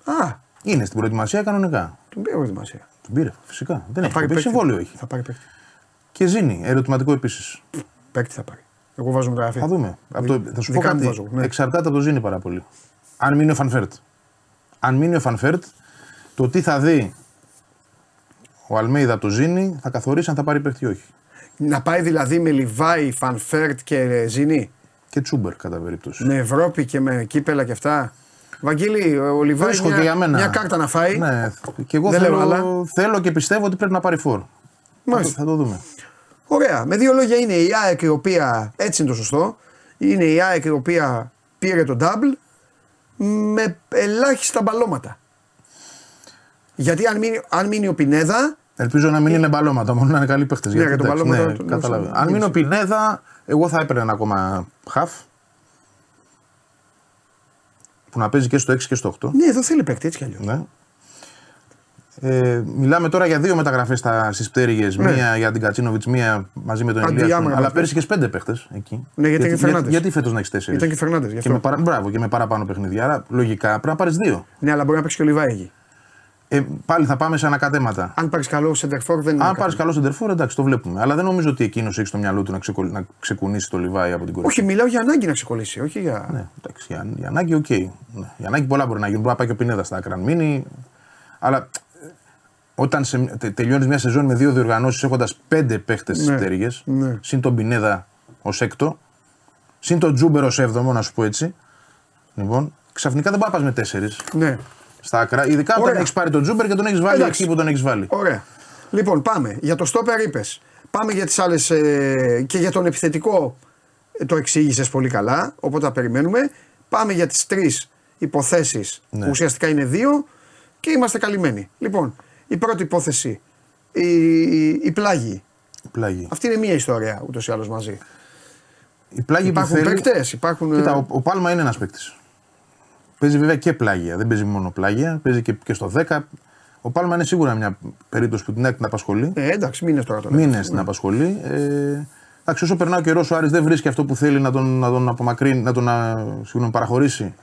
Α, Είναι στην προετοιμασία κανονικά. τον πήρε ετοιμασία. Τον πήρε, φυσικά. Δεν έχει πάρει κοπεί, παίκτη. συμβόλαιο έχει. Θα πάρει παίκτη. Και Ζίνι. Ερωτηματικό επίσης. Παίκτη θα πάρει. Εγώ βάζω μεταγραφή. Θα δούμε. Από το, θα σου πω δικά μου κάτι. βάζω, ναι. Εξαρτάται από το Ζίνι πάρα πολύ. Αν μείνει ο Φανφέρτ. Αν μείνει ο Φανφέρτ, το τι θα δει ο Αλμέιδα από το Ζίνι θα καθορίσει αν θα πάρει παίκτη ή όχι. Να πάει δηλαδή με Λιβάη, Φανφέρτ και Ζίνι. Και Τσούμπερ κατά περίπτωση. Με Ευρώπη και με κύπελα και αυτά. Βαγγέλη, ο Λιβάη Βρίσκω μια, και για μένα. μια κάρτα να φάει. Ναι, και εγώ Δεν θέλω, λέω άλλα. θέλω και πιστεύω ότι πρέπει να πάρει φόρ. Θα το, Μάλιστα. θα το δούμε. Ωραία. Με δύο λόγια είναι η ΑΕΚ η οποία, έτσι είναι το σωστό, είναι η ΑΕΚ η οποία πήρε το double με ελάχιστα μπαλώματα. Γιατί αν μείνει, αν μείνει ο Πινέδα, Ελπίζω να μην είναι μπαλώματα, μόνο να είναι καλοί παίχτε. Ναι, για το μπαλώματα ναι, το- κατάλαβα. το- Αν το- μείνει ο Πινέδα, εγώ θα έπαιρνα ένα ακόμα χαφ. Που να παίζει και στο 6 και στο 8. ναι, εδώ θέλει παίκτη έτσι κι αλλιώς. Ναι. Ε, μιλάμε τώρα για δύο μεταγραφές στις πτέρυγες. Ναι. Μία για την Γκατσίνοβιτς, μία μαζί με τον αντί Ελία. Άμραμπατ. Αλλά πέρυσι και πέντε παίχτες εκεί. Ναι, γιατί γιατί, και Φερνάντες. γιατί φέτος να έχεις τέσσερις; Ήταν και Φερνάντες, γι' Και αυτό. με, παρα... Μπράβο, και με παραπάνω παιχνίδια. Άρα λογικά πρέπει να πάρεις δύο. Ναι, αλλά μπορεί να παίξει και ο Λιβάη εκεί. Ε, πάλι θα πάμε σε ανακατέματα. Αν πάρεις καλό σεντερφόρ δεν είναι. Αν κάτι. πάρεις καλό σεντερφόρ, εντάξει, το βλέπουμε. Αλλά δεν νομίζω ότι εκείνος έχει στο μυαλό του να, ξεκο... να ξεκουνήσει το Λιβάη από την κορυφή. Όχι, μιλάω για ανάγκη να ξεκολλήσει. Όχι για. Ναι, εντάξει, για, για ανάγκη, οκ. Ναι. Για ανάγκη πολλά μπορεί να γίνουν. Μπορεί να πάει και ο Πινέδας στα άκρα, αν μείνει. Αλλά ε, όταν σε, τε, τελειώνεις μια σεζόν με δύο διοργανώσεις έχοντας πέντε παίχτες στις Ναι, πτέρυγες, ναι. συν τον Πινέδα ως έκτο, συν τον Τσούμπερ ως έβδομο, να σου πω έτσι. Λοιπόν, ξαφνικά δεν πάει να πα με τέσσερις Ναι. Στα άκρα. Ειδικά όταν Ωραία. έχεις πάρει τον Τσούμπερ και τον έχεις βάλει Εντάξει. εκεί που τον έχεις βάλει. Ωραία. Λοιπόν, πάμε. Για το στόπερ είπες. Πάμε για τις άλλες. Ε, και για τον επιθετικό ε, το εξήγησες πολύ καλά. Οπότε θα περιμένουμε. Πάμε για τις τρεις υποθέσεις Ναι. που ουσιαστικά είναι δύο και είμαστε καλυμμένοι. Λοιπόν, η πρώτη υπόθεση. Η, η, η πλάγη. Πλάγι. Αυτή είναι μία ιστορία ούτως ή άλλως μαζί. Η πλάγι Υπάρχουν που θέλει. παίκτες, υπάρχουν. Κοίτα, ε, ο, ο Πάλμα είναι ένας παίκτης. Παίζει βέβαια και πλάγια. Δεν παίζει μόνο πλάγια. Παίζει και, και στο 10. Ο Πάλμα είναι σίγουρα μια περίπτωση που την ΑΕΚ την απασχολεί. ε, εντάξει, μήνε τώρα το λέμε. Μήνε την απασχολεί. Ε, εντάξει, όσο περνά ο καιρός, ο Άρης δεν βρίσκει αυτό που θέλει να τον, να τον απομακρύνει, να τον α, συγγνώμη, παραχωρήσει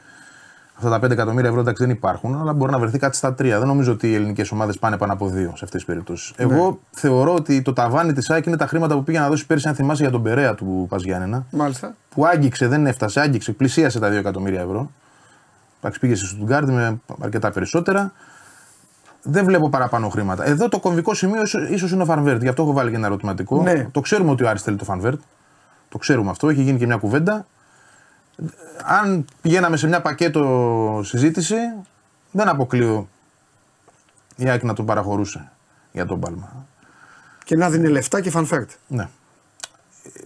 Αυτά τα 5 εκατομμύρια ευρώ εντάξει δεν υπάρχουν, αλλά μπορεί να βρεθεί κάτι στα 3. Δεν νομίζω ότι οι ελληνικές ομάδες πάνε πάνω από 2 σε αυτές τις περιπτώσεις. Εγώ θεωρώ ότι το ταβάνι της ΑΕΚ είναι τα χρήματα που πήγε να δώσει πέρσι, αν θυμάσαι, για τον Περέα του Παζιάννενα. Μάλιστα. Που άγγιξε, δεν έφτασε, άγγιξε, πλησίασε τα 2 εκατομμύρια ευρώ. Εντάξει, πήγε στη Στουτγκάρδη με αρκετά περισσότερα. Δεν βλέπω παραπάνω χρήματα. Εδώ το κομβικό σημείο ίσως είναι ο Φανφέρτ. Γι' αυτό έχω βάλει και ένα ερωτηματικό. Ναι. Το ξέρουμε ότι ο Άρης θέλει το Φανφέρτ. Το ξέρουμε αυτό. Έχει γίνει και μια κουβέντα. Αν πηγαίναμε σε μια πακέτο συζήτηση, δεν αποκλείω η ΑΕΚ να τον παραχωρούσε για τον Πάλμα. Και να δίνει λεφτά και φανφέρτ. Ναι.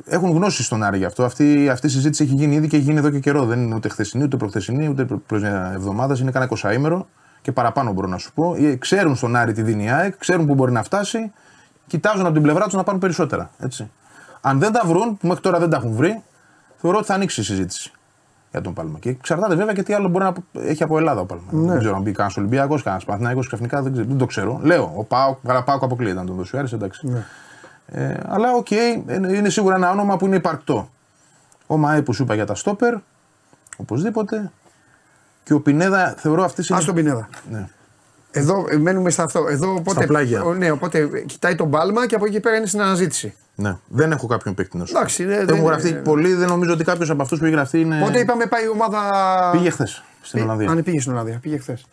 Έχουν γνώση στον Άρη γι' αυτό. Αυτή, αυτή η συζήτηση έχει γίνει ήδη και έχει γίνει εδώ και καιρό. Δεν είναι ούτε χθεσινή, ούτε προχθεσινή, ούτε προ μια εβδομάδα. Είναι κανένα εικοσαήμερο και παραπάνω μπορώ να σου πω. Ε, Ξέρουν στον Άρη τι δίνει η ΑΕΚ, ξέρουν που μπορεί να φτάσει. Κοιτάζουν από την πλευρά τους να πάρουν περισσότερα. Έτσι. Αν δεν τα βρουν, που μέχρι τώρα δεν τα έχουν βρει, θεωρώ ότι θα ανοίξει η συζήτηση για τον Πάλμα. Και εξαρτάται βέβαια και τι άλλο μπορεί να έχει από Ελλάδα ο Πάλμα. Δεν ξέρω αν μπει κανένας Ολυμπιακός, κανένας Παναθηναϊκός ξαφνικά, δεν, ξέρω, δεν το ξέρω. Λέω, ο ΠΑΟΚ, καλά ΠΑΟΚ αποκλείεται να τον δώσει ο Άρης, εντάξει. Ε, αλλά οκ, είναι είναι σίγουρα ένα όνομα που είναι υπαρκτό. Ο Μαέ που σου είπα για τα στόπερ, οπωσδήποτε. Και ο Πινέδα θεωρώ αυτή Α τον Πινέδα. Ναι. Εδώ ε, μένουμε στα αυτό. Εδώ, οπότε, πλάγια. ο- Ναι, οπότε ε, κοιτάει τον Πάλμα και από εκεί πέρα είναι στην αναζήτηση. ναι. Δεν έχω κάποιον παίκτη να σου πω. Εντάξει, ναι, Έχουν δεν- γραφτεί ε, πολλοί, δεν νομίζω ότι κάποιος από αυτούς που έχει γραφτεί είναι. Πότε είπαμε πάει η ομάδα. Πήγε χθες στην Πή- Ολλανδία. Αν ναι, πήγε στην Ολλανδία, πήγε χθες.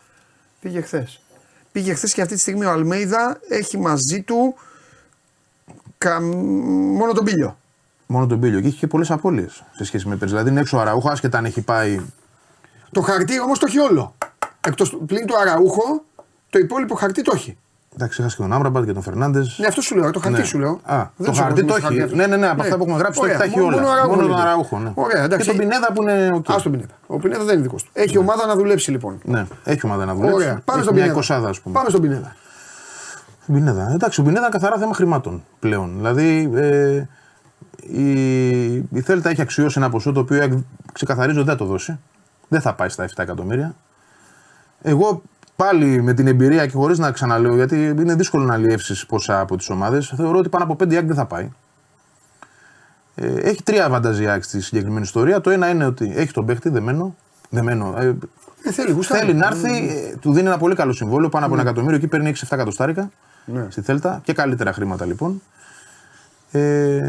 Πήγε χθες. Πήγε χθες και αυτή τη στιγμή ο Αλμέιδα έχει μαζί του κα... μόνο τον Πήλιο. Μόνο τον Πήλιο. Και έχει και πολλές απώλειες σε σχέση με πέρσι. Δηλαδή είναι έξω ο Αραούχο, άσχετα αν έχει πάει. Το χαρτί όμως το έχει όλο. Εκτός, πλην του Αραούχο, το υπόλοιπο χαρτί το έχει. Εντάξει, έχασε και τον Άμραμπατ και τον Φερνάντες. Ναι, αυτό σου λέω, το χαρτί Ναι. σου λέω. Α, Δεν το σου χαρτί έχω το δώσει έχει. χαρτί. Ναι, ναι, ναι, από αυτά που έχουμε γράψει το Ωραία, έχει, τα έχει μόνο- όλα. Μόνο, Αραούχο Μόνο τον λείπει. Αραούχο. Ναι. Ωραία, εντάξει. Και τον Πινέδα που είναι. οκ. Α τον Πινέδα. Ο Πινέδα δεν είναι δικός του. Έχει ομάδα να δουλέψει λοιπόν. Ναι, έχει ομάδα να δουλέψει. Ωραία, πάμε Έχει στον μια Πινέδα. εικοσάδα, ας πούμε. Πάμε στον Πινέδα. Τον Πινέδα. Εντάξει, ο Πινέδα είναι καθαρά θέμα χρημάτων πλέον. Δηλαδή ε, η, η Θέλτα έχει αξιώσει ένα ποσό το οποίο εκ- ξεκαθαρίζω ότι δεν θα το δώσει. Δεν θα πάει στα 7 εκατομμύρια. Εγώ πάλι με την εμπειρία και χωρίς να ξαναλέω, γιατί είναι δύσκολο να αλλιεύσεις ποσά από τις ομάδες, θεωρώ ότι πάνω από 5 άκ δεν θα πάει. Ε, έχει τρία βανταζιά στη συγκεκριμένη ιστορία. Το ένα είναι ότι έχει τον παίχτη δεμένο. δεμένο ε, Ε, θέλει, γουστάρει. Θέλει να έρθει, ε, του δίνει ένα πολύ καλό συμβόλαιο, πάνω από ένα εκατομμύριο. Εκεί παίρνει 6-7 εκατοστάρικα Ναι. στη Θέλτα και καλύτερα χρήματα λοιπόν. Ε,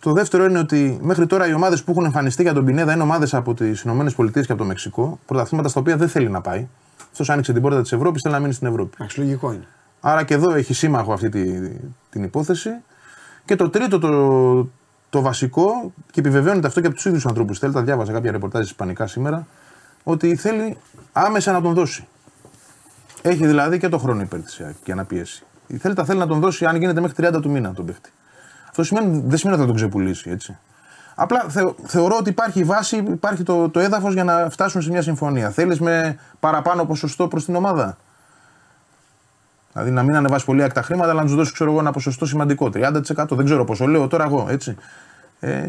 το δεύτερο είναι ότι μέχρι τώρα οι ομάδες που έχουν εμφανιστεί για τον Πινέδα είναι ομάδες από τις ΗΠΑ και από το Μεξικό. Πρωταθλήματα στα οποία δεν θέλει να πάει. Αυτός άνοιξε την πόρτα της Ευρώπης, θέλει να μείνει στην Ευρώπη. Εντάξει, λογικό είναι. Άρα και εδώ έχει σύμμαχο αυτή τη, την υπόθεση. Και το τρίτο, το, το βασικό, και επιβεβαιώνεται αυτό και από τους ίδιους ανθρώπους. Θέλει, τα διάβασα κάποια ρεπορτάζ ισπανικά σήμερα, ότι θέλει άμεσα να τον δώσει. Έχει δηλαδή και το χρόνο υπέρ της για να πιέσει. Η Θέλτα θέλει να τον δώσει, αν γίνεται, μέχρι 30 του μήνα τον παίχτη. Αυτό σημαίνει, δεν σημαίνει ότι θα τον ξεπουλήσει έτσι. Απλά θεω- θεωρώ ότι υπάρχει η βάση, υπάρχει το, το έδαφος για να φτάσουν σε μια συμφωνία. Θέλεις με παραπάνω ποσοστό προς την ομάδα; Δηλαδή να μην ανεβάσει πολύ τα χρήματα, αλλά να τους δώσεις ξέρω εγώ, ένα ποσοστό σημαντικό. 30%. Δεν ξέρω πόσο λέω τώρα εγώ. Έτσι. Ε,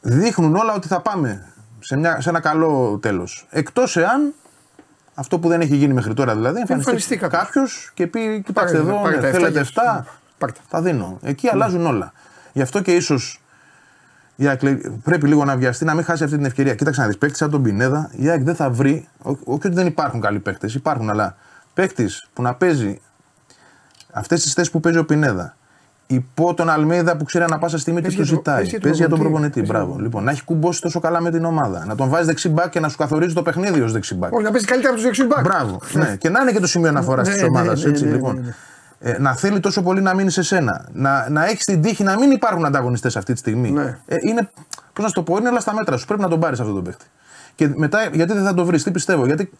δείχνουν όλα ότι θα πάμε σε, μια, σε ένα καλό τέλος. Εκτός εάν αυτό που δεν έχει γίνει μέχρι τώρα δηλαδή, εμφανιστεί εμφανιστεί κάποιος. κάποιος και πει: Κοιτάξτε Πάρε- εδώ, πάρε ναι, τα εφτά θέλετε για- 7, Πάρτε. τα δίνω. Εκεί αλλάζουν όλα. Γι' αυτό και ίσως η ΑΕΚ λέει, πρέπει λίγο να βιαστεί να μην χάσει αυτή την ευκαιρία. Κοίταξε να δεις παίκτης σαν τον Πινέδα, η ΑΕΚ δεν θα βρει. ό- Όχι ότι δεν υπάρχουν καλοί παίκτες, υπάρχουν, αλλά παίκτης που να παίζει αυτές τις θέσεις που παίζει ο Πινέδα. Υπό τον Αλμέιδα που ξέρει ανα πάσα στιγμή τι Παίζει του για το- ζητάει. παίζει για τον Παίζει για τον προπονητή. προπονητή. Παίζει Μπράβο. Λοιπόν, να έχει κουμπώσει τόσο καλά με την ομάδα. Να τον βάζει δεξιμπάκ και να σου καθορίζει το παιχνίδι ως δεξιμπάκ. Όχι, να παίζει καλύτερα από τους δεξιούς μπακ. Μπράβο. ναι. Και να είναι και το σημείο αναφοράς Ναι, της ναι, ομάδας. ναι, έτσι ναι, ναι, λοιπόν. ναι. Ε, να θέλει τόσο πολύ να μείνει σε σένα. Να, να έχεις την τύχη να μην υπάρχουν ανταγωνιστές αυτή τη στιγμή. Ναι. Ε, είναι, πώς να σου το πω, είναι όλα στα μέτρα σου. Πρέπει να τον πάρεις αυτό τον παίχτη. Και μετά, γιατί δεν θα το βρεις, τι πιστεύω. Γιατί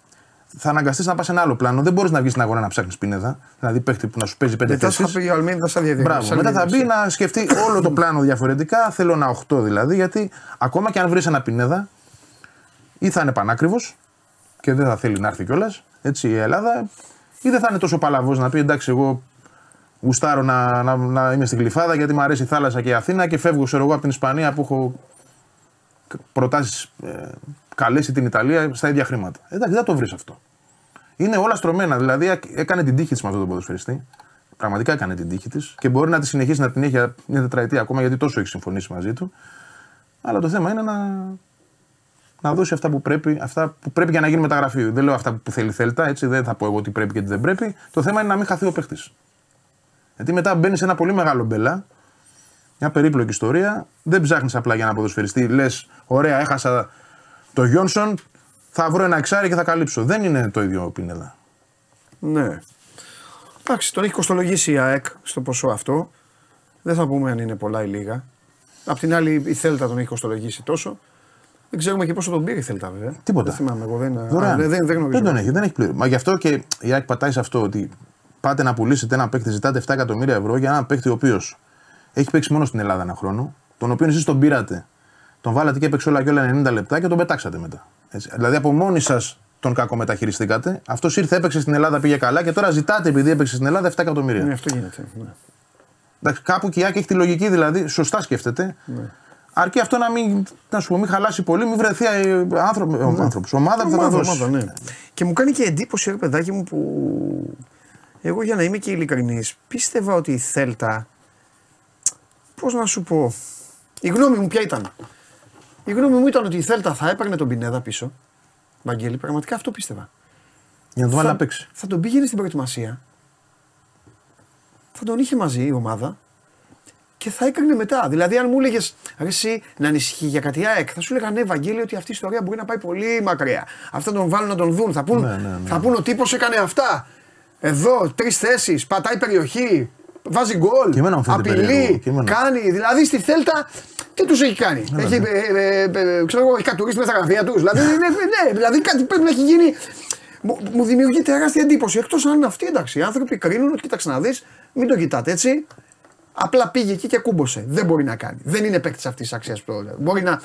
θα αναγκαστείς να πας σε ένα άλλο πλάνο. Δεν μπορείς να βγεις στην αγορά να ψάχνεις πινέδα. Δηλαδή παίχτη που να σου παίζει πέντε Μετά θέσει. θα πει ο Αλμίδα σαν διαδικασία. Μπράβο. Μετά θα μπει να σκεφτεί όλο το πλάνο διαφορετικά. Θέλω ένα 8 δηλαδή. Γιατί ακόμα και αν βρεις ένα πινέδα, ή θα είναι πανάκριβος και δεν θα θέλει να έρθει κιόλας. Έτσι η Ελλάδα, ή δεν θα είναι τόσο παλαβός να πει εντάξει, εγώ γουστάρω να, να, να είμαι στην κλειφάδα γιατί μου αρέσει η θάλασσα και η Αθήνα και φεύγω ξέρω εγώ από την Ισπανία που έχω προτάσεις ε, καλέσει την Ιταλία στα ίδια χρήματα. Εντάξει, δεν θα το βρεις αυτό. Είναι όλα στρωμένα. Δηλαδή έκανε την τύχη της με αυτό το ποδοσφαιριστή. Πραγματικά έκανε την τύχη της και μπορεί να τη συνεχίσει να την έχει για μια τετραετία ακόμα γιατί τόσο έχει συμφωνήσει μαζί του. Αλλά το θέμα είναι να, να δώσει αυτά που πρέπει, αυτά που πρέπει για να γίνει μεταγραφή. Δεν λέω αυτά που θέλει η Θέλτα, έτσι δεν θα πω εγώ τι πρέπει και τι δεν πρέπει. Το θέμα είναι να μην χαθεί ο παίχτη. Γιατί μετά μπαίνει σε ένα πολύ μεγάλο μπελά, μια περίπλοκη ιστορία. Δεν ψάχνεις απλά για να ποδοσφαιριστή. Λες, ωραία, έχασα το Γιόνσον, θα βρω ένα εξάρι και θα καλύψω. Δεν είναι το ίδιο ο Πινέδα. Ναι. Εντάξει, τον έχει κοστολογήσει η ΑΕΚ στο ποσό αυτό. Δεν θα πούμε αν είναι πολλά ή λίγα. Απ' την άλλη, η Θέλτα τον έχει κοστολογήσει τόσο. Δεν ξέρουμε και πόσο τον πήρε η Θέλτα, βέβαια. Τίποτα. Δεν θυμάμαι εγώ. Δεν, Δωρεάν. α, δεν, δεν, δεν γνωρίζω. Δεν τον έχει, δεν έχει πλήρω. Μα γι' αυτό και η ΑΕΚ πατάει σε αυτό ότι πάτε να πουλήσετε ένα παίκτη, ζητάτε 7 εκατομμύρια ευρώ για ένα παίκτη ο οποίος έχει παίξει μόνο στην Ελλάδα ένα χρόνο, τον οποίο εσείς τον πήρατε, τον βάλατε και έπαιξε όλα και όλα 90 λεπτά και τον πετάξατε μετά. Έτσι. Δηλαδή από μόνοι σας τον κακομεταχειριστήκατε. Αυτός ήρθε, έπαιξε στην Ελλάδα, πήγε καλά και τώρα ζητάτε επειδή έπαιξε στην Ελλάδα 7 εκατομμύρια. Ναι, αυτό γίνεται. Ναι. Εντάξει, κάπου και η ΑΕΚ έχει τη λογική, δηλαδή σωστά σκέφτεται. Αρκεί αυτό να μην, να σου πω, μην χαλάσει πολύ, μην βρεθεί ε, άνθρωπο, ο άνθρωπος, ομάδα που θα τα Ομάδα, δώσει. ομάδα, ναι. Και μου κάνει και εντύπωση, ρε παιδάκι μου, που εγώ για να είμαι και ειλικρινής, πίστευα ότι η Θέλτα. Πώς να σου πω. Η γνώμη μου ποια ήταν. Η γνώμη μου ήταν ότι η Θέλτα θα έπαιρνε τον Πινέδα πίσω. Βαγγέλη, πραγματικά αυτό πίστευα. Για να το βάλει θα, να παίξει. θα τον πήγαινε στην προετοιμασία. Θα τον είχε μαζί η ομάδα και θα έκανε μετά. Δηλαδή, αν μου έλεγες εσύ να ανησυχεί για κάτι ΑΕΚ, θα σου έλεγα ναι, Βαγγέλη, ότι αυτή η ιστορία μπορεί να πάει πολύ μακριά. Αυτά τον βάλουν να τον δουν. Θα πούν, Ναι, ναι, ναι. θα πούν ο τύπος έκανε αυτά. Εδώ, τρεις θέσεις, πατάει περιοχή, βάζει γκολ, Και εμένα μου φαίνεται απειλεί, περίεργο, και εμένα. κάνει. Δηλαδή στη Θέλτα, τι τους έχει κάνει; έχει, ναι. ε, ε, ε, ε, ξέρω εγώ, έχει κατουρίσει μέσα στα γραφεία τους. δηλαδή, ναι, ναι, δηλαδή κάτι πρέπει να έχει γίνει. Μου, μου δημιουργεί τεράστια εντύπωση. Εκτός αν είναι αυτοί εντάξει. Οι άνθρωποι κρίνουν ότι κοίταξε να δεις, μην το κοιτάτε έτσι. Απλά πήγε εκεί και κούμπωσε. Δεν μπορεί να κάνει. Δεν είναι παίκτης αυτής της αξίας που το λέω. Μπορεί να.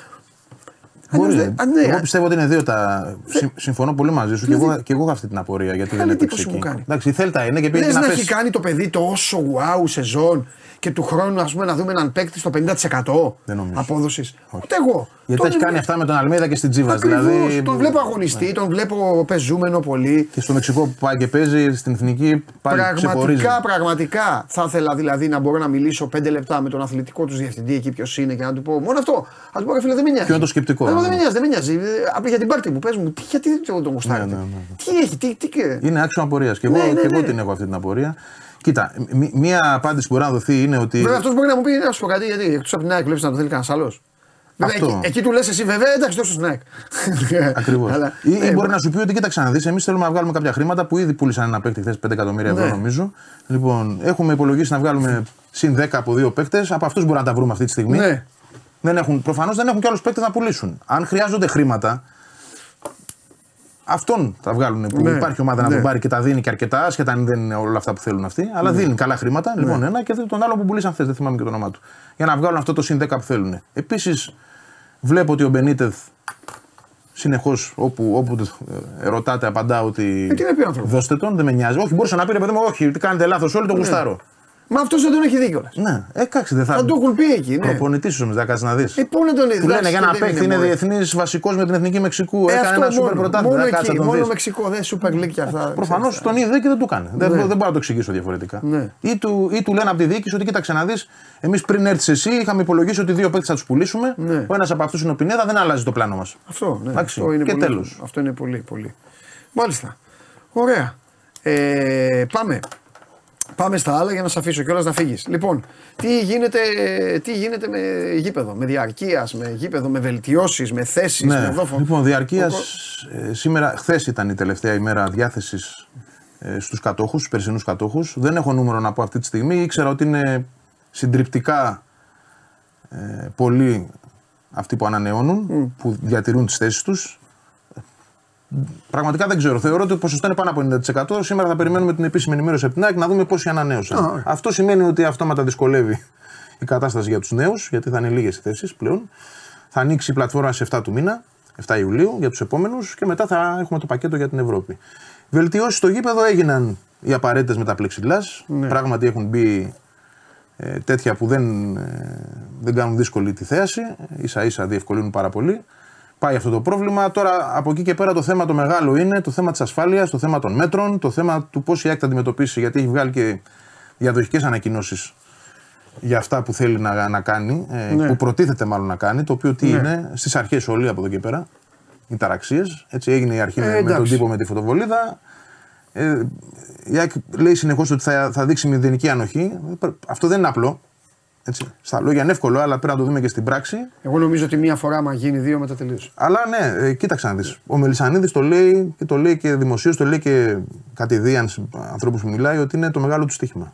Μπορεί. Αλλιώς δεν- α, ναι, εγώ α- πιστεύω ότι είναι δύο τα. Συμ- Συμφωνώ πολύ μαζί σου και, Δηλαδή- εγώ, και εγώ έχω αυτή την απορία γιατί δεν Μεγάλη έπαιξε εντύπωση εκεί. μου κάνει. Εντάξει, η Θέλτα είναι και πήγε Λες να να έχει πέσει. κάνει το παιδί τόσο wow σεζόν και του χρόνου ας πούμε, να δούμε έναν παίκτη στο 50% Δεν νομίζω. απόδοσης. Ούτε εγώ. Γιατί Τον έχεις κάνει αυτά με τον Αλμίδα και στην Τζίβας. Ακριβώς. Δηλαδή, Τον βλέπω αγωνιστή, τον βλέπω πεζούμενο πολύ. και στο Μεξικό που πάει και παίζει στην εθνική πάλι ξεχωρίζει. Πραγματικά, πραγματικά. Θα ήθελα δηλαδή να μπορώ να μιλήσω 5 λεπτά με τον αθλητικό τους διευθυντή εκεί ποιος είναι και να του πω μόνο αυτό. Α του πω ρε φίλε δεν με νοιάζει. Ποιο είναι το σκεπτικό, Α, ναι. Δεν με νοιάζει, δεν με νοιάζει. Ε, απ' Για την πάρτι μου, πες μου, τι, γιατί δεν το- τον γουστάρετε; Ναι, ναι, ναι. Τι έχει, τι. τι και- Είναι άξιο απορία. Και εγώ, Ναι, ναι, και εγώ ναι. την έχω αυτή την απορία. Κοίτα, μ- μία απάντηση που μπορεί να δοθεί είναι ότι. Βέβαια αυτός μπορεί να μου πει να σου πω κάτι γιατί εκτός από την ΑΕΚ βλέπεις να το θέλει κανένας άλλος. Βέβαια, Αυτό. εκεί, εκεί του λες εσύ βέβαια εντάξει τόσο στην ΑΕΚ. [laughs] Ακριβώς. Αλλά, Ή, ναι, ή μπορεί να σου πει ότι κοίταξε να δεις, εμείς θέλουμε να βγάλουμε κάποια χρήματα που ήδη πούλησαν ένα παίκτη χθες 5 εκατομμύρια ευρώ Ναι. νομίζω. Λοιπόν, έχουμε υπολογίσει να βγάλουμε συν 10 από δύο παίκτες. Από αυτούς μπορούμε να τα βρούμε αυτή τη στιγμή. Ναι. Δεν έχουν, προφανώς δεν έχουν και άλλους παίκτες να πουλήσουν. Αν χρειάζονται χρήματα, αυτόν θα βγάλουν που Ναι. υπάρχει ομάδα να Ναι. τον πάρει και τα δίνει και αρκετά, ασχετά αν δεν είναι όλα αυτά που θέλουν αυτοί. Αλλά δίνει καλά χρήματα. Ναι. Λοιπόν, ένα και τον άλλο που πουλήσαν χθες, δεν θυμάμαι και το όνομά του. Για να βγάλουν αυτό το συν 10 που θέλουν. Επίσης, βλέπω ότι ο Μπενίτεθ συνεχώς όπου, όπου ε, ρωτάτε, απαντά ότι. Ε, τι να πει ο άνθρωπος; Δώστε τον, δεν με νοιάζει. Όχι, μπορούσε να πει ρε παιδί μου, όχι, τι κάνετε λάθος όλοι, τον γουστάρω. Μα αυτός δεν τον έχει δει κιόλας. Ναι, ε, εντάξει, δεν θα. Θα το έχουν πει εκεί. Ναι. Προπονητής όμω, δεν κάτσεις να δεις. Ε, πού να τον δει. Του λένε για ένα παίχτη είναι διεθνής βασικός με την εθνική Μεξικού. Ε, έκανε αυτό ένα σούπερ μόνο, πρωτάθλημα. μόνο Δεν κάτσε εκεί, να τον μόνο δεις. Μεξικό, δεν Super League και αυτά. Προφανώς ξέρεις. τον είδε και δεν του έκανε. Δεν, Ναι. δεν μπορώ να το εξηγήσω διαφορετικά. Ναι. Ή, του, ή του λένε από τη διοίκηση ότι κοίταξε να δεις, εμείς πριν έρθεις εσύ είχαμε υπολογίσει ότι δύο παίχτε θα τους πουλήσουμε. Ναι. Ο ένας από αυτούς είναι ο Πινέδα, δεν αλλάζει το πλάνο μας. Αυτό, ναι. Εντάξει, αυτό είναι και πολύ, τέλος. Αυτό είναι πολύ, πολύ. Μάλιστα. Ωραία. Ε, πάμε. Πάμε στα άλλα για να σε αφήσω κιόλας να φύγεις. Λοιπόν, τι γίνεται, τι γίνεται με γήπεδο, με διαρκείας, με γήπεδο, με βελτιώσεις, με θέσεις, με Ναι, δόφο. λοιπόν, διαρκείας. Ο κο- σήμερα, χθες ήταν η τελευταία ημέρα διάθεσης ε, στους κατόχους, στους περσινούς κατόχους. Δεν έχω νούμερο να πω αυτή τη στιγμή. Ήξερα ότι είναι συντριπτικά ε, πολλοί αυτοί που ανανεώνουν, που διατηρούν τις θέσεις τους. Πραγματικά δεν ξέρω. Θεωρώ ότι το ποσοστό είναι πάνω από 90%. Σήμερα θα περιμένουμε την επίσημη ενημέρωση από την ΑΕΚ να δούμε πόσοι ανανέωσαν. Α, Αυτό σημαίνει ότι αυτόματα δυσκολεύει η κατάσταση για τους νέους, γιατί θα είναι λίγες οι θέσεις πλέον. Θα ανοίξει η πλατφόρμα σε 7 του μήνα, 7 Ιουλίου, για τους επόμενους και μετά θα έχουμε το πακέτο για την Ευρώπη. Βελτιώσεις στο γήπεδο έγιναν οι απαραίτητες με τα plexiglass. Πράγματι έχουν μπει ε, τέτοια που δεν, ε, δεν κάνουν δύσκολη τη θέαση. σα ίσα διευκολύνουν πάρα πολύ. Πάει αυτό το πρόβλημα. Τώρα από εκεί και πέρα το θέμα το μεγάλο είναι το θέμα της ασφάλειας, το θέμα των μέτρων, το θέμα του πώς η ΑΕΚ θα αντιμετωπίσει. Γιατί έχει βγάλει και διαδοχικές ανακοινώσεις για αυτά που θέλει να, να κάνει, ε, Ναι. που προτίθεται μάλλον να κάνει. Το οποίο τι είναι, στις αρχές όλοι από εδώ και πέρα. οι ταραξίες. Έτσι έγινε η αρχή Ε, με- με τον εντάξει. τύπο με τη φωτοβολίδα. Ε, η ΑΕΚ λέει συνεχώς ότι θα, θα δείξει μηδενική ανοχή. Αυτό δεν είναι απλό. Έτσι. Στα λόγια είναι εύκολο, αλλά πρέπει να το δούμε και στην πράξη. Εγώ νομίζω ότι μία φορά, άμα γίνει δύο, μετά τελείωσε. Αλλά ναι, ε, κοίταξε να δεις. Ο Μελισανίδης το λέει και το λέει και δημοσίως, το λέει και κατηδίαν σε ανθρώπους που μιλάει ότι είναι το μεγάλο του στοίχημα.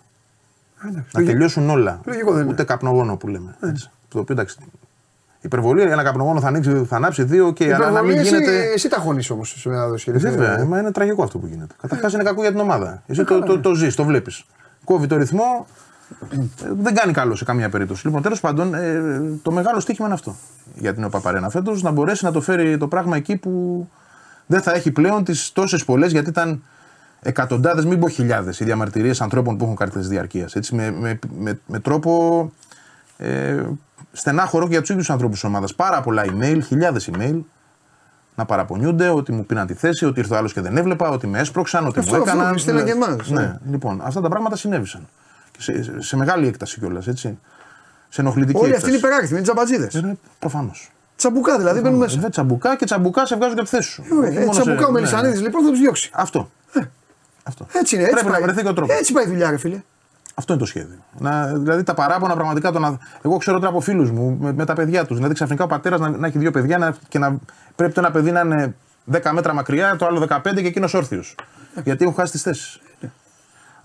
Να τελειώσουν όλα. Λογικό δεν είναι. Ούτε καπνογόνο που λέμε. Έτσι. Το οποίο εντάξει. Υπερβολή, ένα καπνογόνο θα, ανοίξει, θα ανάψει δύο και αλλά να μην Υπερβολή, γίνεται. εσύ, εσύ τα χώνεις όμως στη μετάδοση. ρε φίλε. Βέβαια, μα είναι τραγικό αυτό που γίνεται. Καταρχάς είναι κακό για την ομάδα. Εσύ το, το, το ζεις, το βλέπεις. Κόβει το ρυθμό, ε, δεν κάνει καλό σε καμία περίπτωση. Λοιπόν, τέλος πάντων, ε, το μεγάλο στοίχημα είναι αυτό για την ΟΠΑΠΑΡΕΝΑ φέτος να μπορέσει να το φέρει το πράγμα εκεί που δεν θα έχει πλέον τις τόσες πολλές, γιατί ήταν εκατοντάδες, μην πω χιλιάδες, οι διαμαρτυρίες ανθρώπων που έχουν κάρτε διαρκείας. Με, με, με, με τρόπο ε, στενάχωρο και για τους ίδιους ανθρώπους της ομάδας. Πάρα πολλά email, χιλιάδες email να παραπονιούνται ότι μου πήραν τη θέση, ότι ήρθε ο άλλος και δεν έβλεπα, ότι με έσπρωξαν, ότι Αυτό, μου αυτό, έκαναν. στείλαν και εμάς, Ναι, ναι. λοιπόν, αυτά τα πράγματα συνέβησαν. Και σε, σε, σε μεγάλη έκταση κιόλας, έτσι. Σε ενοχλητική Όλοι έκταση. αυτοί είναι υπεράριθμοι, είναι τζαμπατζίδες. Είναι προφανώς. Τσαμπουκά δηλαδή μπαίνουν μέσα. Βέβαια, τσαμπουκά και τσαμπουκά σε βγάζουν και από τη θέση σου. Ε, Όχι ε, μόνο σε- Τσαμπουκά ο ναι. Μελισανίδης λοιπόν θα τους διώξει. Αυτό. Αυτό. Έτσι είναι, έτσι Πρέπει πάει. να βρεθεί και ο τρόπος. Έτσι πάει η δουλειά, ρε φίλε. Αυτό είναι το σχέδιο. Να, δηλαδή τα παράπονα πραγματικά. Το να, εγώ ξέρω τώρα από φίλους μου με, με τα παιδιά τους. Δηλαδή ξαφνικά ο πατέρας να, να έχει δύο παιδιά να, και να πρέπει το ένα παιδί να είναι 10 μέτρα μακριά, το άλλο 15 και εκείνος όρθιος. Γιατί έχουν χάσει τις θέσεις.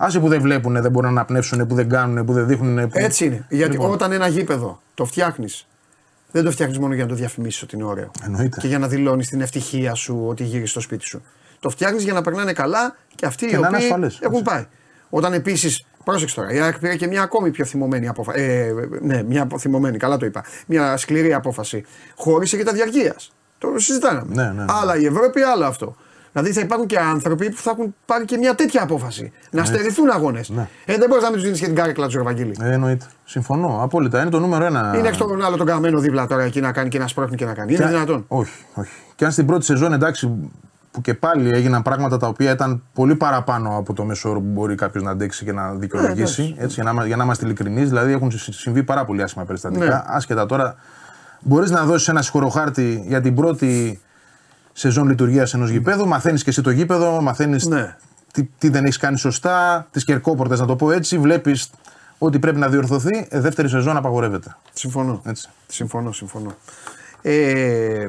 Άσε που δεν βλέπουν, δεν μπορούν να αναπνεύσουν, που δεν κάνουν, που δεν δείχνουν. Που... Έτσι είναι. Γιατί Λοιπόν. όταν ένα γήπεδο το φτιάχνεις, δεν το φτιάχνεις μόνο για να το διαφημίσεις ότι είναι ωραίο. Εννοείται. Και για να δηλώνεις την ευτυχία σου ότι γύρισε στο σπίτι σου. Το φτιάχνεις για να περνάνε καλά και αυτοί Και οι να είναι οποίοι ασφαλές, έχουν έτσι. πάει. Όταν επίσης. Πρόσεξε τώρα, η ΑΕΚ πήρε και μια ακόμη πιο θυμωμένη απόφαση. Ε, ναι, μια θυμωμένη, καλά το είπα. Μια σκληρή απόφαση. Χώρισε και τα διαρκεία. Το συζητάγαμε. Ναι, ναι, ναι. Άλλα η Ευρώπη, άλλα αυτό. Δηλαδή θα υπάρχουν και άνθρωποι που θα έχουν πάρει και μια τέτοια απόφαση. Να στερηθούν αγώνες. Ναι. Ε, δεν μπορείς να μην τους δίνεις και την κάρεκλα του Ευαγγέλη. Ε, εννοείται. Συμφωνώ. Απόλυτα. Είναι το νούμερο ένα. Είναι έξω τον άλλο τον καμένο δίπλα τώρα εκεί να κάνει και να σπρώχνει και να κάνει. Είναι Και- δυνατόν. Όχι, όχι. Και αν στην πρώτη σεζόν εντάξει, που και πάλι έγιναν πράγματα τα οποία ήταν πολύ παραπάνω από το μέσο όρο που μπορεί κάποιος να αντέξει και να δικαιολογήσει. έτσι, για, να, είμα- για να είμαστε ειλικρινείς, δηλαδή έχουν συ- συμβεί πάρα πολύ άσχημα περιστατικά. Ναι. Άσχετα τώρα, μπορείς να δώσεις ένα συγχωροχάρτη για την πρώτη σεζόν λειτουργίας ενός γηπέδου, μαθαίνεις και εσύ το γήπεδο, μαθαίνεις Ναι. τι, τι δεν έχεις κάνει σωστά, τις κερκόπορτες να το πω έτσι, βλέπεις ότι πρέπει να διορθωθεί. Ε, δεύτερη σεζόν απαγορεύεται. Συμφωνώ. Έτσι. Συμφωνώ, συμφωνώ. Ε,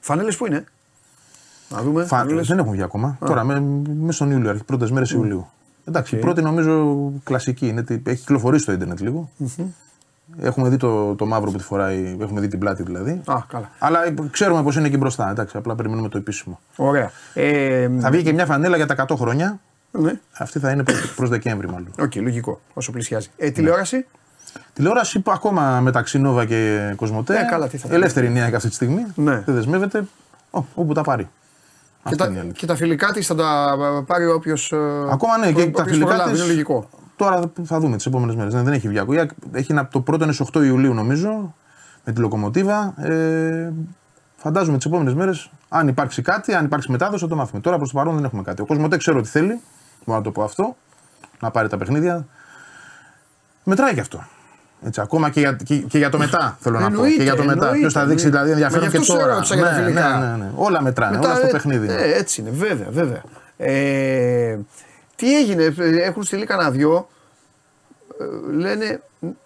Φανέλες που είναι; Να δούμε. Φα... φανέλες. Δεν έχουν βγει ακόμα. Τώρα, με, μέσα στον Ιούλιο, αρχέ πρώτες μέρες Ιουλίου. Εντάξει, η πρώτη νομίζω κλασική είναι. ότι Έχει κυκλοφορήσει το Ιντερνετ λίγο. Έχουμε δει το, το μαύρο που τη φοράει, έχουμε δει την πλάτη δηλαδή. Α, καλά. Αλλά ξέρουμε πώς είναι εκεί μπροστά. Εντάξει, απλά περιμένουμε το επίσημο. Ωραία. Ε, Θα βγει και μια φανέλα για τα 100 χρόνια. ναι. Αυτή θα είναι προς Δεκέμβρη μάλλον. Οκ, λογικό. Όσο πλησιάζει. Ε, τηλεόραση; Τηλεόραση που ακόμα μεταξύ Νόβα και Κοσμοτέ. Ε, καλά, τι θα Ελεύθερη είναι η ΑΕΚ αυτή τη στιγμή. Ναι. Δεν δεσμεύεται. Ω, όπου τα πάρει. Και Αυτή τα, είναι η αλήθεια. και τα φιλικά της θα τα πάρει όποιος. Ακόμα ναι, και τα φιλικά της, Είναι λογικό. Τώρα θα δούμε τις επόμενες μέρες. Δεν, δεν έχει βγει ακόμα. Η ΑΕΚ Έχει ένα, το πρώτο είναι στις 8 Ιουλίου νομίζω με τη Λοκομοτίβα. Ε, φαντάζομαι τις επόμενες μέρες, αν υπάρξει κάτι, αν υπάρξει μετάδοση, θα το μάθουμε. Τώρα προς το παρόν δεν έχουμε κάτι. Ο Κοσμοτέ ξέρω ότι θέλει, μπορώ να το πω αυτό, να πάρει τα παιχνίδια. Μετράει και αυτό. Έτσι, ακόμα και για, και, και για το μετά θέλω να πω. Εννοείται, Και για το μετά. εννοείται, Ποιος θα δείξει δηλαδή εννοείται. ενδιαφέρον Μα και γι' αυτό σε τώρα. ρώτησα για τα Ναι, φιλικά. ναι, ναι, ναι. Όλα μετράνε. Μετά, όλα στο ε, παιχνίδι. είναι. ε, έτσι είναι, βέβαια, βέβαια. Ε, τι έγινε, ε, έχουν στείλει κανένα δυο. ε, λένε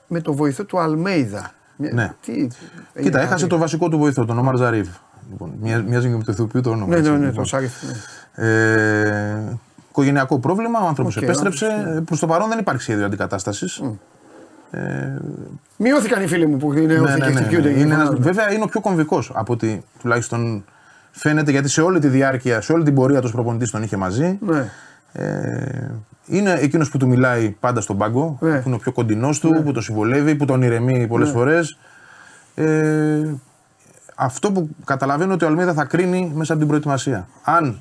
με το βοηθό του Αλμέιδα. Μια- Ναι. Τι, έγινε Κοίτα, κάτι; έχασε το βασικό του βοηθό, τον Ομάρ Ζαρίφ. Λοιπόν, μοιάζει μοιάζει και με το ηθοποιό το όνομα. Ναι, έτσι, ναι, ναι, λοιπόν. το Σάριφ. ναι. Ε, οικογενειακό πρόβλημα, ο άνθρωπος Οκ, επέστρεψε. ο άνθρωπος, Προς το παρόν δεν υπάρχει σχέδιο αντικατάστασης. Μειώθηκαν οι φίλοι μου που είναι Ναι, όρθιοι ναι, και ναι, χτυπιούνται. ναι. και Είναι ένας- φωνάζουν. βέβαια είναι ο πιο κομβικός από ότι τουλάχιστον φαίνεται γιατί σε όλη τη διάρκεια, σε όλη την πορεία του προπονητής τον είχε μαζί. Ναι. Ε, είναι εκείνος που του μιλάει πάντα στον πάγκο, Ναι. που είναι ο πιο κοντινός του, που το συμβολεύει, που τον ηρεμεί πολλές Ναι. φορές. Ε, αυτό που καταλαβαίνω ότι ο Αλμίδα θα κρίνει μέσα από την προετοιμασία. Αν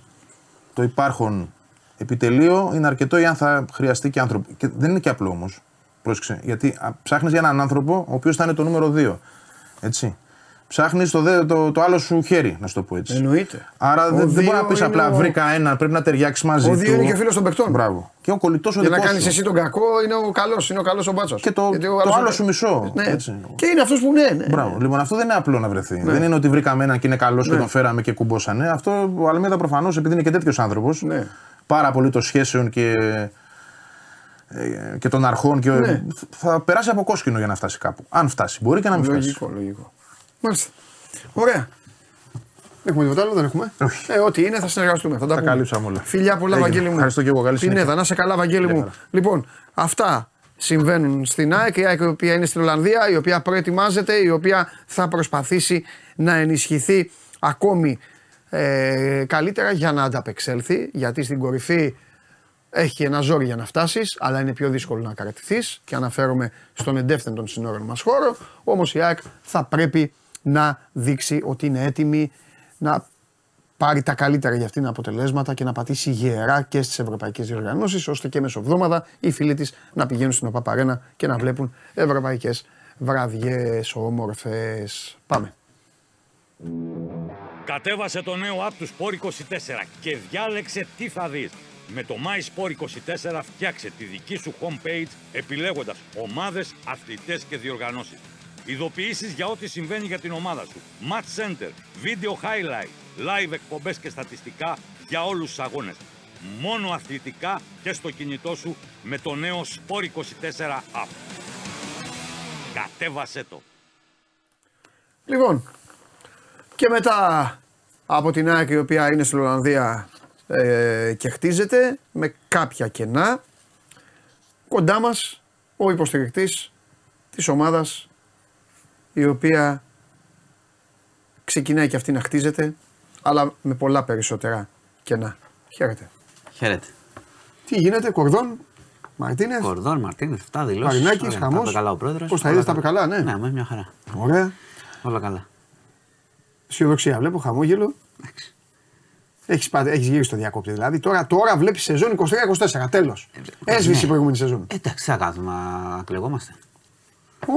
το υπάρχον επιτελείο είναι αρκετό ή αν θα χρειαστεί και άνθρωπο. Και δεν είναι και απλό όμως. Πρόσεξε. Γιατί ψάχνεις για έναν άνθρωπο ο οποίος θα είναι το νούμερο 2. Έτσι. Ψάχνεις το, δε- το, το άλλο σου χέρι, να σου το πω έτσι. Εννοείται. Άρα Ο δεν, δεν μπορεί να δύο πεις απλά είναι ο- βρήκα ένα, πρέπει να ταιριάξεις μαζί Ο του. δύο είναι και φίλος των παιχτών. Μπράβο. Και ο κολλητός ο Για να δικός κάνεις σου. εσύ τον κακό είναι ο καλός, είναι ο καλός ο μπάτσος. Και το- το άλλος σου μισό, Ναι. έτσι. Και είναι αυτός που ναι. ναι. Μπράβο. Λοιπόν, αυτό δεν είναι απλό να βρεθεί. Δεν είναι ότι βρήκαμε έναν και είναι καλός Ναι. και τον φέραμε και κουμπόσανε. Αυτό ο Αλμίδα προφανώς επειδή είναι και τέτοιος άνθρωπος, Ναι. πάρα πολύ των σχέσεων και, ε, και των αρχών και Ναι. θα περάσει από κόσκινο για να φτάσει κάπου. Αν φτάσει. Μπορεί και να μην φτάσει. Λογικό, λογικό. Μάλιστα. Ωραία. Έχουμε τίποτα άλλο, δεν έχουμε; Όχι. Ε, ό,τι είναι θα συνεργαστούμε. Θα τα, Τα πούμε. καλύψαμε όλα. Φιλιά πολλά, Έγινε. Βαγγέλη μου. Ευχαριστώ και εγώ. Καλή συνέχεια. Πινέδα, να είσαι καλά, Βαγγέλη μου. χαρά. Λοιπόν, αυτά συμβαίνουν στην ΑΕΚ. Η ΑΕΚ η οποία είναι στην Ολλανδία, η οποία προετοιμάζεται, η οποία θα προσπαθήσει να ενισχυθεί ακόμη ε, καλύτερα για να ανταπεξέλθει. Γιατί στην κορυφή έχει ένα ζόρι για να φτάσεις, αλλά είναι πιο δύσκολο να κρατηθείς. Και αναφέρομαι στον εντεύθυν των συνόρων μας χώρο. Όμως η ΑΕΚ θα πρέπει να δείξει ότι είναι έτοιμη να πάρει τα καλύτερα για αυτήν αποτελέσματα και να πατήσει γερά και στις ευρωπαϊκές διοργανώσεις, ώστε και μεσοβδόμαδα οι φίλοι της να πηγαίνουν στην ΟΠΑΠΑΡΕΝΑ και να βλέπουν ευρωπαϊκές βραδιέ όμορφες. Πάμε. Κατέβασε το νέο app του Sport 24 και διάλεξε τι θα δεις. Με το My Sport 24 φτιάξε τη δική σου homepage επιλέγοντας ομάδες, αθλητές και διοργανώσεις. Ειδοποιήσεις για ό,τι συμβαίνει για την ομάδα σου. Match Center, Video Highlight, Live εκπομπές και στατιστικά για όλους τους αγώνες. Μόνο αθλητικά και στο κινητό σου με το νέο Sport 24 app. Κατέβασέ το. Λοιπόν, και μετά από την ΑΕΚ η οποία είναι στην Ολλανδία ε, και χτίζεται με κάποια κενά, κοντά μας ο υποστηρικτής της ομάδας η οποία ξεκινάει και αυτή να χτίζεται αλλά με πολλά περισσότερα κενά. Χαίρετε. Χαίρετε. Τι γίνεται, Κορδόν, Μαρτίνεθ, Κορδόν, Μαρτίνες, αυτά δηλώσεις. Μαρινάκης, χαμός. Τα είπε καλά ο πρόεδρος. Πώς τα είδες, τα είπε καλά, ναι. Ναι, με μια χαρά. ωραία. Όλα καλά. Αισιοδοξία βλέπω, χαμόγελο. Έχεις, πά- έχεις γυρίσει το διακόπτη δηλαδή. Τώρα, τώρα βλέπεις σεζόν 23-24, τέλος. Έσβησε η ναι. προηγούμενη σεζόν. Εντάξει, τι θα κάνουμε, να κλαιγόμαστε.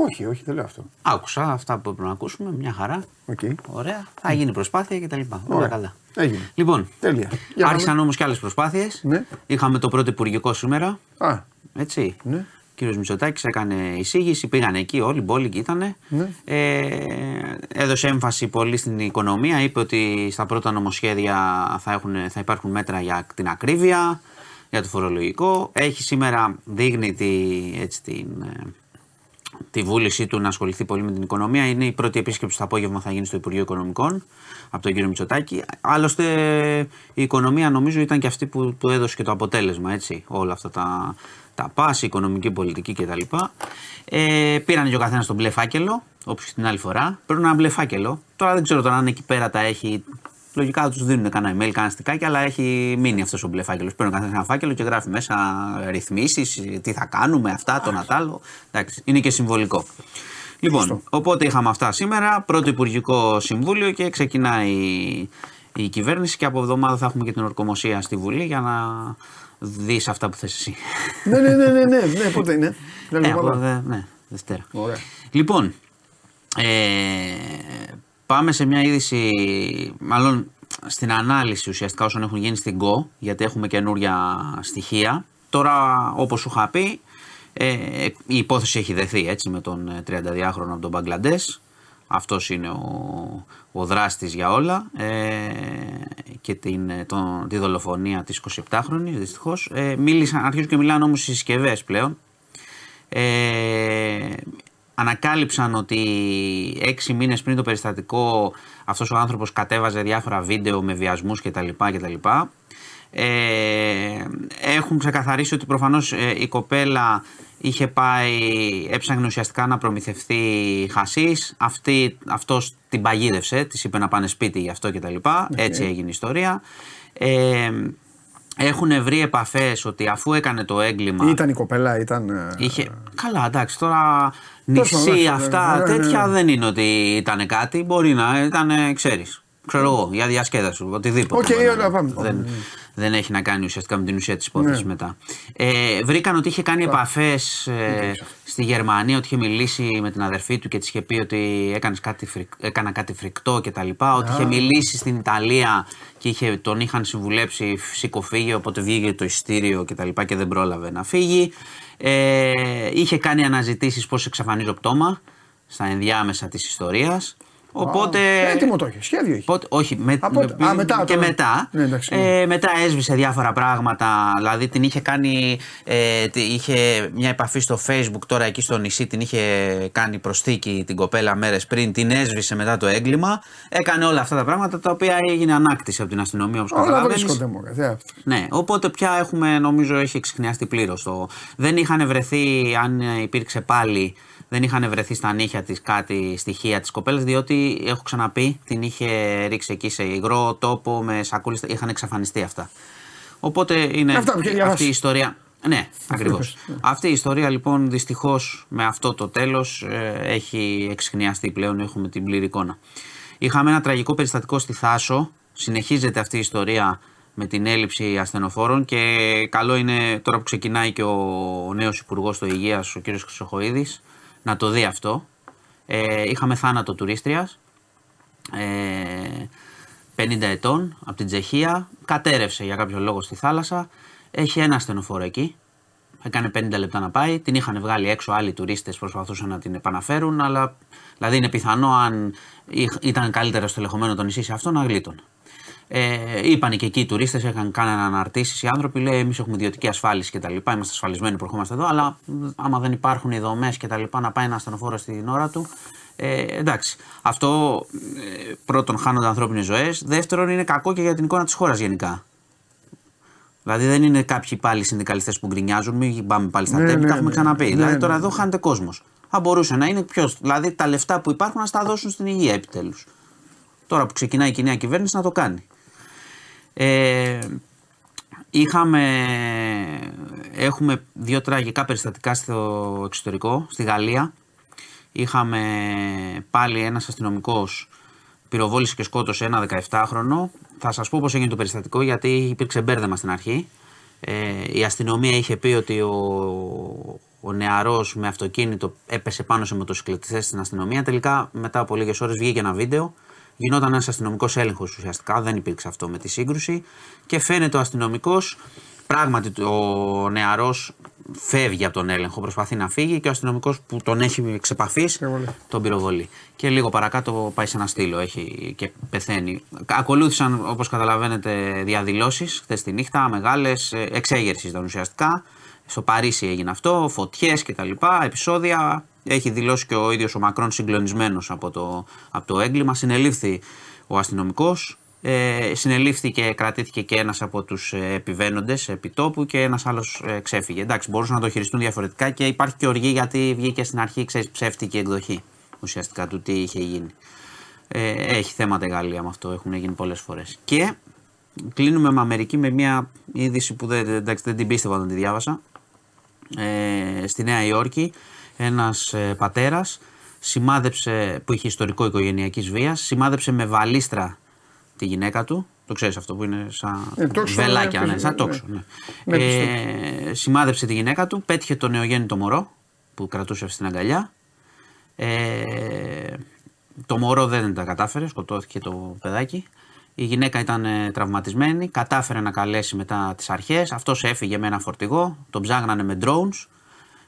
Όχι, όχι, δεν λέω αυτό. Άκουσα αυτά που έπρεπε να ακούσουμε, μια χαρά. Οκ. Ωραία. Θα γίνει προσπάθεια κτλ. Όλα Ωραία. καλά. Έγινε. Λοιπόν, Τέλεια. Για άρχισαν πάμε. όμως και άλλες προσπάθειες. Ναι. Είχαμε το πρώτο υπουργικό σήμερα. Α, Έτσι. Ναι. Ο κύριος Μητσοτάκης έκανε εισήγηση, πήγαν εκεί όλοι, μπόλικοι ήταν. Ναι. Ε, έδωσε έμφαση πολύ στην οικονομία. Είπε ότι στα πρώτα νομοσχέδια θα, έχουν, θα υπάρχουν μέτρα για την ακρίβεια, για το φορολογικό. Έχει σήμερα, δείχνει τη, έτσι, την, ε, τη βούλησή του να ασχοληθεί πολύ με την οικονομία. Είναι η πρώτη επίσκεψη το απόγευμα θα γίνει στο Υπουργείο Οικονομικών από τον κύριο Μητσοτάκη. Άλλωστε η οικονομία νομίζω ήταν και αυτή που του έδωσε και το αποτέλεσμα, έτσι, όλα αυτά τα, τα πάση, η οικονομική πολιτική κτλ. Ε, πήραν και ο καθένας τον μπλε φάκελο, όπως και την άλλη φορά. Παίρνουν ένα μπλε φάκελο. Τώρα δεν ξέρω τώρα αν εκεί πέρα τα έχει. Λογικά τους δίνουν κανένα email, κανένα στικάκι, αλλά έχει μείνει αυτός ο μπλε φάκελο. Παίρνει ο καθένα ένα φάκελο και γράφει μέσα ρυθμίσεις, τι θα κάνουμε, αυτά, το Νατάλο. Εντάξει, είναι και συμβολικό. Λοιπόν, οπότε είχαμε αυτά σήμερα. Πρώτο Υπουργικό Συμβούλιο και ξεκινάει η κυβέρνηση και από εβδομάδα θα έχουμε και την ορκομοσία στη Βουλή για να δεις αυτά που θες εσύ. ναι, ναι, ναι, ναι, ναι, ναι, πότε είναι. Δεν Ε, λέω από πολλά. δε- ναι, Δευτέρα. Ωραία. Λοιπόν, ε, πάμε σε μια είδηση, μάλλον στην ανάλυση ουσιαστικά όσων έχουν γίνει στην ΚΟ, γιατί έχουμε καινούρια στοιχεία. Τώρα, όπως σου είχα πει, ε, η υπόθεση έχει δεθεί έτσι με τον ε, 32χρονο από τον Μπαγκλαντές. Αυτός είναι ο, ο δράστης για όλα ε, και την, ε, τον, τη δολοφονία της 27χρονης δυστυχώς. Ε, μίλησαν, αρχίζουν και μιλάνε όμως στις συσκευές πλέον. Ε, ανακάλυψαν ότι έξι μήνες πριν το περιστατικό αυτός ο άνθρωπος κατέβαζε διάφορα βίντεο με βιασμούς κτλ. κτλ. Ε, έχουν ξεκαθαρίσει ότι προφανώς ε, η κοπέλα είχε πάει, έψαχνε ουσιαστικά να προμηθευτεί χασίς, αυτή, αυτός την παγίδευσε, της είπε να πάνε σπίτι γι' αυτό κτλ. Έτσι έγινε η ιστορία. Ε, έχουν βρει επαφές ότι αφού έκανε το έγκλημα... Ήταν η κοπέλα, ήταν. ε, Είχε... Καλά, εντάξει, τώρα Τόσο, νησί εντάξει, αυτά ναι, ναι, τέτοια ναι. δεν είναι ότι ήταν κάτι. Μπορεί να ήταν, ξέρεις. Ξέρω εγώ, για διασκέδαση, οτιδήποτε. Οκ, μπορεί να ωραία, είναι. πάμε, πάμε. Δεν, Δεν έχει να κάνει ουσιαστικά με την ουσία της υπόθεσης Ναι. μετά. Ε, βρήκαν ότι είχε κάνει επαφές ε, στη Γερμανία, ότι είχε μιλήσει με την αδερφή του και της είχε πει ότι έκανες κάτι φρικ, έκανα κάτι φρικτό κτλ. Ότι είχε μιλήσει στην Ιταλία και είχε, τον είχαν συμβουλέψει σήκω φύγε, οπότε βγήκε το εισιτήριο κτλ. Και, και δεν πρόλαβε να φύγει. Ε, είχε κάνει αναζητήσεις πώς εξαφανίζει το πτώμα στα ενδιάμεσα της ιστορίας. Οπότε. Έτοιμο το είχε, σχέδιο είχε. Πότε, όχι, με, Από- με- α, μετά και τώρα. μετά. Ναι, εντάξει, ε, μετά έσβησε διάφορα πράγματα. Δηλαδή την είχε κάνει. Ε, τι- είχε μια επαφή στο Facebook τώρα εκεί στο νησί. Την είχε κάνει προσθήκη την κοπέλα μέρες πριν. Την έσβησε μετά το έγκλημα. Έκανε όλα αυτά τα πράγματα τα οποία έγινε ανάκτηση από την αστυνομία όπως Όλα καταλαβαίνεις. βρίσκονται μόνο. δε. Ναι, οπότε πια έχουμε, νομίζω, έχει εξηχνιαστεί πλήρως. Το... Δεν είχαν βρεθεί, αν υπήρξε πάλι, δεν είχαν βρεθεί στα νύχια της κάτι στοιχεία της κοπέλας, διότι έχω ξαναπεί, την είχε ρίξει εκεί σε υγρό τόπο με σακούλες. Είχαν εξαφανιστεί αυτά. Οπότε είναι Αυτά που είχε διαβάσει. αυτή η ιστορία. Ναι, ακριβώς. Αυτή η ιστορία λοιπόν δυστυχώς με αυτό το τέλος έχει εξηχνιαστεί πλέον. Έχουμε την πλήρη εικόνα. Είχαμε ένα τραγικό περιστατικό στη Θάσο. Συνεχίζεται αυτή η ιστορία με την έλλειψη ασθενοφόρων και καλό είναι τώρα που ξεκινάει και ο νέος υπουργός του Υγείας, ο κύριος Χρυσοχοίδης, να το δει αυτό. Ε, είχαμε θάνατο τουρίστριας, ε, 50 ετών, από την Τσεχία, κατέρευσε για κάποιο λόγο στη θάλασσα, έχει ένα ασθενοφόρο εκεί, έκανε 50 λεπτά να πάει, την είχαν βγάλει έξω άλλοι τουρίστες, προσπαθούσαν να την επαναφέρουν, αλλά δηλαδή είναι πιθανό αν είχ- ήταν καλύτερα στο ελεγχομένο το νησί σε αυτό να γλίτωνε. Ε, είπαν και εκεί οι τουρίστες, είχαν κάνει αναρτήσεις οι άνθρωποι. Λέει: Εμείς έχουμε ιδιωτική ασφάλιση κτλ. Είμαστε ασφαλισμένοι που ερχόμαστε εδώ. Αλλά μ, άμα δεν υπάρχουν οι δομές κτλ. να πάει ένα ασθενοφόρο στην ώρα του. Ε, εντάξει. Αυτό ε, πρώτον χάνονται ανθρώπινες ζωές. Δεύτερον είναι κακό και για την εικόνα της χώρας γενικά. Δηλαδή δεν είναι κάποιοι πάλι συνδικαλιστές που γκρινιάζουν, μην πάμε πάλι στα Ναι, τέπη, ναι, τα έχουμε ναι. ξαναπεί. Ναι, δηλαδή ναι, τώρα ναι. εδώ χάνεται κόσμος. Θα μπορούσε να είναι ποιο. Δηλαδή τα λεφτά που υπάρχουν να στα δώσουν στην υγεία επιτέλους. Τώρα που ξεκινάει και η νέα κυβέρνηση να το κάνει. Ε, είχαμε, έχουμε δύο τραγικά περιστατικά στο εξωτερικό, στη Γαλλία. Είχαμε πάλι ένας αστυνομικός πυροβόλησε και σκότωσε ένα 17χρονο. Θα σας πω πώς έγινε το περιστατικό γιατί υπήρξε μπέρδεμα στην αρχή. Ε, η αστυνομία είχε πει ότι ο, ο νεαρός με αυτοκίνητο έπεσε πάνω σε μοτοσυκλετιστές στην αστυνομία. Τελικά μετά από λίγες ώρες βγήκε ένα βίντεο. Γινόταν ένας αστυνομικός έλεγχος ουσιαστικά, δεν υπήρξε αυτό με τη σύγκρουση. Και φαίνεται ο αστυνομικός, πράγματι ο νεαρός φεύγει από τον έλεγχο, προσπαθεί να φύγει και ο αστυνομικός που τον έχει εξ επαφής, τον πυροβολεί. Και λίγο παρακάτω πάει σε ένα στήλο έχει και πεθαίνει. Ακολούθησαν όπως καταλαβαίνετε διαδηλώσεις χθες τη νύχτα, μεγάλες, εξέγερση ήταν ουσιαστικά. Στο Παρίσι έγινε αυτό, φωτιές κτλ. Επεισόδια. Έχει δηλώσει και ο ίδιος ο Μακρόν συγκλονισμένος από το, από το έγκλημα. Συνελήφθη ο αστυνομικός. Ε, συνελήφθη και κρατήθηκε και ένας από τους επιβαίνοντες επί τόπου και ένας άλλος ε, ξέφυγε. Εντάξει, μπορούσαν να το χειριστούν διαφορετικά και υπάρχει και οργή γιατί βγήκε στην αρχή ξέρεις, ψεύτικη εκδοχή ουσιαστικά του τι είχε γίνει. Ε, έχει θέματα η Γαλλία με αυτό, έχουν γίνει πολλές φορές. Και κλείνουμε με Αμερική με μια είδηση που δεν, εντάξει, δεν την πίστευα όταν τη διάβασα. Ε, στη Νέα Υόρκη ένας ε, πατέρας σημάδεψε, που είχε ιστορικό οικογενειακής βίας, σημάδεψε με βαλίστρα τη γυναίκα του. Το ξέρεις αυτό που είναι σαν Ε, τόξο, βελάκια, ναι, ναι, σαν ναι, τόξο. ναι. Ναι. Ναι, Ε, σημάδεψε τη γυναίκα του, πέτυχε το νεογέννητο μωρό που κρατούσε στην αγκαλιά. Ε, το μωρό δεν τα κατάφερε, σκοτώθηκε το παιδάκι. Η γυναίκα ήταν ε, τραυματισμένη, κατάφερε να καλέσει μετά τις αρχές. Αυτός έφυγε με ένα φορτηγό, τον ψάγνανε με drones.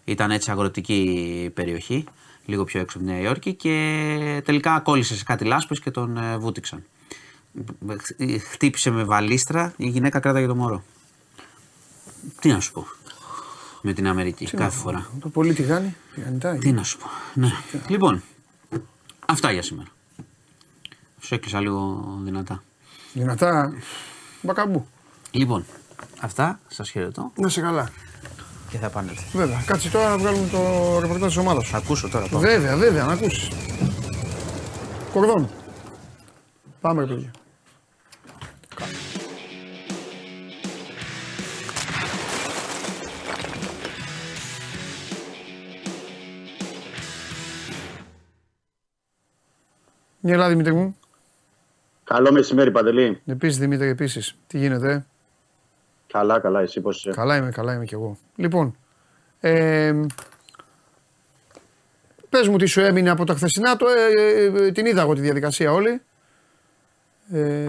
Ήταν έτσι αγροτική περιοχή, λίγο πιο έξω από τη Νέα Υόρκη και τελικά κόλλησε σε κάτι λάσπες και τον ε, βούτυξαν. Ε, Χτύπησε με βαλίστρα, η γυναίκα κράταγε το μωρό. Τι να σου πω με την Αμερική κάθε φορά. Το πολύ τηγάνι, τηγανιτά. Τι να σου πω. Ναι. Λοιπόν, αυτά για σήμερα. Σου έκλεισα λίγο δυνατά. Δυνατά. Μπακαμπού. Λοιπόν, αυτά. Σας χαιρετώ Να σε καλά. και θα επανέλθω. Βέβαια. Κάτσε τώρα να βγάλουμε το ρεπορτάζ της ομάδας σου. Θα ακούσω τώρα. Πάμε. Βέβαια, βέβαια, να ακούσεις. Κορδόν. Πάμε, ρε παιδιά. Γελά Δημήτρη μου. Καλό μεσημέρι, Παντελή. Επίσης Δημήτρη, επίσης. Τι γίνεται, ε; Καλά, καλά, εσύ πώς είσαι; Καλά είμαι, καλά είμαι κι εγώ. Λοιπόν, ε, πες μου τι σου έμεινε από τα χθεσινά, το, ε, ε, ε, την είδα εγώ τη διαδικασία όλη. Ε,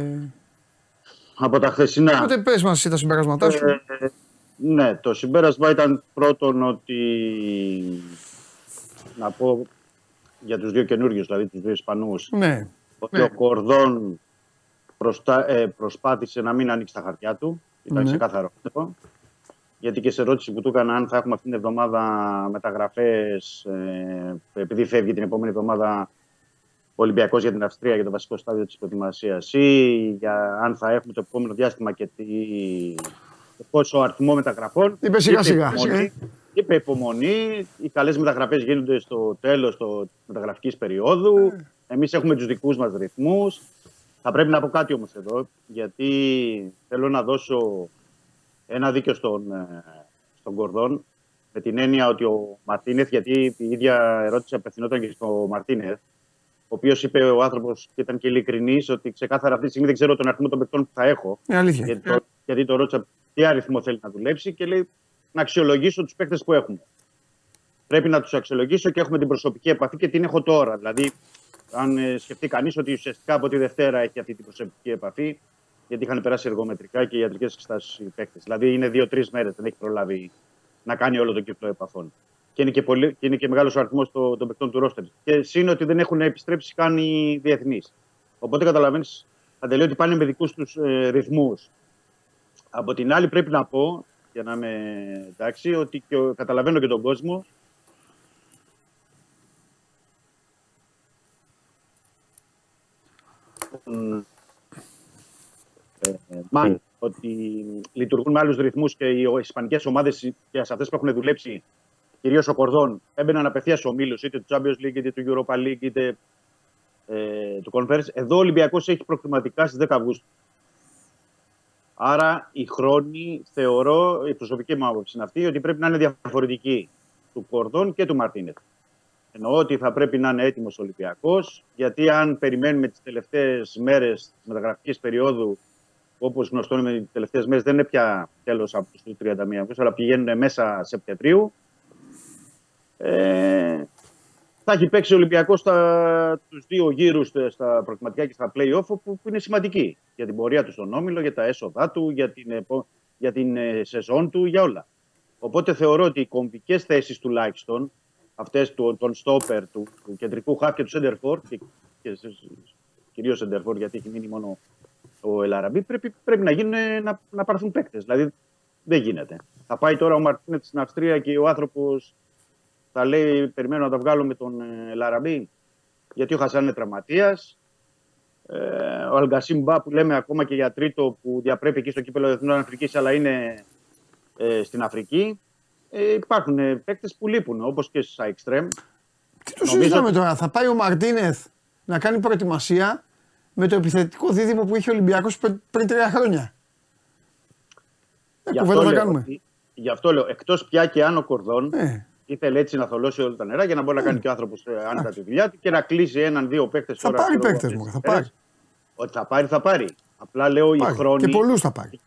Από τα χθεσινά. οπότε πες μας εσύ τα συμπεράσματά σου. Ε, ναι, το συμπέρασμα ήταν πρώτον ότι να πω για τους δύο καινούριους, δηλαδή τους δύο Ισπανούς, ναι, ότι ναι. ο Κορδόν προστα- ε, προσπάθησε να μην ανοίξει τα χαρτιά του. Ήταν Ναι. ξεκάθαρο αυτό. Γιατί και σε ερώτηση που του έκανα αν θα έχουμε αυτήν την εβδομάδα μεταγραφές, ε, επειδή φεύγει την επόμενη εβδομάδα ο Ολυμπιακός για την Αυστρία για το βασικό στάδιο της προετοιμασίας ή για αν θα έχουμε το επόμενο διάστημα και τι, και πόσο αριθμό μεταγραφών. Είπε σιγά Είπε σιγά. υπομονή. Είπε υπομονή. Οι καλές μεταγραφές γίνονται στο τέλος της μεταγραφικής περίοδου. Εμείς έχουμε τους δικούς μας ρυθμούς. Θα πρέπει να πω κάτι όμως εδώ, γιατί θέλω να δώσω ένα δίκιο στον, ε, στον Κορδόν, με την έννοια ότι ο Μαρτίνεθ, γιατί η ίδια ερώτηση απευθυνόταν και στο Μαρτίνεθ, ο οποίος είπε ο άνθρωπος και ήταν και ειλικρινής ότι ξεκάθαρα αυτή τη στιγμή δεν ξέρω τον αριθμό των παικτών που θα έχω. Είναι αλήθεια. Γιατί το, γιατί το ρώτησα τι αριθμό θέλει να δουλέψει και λέει να αξιολογήσω τους παίκτες που έχουμε. Πρέπει να τους αξιολογήσω και έχουμε την προσωπική επαφή και την έχω τώρα. Δηλαδή, αν ε, σκεφτεί κανείς ότι ουσιαστικά από τη Δευτέρα έχει αυτή την προσωπική επαφή, γιατί είχαν περάσει εργομετρικά και ιατρικές εξετάσεις οι παίκτες. Δηλαδή, είναι δύο-τρεις μέρες, δεν έχει προλάβει να κάνει όλο το κύκλο επαφών. Και είναι και, πολύ, και, είναι και μεγάλος ο αριθμός των, των παικτών του ρόστερ. Και σύν ότι δεν έχουν επιστρέψει καν οι διεθνείς. Οπότε καταλαβαίνεις, Παντελή, ότι πάνε με δικούς τους ε, ρυθμούς. Από την άλλη, πρέπει να πω, για να είμαι εντάξει, ότι και, ο- καταλαβαίνω και τον κόσμο. Μ, ε, ε, μάλλον, ότι λειτουργούν με άλλους ρυθμούς και οι ισπανικές ομάδες και σε αυτές που έχουν δουλέψει, κυρίως ο Κορδόν, έμπαιναν απευθείας στους ομίλους είτε του Champions League είτε του Europa League είτε ε, του Conference. Εδώ ο Ολυμπιακός έχει προκριματικά στις 10 Αυγούστου. Άρα οι χρόνοι θεωρώ, η προσωπική μου άποψη είναι αυτή, ότι πρέπει να είναι διαφορετικοί του Κορδόν και του Μαρτίνετ. Εννοώ ότι θα πρέπει να είναι έτοιμος ο Ολυμπιακός, γιατί αν περιμένουμε τις τελευταίες μέρες της μεταγραφικής περίοδου, όπως γνωστό είναι, οι τελευταίες μέρες δεν είναι πια τέλος Αυγούστου 31 Αυγούστου, αλλά πηγαίνουν μέσα Σεπτεμβρίου. Ε, θα έχει παίξει ο Ολυμπιακός τους δύο γύρους στα προκριματικά και στα play-off που, που είναι σημαντικοί για την πορεία του στον Όμιλο, για τα έσοδά του, για την, επο- για την ε, σεζόν του, για όλα. Οπότε θεωρώ ότι οι κομβικές θέσεις τουλάχιστον, αυτές του, των στόπερ, του, του κεντρικού χαφ και του σέντερφορ, και, και κυρίως σέντερφορ γιατί έχει μείνει μόνο ο Ελαραμπή, πρέπει, πρέπει να, γίνουν, ε, να, να πάρθουν παίκτες. Δηλαδή δεν γίνεται. Θα πάει τώρα ο Μαρτίνετ στην Αυστρία και ο άνθρωπος θα λέει: Περιμένω να τα βγάλω με τον ε, Λαραμπή, γιατί ο Χασάν είναι τραυματίας. Ε, ο Αλγκασίμ Μπα που λέμε ακόμα και για τρίτο που διαπρέπει εκεί στο κύπελο Εθνών Αφρικής, αλλά είναι ε, στην Αφρική. Ε, υπάρχουν ε, παίκτες που λείπουν, όπως και στα Extreme. Τι το Νομίζω συζητάμε ότι- τώρα, θα πάει ο Μαρτίνεθ να κάνει προετοιμασία με το επιθετικό δίδυμο που είχε ο Ολυμπιακός πριν, πριν τρία χρόνια; Ε, Γι' κουβέντα αυτό, θα λέω, κάνουμε. ότι- γι' αυτό λέω, εκτός πια και αν ο Κορδόν Ε, ήθελε έτσι να θολώσει όλα τα νερά για να μπορεί να κάνει και ο άνθρωπος άνετα τη δουλειά του και να κλείσει έναν-δύο παίκτες θα πάρει παίκτες μου, θα πάρει. Ότι θα πάρει, θα πάρει. Απλά λέω οι πάρει. χρόνοι. Και πολλούς θα πάρει.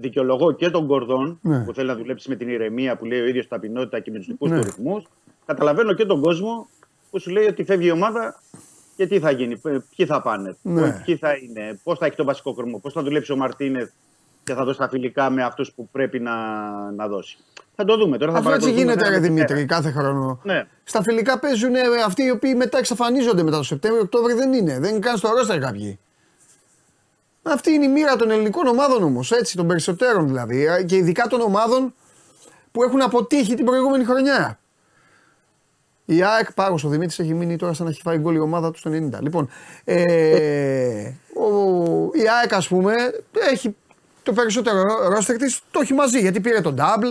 Δικαιολογώ και τον Κορδόν Ναι. που θέλει να δουλέψει με την ηρεμία που λέει ο ίδιος ταπεινότητα και με τους δικούς Ναι. του ρυθμούς. Καταλαβαίνω και τον κόσμο που σου λέει ότι φεύγει η ομάδα και τι θα γίνει, π- ποιοι θα πάνε, Ναι. ποιοι θα είναι, πώς θα έχει τον βασικό κορμό, πώς θα δουλέψει ο Μαρτίνεθ και θα δώσει τα φιλικά με αυτούς που πρέπει να, να δώσει. Θα το δούμε τώρα. Θα Αυτό έτσι παρακολουθούμε γίνεται, μέρα ρε με τη Δημήτρη, μέρα. κάθε χρόνο. Ναι. Στα φιλικά παίζουν ε, αυτοί οι οποίοι μετά εξαφανίζονται μετά το Σεπτέμβριο, Οκτώβριο δεν είναι. Δεν είναι καν στο ρόστερ κάποιοι. Αυτή είναι η μοίρα των ελληνικών ομάδων όμως, έτσι, των περισσότερων δηλαδή. ε, Και ειδικά των ομάδων που έχουν αποτύχει την προηγούμενη χρονιά. Η ΑΕΚ, πάγο ο Δημήτρης, έχει μείνει τώρα σαν να έχει φάει γκολ η ομάδα του στο 90. Λοιπόν, ε, ο, η ΑΕΚ, ας πούμε, έχει το περισσότερο ρόστερ της, το έχει μαζί γιατί πήρε τον double,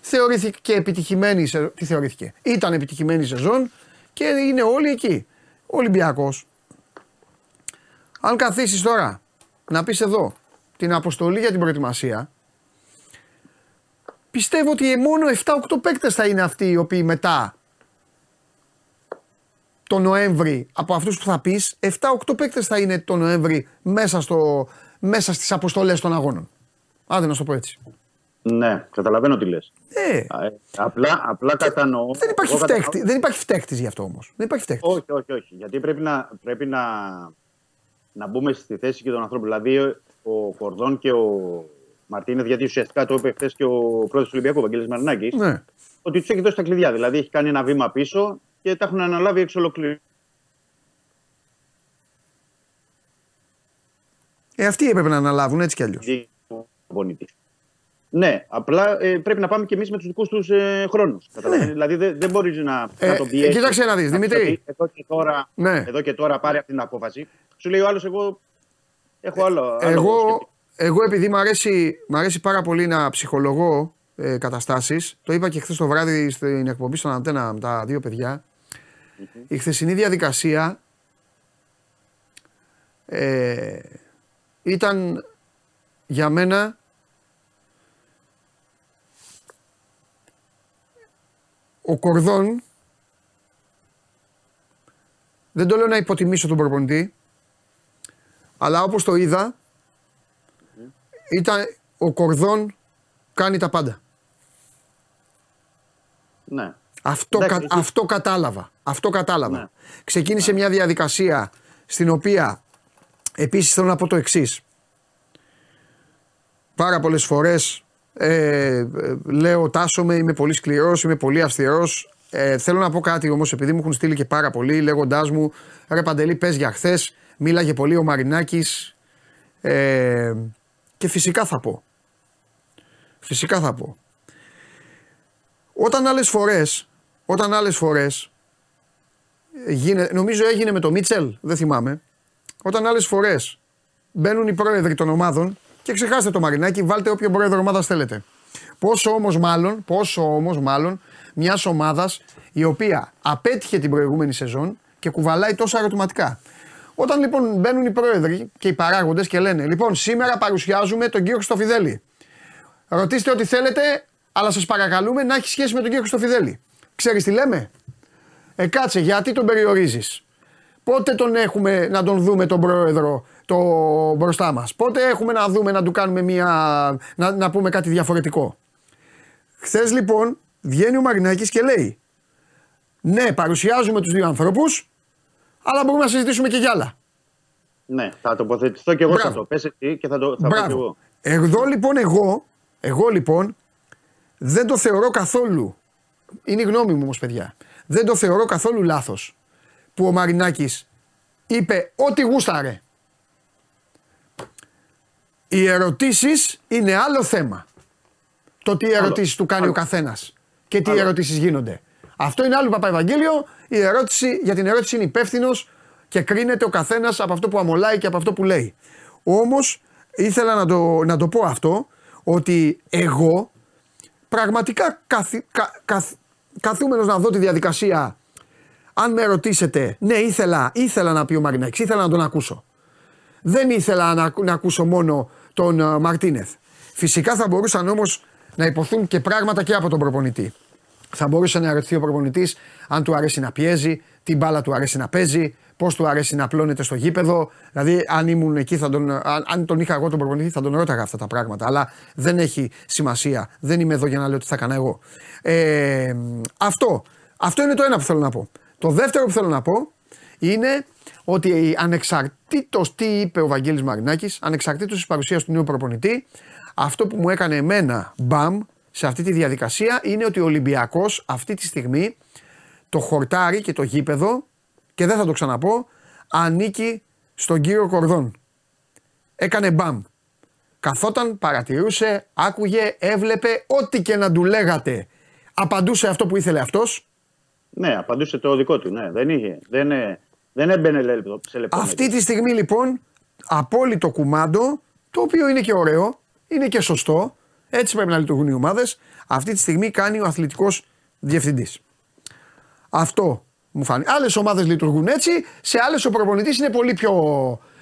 θεωρήθηκε και επιτυχημένη σεζόν. Τι θεωρήθηκε. Ήταν επιτυχημένη σεζόν και είναι όλοι εκεί. Ο Ολυμπιακός, αν καθίσεις τώρα να πεις εδώ την αποστολή για την προετοιμασία, πιστεύω ότι μόνο 7-8 παίκτες θα είναι αυτοί οι οποίοι μετά το Νοέμβρη, από αυτούς που θα πεις, 7-8 παίκτες θα είναι το Νοέμβρη μέσα, στο, μέσα στις αποστολές των αγώνων. Άντε να σου το πω έτσι. Ναι, καταλαβαίνω τι λες. Ε, απλά, απλά κατανοώ. δεν υπάρχει, εγώ κατανοώ- φταίχτη, δεν υπάρχει φταίχτης γι' αυτό όμως. Δεν υπάρχει φταίχτης. Όχι, όχι, όχι. Γιατί πρέπει να, πρέπει να, να μπούμε στη θέση και των ανθρώπων. Δηλαδή, ο Κορδόν και ο Μαρτίνεθ, γιατί ουσιαστικά το είπε χθες και ο πρόεδρος του Ολυμπιακού, ο Βαγγέλης Μαρινάκης, Ναι. ότι τους έχει δώσει τα κλειδιά. Δηλαδή, έχει κάνει ένα βήμα πίσω και τα έχουν αναλάβει εξ ολοκλήρου. Ε, αυτοί έπρεπε να αναλάβουν έτσι κι αλλιώς. Προπονητή. Ναι, απλά ε, πρέπει να πάμε και εμείς με τους δικούς τους ε, χρόνους. Δηλαδή δεν, δεν μπορείς να, Ε, να τον πιέσεις. κοίταξε να δεις, Δημήτρη. Εδώ και, τώρα, Ναι. εδώ και τώρα πάρει αυτή την απόφαση. Σου λέει ο άλλος, εγώ έχω άλλο. άλλο Εγώ, σκεπτικό. εγώ επειδή μου αρέσει, μ' αρέσει πάρα πολύ να ψυχολογώ ε, καταστάσεις, το είπα και χθες το βράδυ στην εκπομπή στον Αντένα με τα δύο παιδιά, η χθεσινή διαδικασία ε, ήταν για μένα ο Κορδόν δεν το λέω να υποτιμήσω τον προπονητή αλλά όπως το είδα ήταν ο Κορδόν κάνει τα πάντα. Ναι. Αυτό, Εντάξει, κα- έχει- αυτό κατάλαβα. Αυτό κατάλαβα. Ναι. Ξεκίνησε μια διαδικασία στην οποία επίσης θέλω να πω το εξής. Πάρα πολλές φορές ε, ε, λέω τάσομαι, είμαι πολύ σκληρός, είμαι πολύ αυστηρός. Ε, θέλω να πω κάτι όμως επειδή μου έχουν στείλει και πάρα πολύ λέγοντάς μου ρε Παντελή πες για χθες, μίλαγε πολύ ο Μαρινάκης ε, και φυσικά θα πω. Φυσικά θα πω. Όταν άλλες φορές, όταν άλλες φορές, γίνε, νομίζω έγινε με το Μίτσελ, δεν θυμάμαι, όταν άλλες φορές μπαίνουν οι πρόεδροι των ομάδων και ξεχάστε το Μαρινάκι, βάλτε όποιο πρόεδρο ομάδα θέλετε. Πόσο όμως μάλλον, πόσο όμως μάλλον μιας ομάδας η οποία απέτυχε την προηγούμενη σεζόν και κουβαλάει τόσα ερωτηματικά. Όταν λοιπόν μπαίνουν οι πρόεδροι και οι παράγοντες και λένε Λοιπόν, σήμερα παρουσιάζουμε τον κύριο Χρυστοφιδέλη. Ρωτήστε ό,τι θέλετε, αλλά σας παρακαλούμε να έχει σχέση με τον κύριο Χρυστοφιδέλη. Ξέρεις τι λέμε; Ε, κάτσε, γιατί τον περιορίζεις; Πότε τον έχουμε να τον δούμε τον πρόεδρο το μπροστά μας. Πότε έχουμε να δούμε να του κάνουμε μια. να, να πούμε κάτι διαφορετικό. Χθες λοιπόν βγαίνει ο Μαρινάκης και λέει Ναι, παρουσιάζουμε τους δύο ανθρώπους, αλλά μπορούμε να συζητήσουμε και για άλλα. Ναι, θα τοποθετηθώ και εγώ σε Μπράβο. αυτό. Πες εσύ και θα το θα πω και Μπράβο. εγώ. Εδώ λοιπόν εγώ, εγώ λοιπόν δεν το θεωρώ καθόλου, είναι η γνώμη μου όμως παιδιά, δεν το θεωρώ καθόλου λάθος που ο Μαρινάκης είπε ό,τι γούσταρε. Οι ερωτήσεις είναι άλλο θέμα. Το τι ερωτήσεις του κάνει ο καθένας και τι ερωτήσεις γίνονται. Αυτό είναι άλλο Παπαευαγγέλιο. Η ερώτηση, για την ερώτηση είναι υπεύθυνος και κρίνεται ο καθένας από αυτό που αμολάει και από αυτό που λέει. Όμως ήθελα να το, να το πω αυτό ότι εγώ πραγματικά καθι, κα, καθ- καθούμενος να δω τη διαδικασία αν με ρωτήσετε, ναι ήθελα, ήθελα να πει ο Μαρινάκης, ήθελα να τον ακούσω. Δεν ήθελα να, ακού- να ακούσω μόνο τον ε, Μαρτίνεθ. Φυσικά θα μπορούσαν όμως να υποθούν και πράγματα και από τον προπονητή. Θα μπορούσε να ερωτηθεί ο προπονητής αν του αρέσει να πιέζει, τι μπάλα του αρέσει να παίζει, πώς του αρέσει να απλώνεται στο γήπεδο. Δηλαδή, αν ήμουν εκεί, θα τον, αν, αν τον είχα εγώ τον προπονητή, θα τον ρώταγα αυτά τα πράγματα. Αλλά δεν έχει σημασία. Δεν είμαι εδώ για να λέω τι θα έκανα εγώ. Ε, αυτό. Αυτό είναι το ένα που θέλω να πω. Το δεύτερο που θέλω να πω είναι ότι ανεξαρτήτως τι είπε ο Βαγγέλης Μαρινάκης, ανεξαρτήτως της παρουσίας του νέου προπονητή, αυτό που μου έκανε εμένα μπαμ σε αυτή τη διαδικασία είναι ότι ο Ολυμπιακός αυτή τη στιγμή το χορτάρι και το γήπεδο και δεν θα το ξαναπώ ανήκει στον κύριο Κορδόν. Έκανε μπαμ. Καθόταν, παρατηρούσε, άκουγε, έβλεπε, ό,τι και να του λέγατε. Απαντούσε αυτό που ήθελε αυτός. Ναι, απαντούσε το δικό του. Ναι. Δεν, είχε, δεν, ε, δεν έμπαινε λεπτό- σε λεπτομέρειες. Αυτή τη στιγμή λοιπόν απόλυτο κουμάντο, το οποίο είναι και ωραίο, είναι και σωστό, έτσι πρέπει να λειτουργούν οι ομάδες. Αυτή τη στιγμή κάνει ο αθλητικός διευθυντής. Αυτό μου φάνηκε. Άλλες ομάδες λειτουργούν έτσι, σε άλλες ο προπονητής είναι πολύ πιο,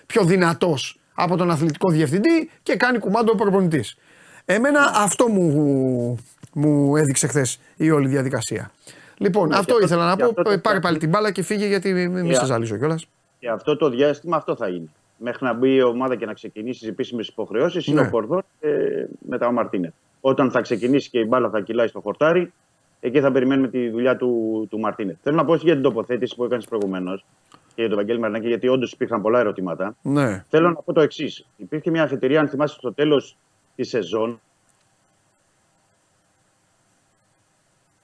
πιο δυνατός από τον αθλητικό διευθυντή και κάνει κουμάντο ο προπονητής. Εμένα αυτό μου, μου έδειξε χθες η όλη διαδικασία. Λοιπόν, Ναι, αυτό και αυτό- ήθελα να και πω. αυτό το- Πάρε πάλι την μπάλα και φύγε γιατί μην μην Yeah. σε ζαλίζω κιόλας. Και αυτό το διάστημα αυτό θα είναι. μέχρι να μπει η ομάδα και να ξεκινήσει τις επίσημες υποχρεώσεις είναι Ναι. ο Κορδόν και μετά ο Μαρτίνεθ. Όταν θα ξεκινήσει και η μπάλα θα κυλάει στο χορτάρι, εκεί θα περιμένουμε τη δουλειά του, του Μαρτίνεθ. Θέλω να πω όχι για την τοποθέτηση που έκανες προηγουμένως και για τον Βαγγέλη Μαρινάκη, γιατί όντως υπήρχαν πολλά ερωτήματα. Ναι. Θέλω να πω το εξής. Υπήρχε μια αφετηρία, αν θυμάστε, στο τέλος της σεζόν.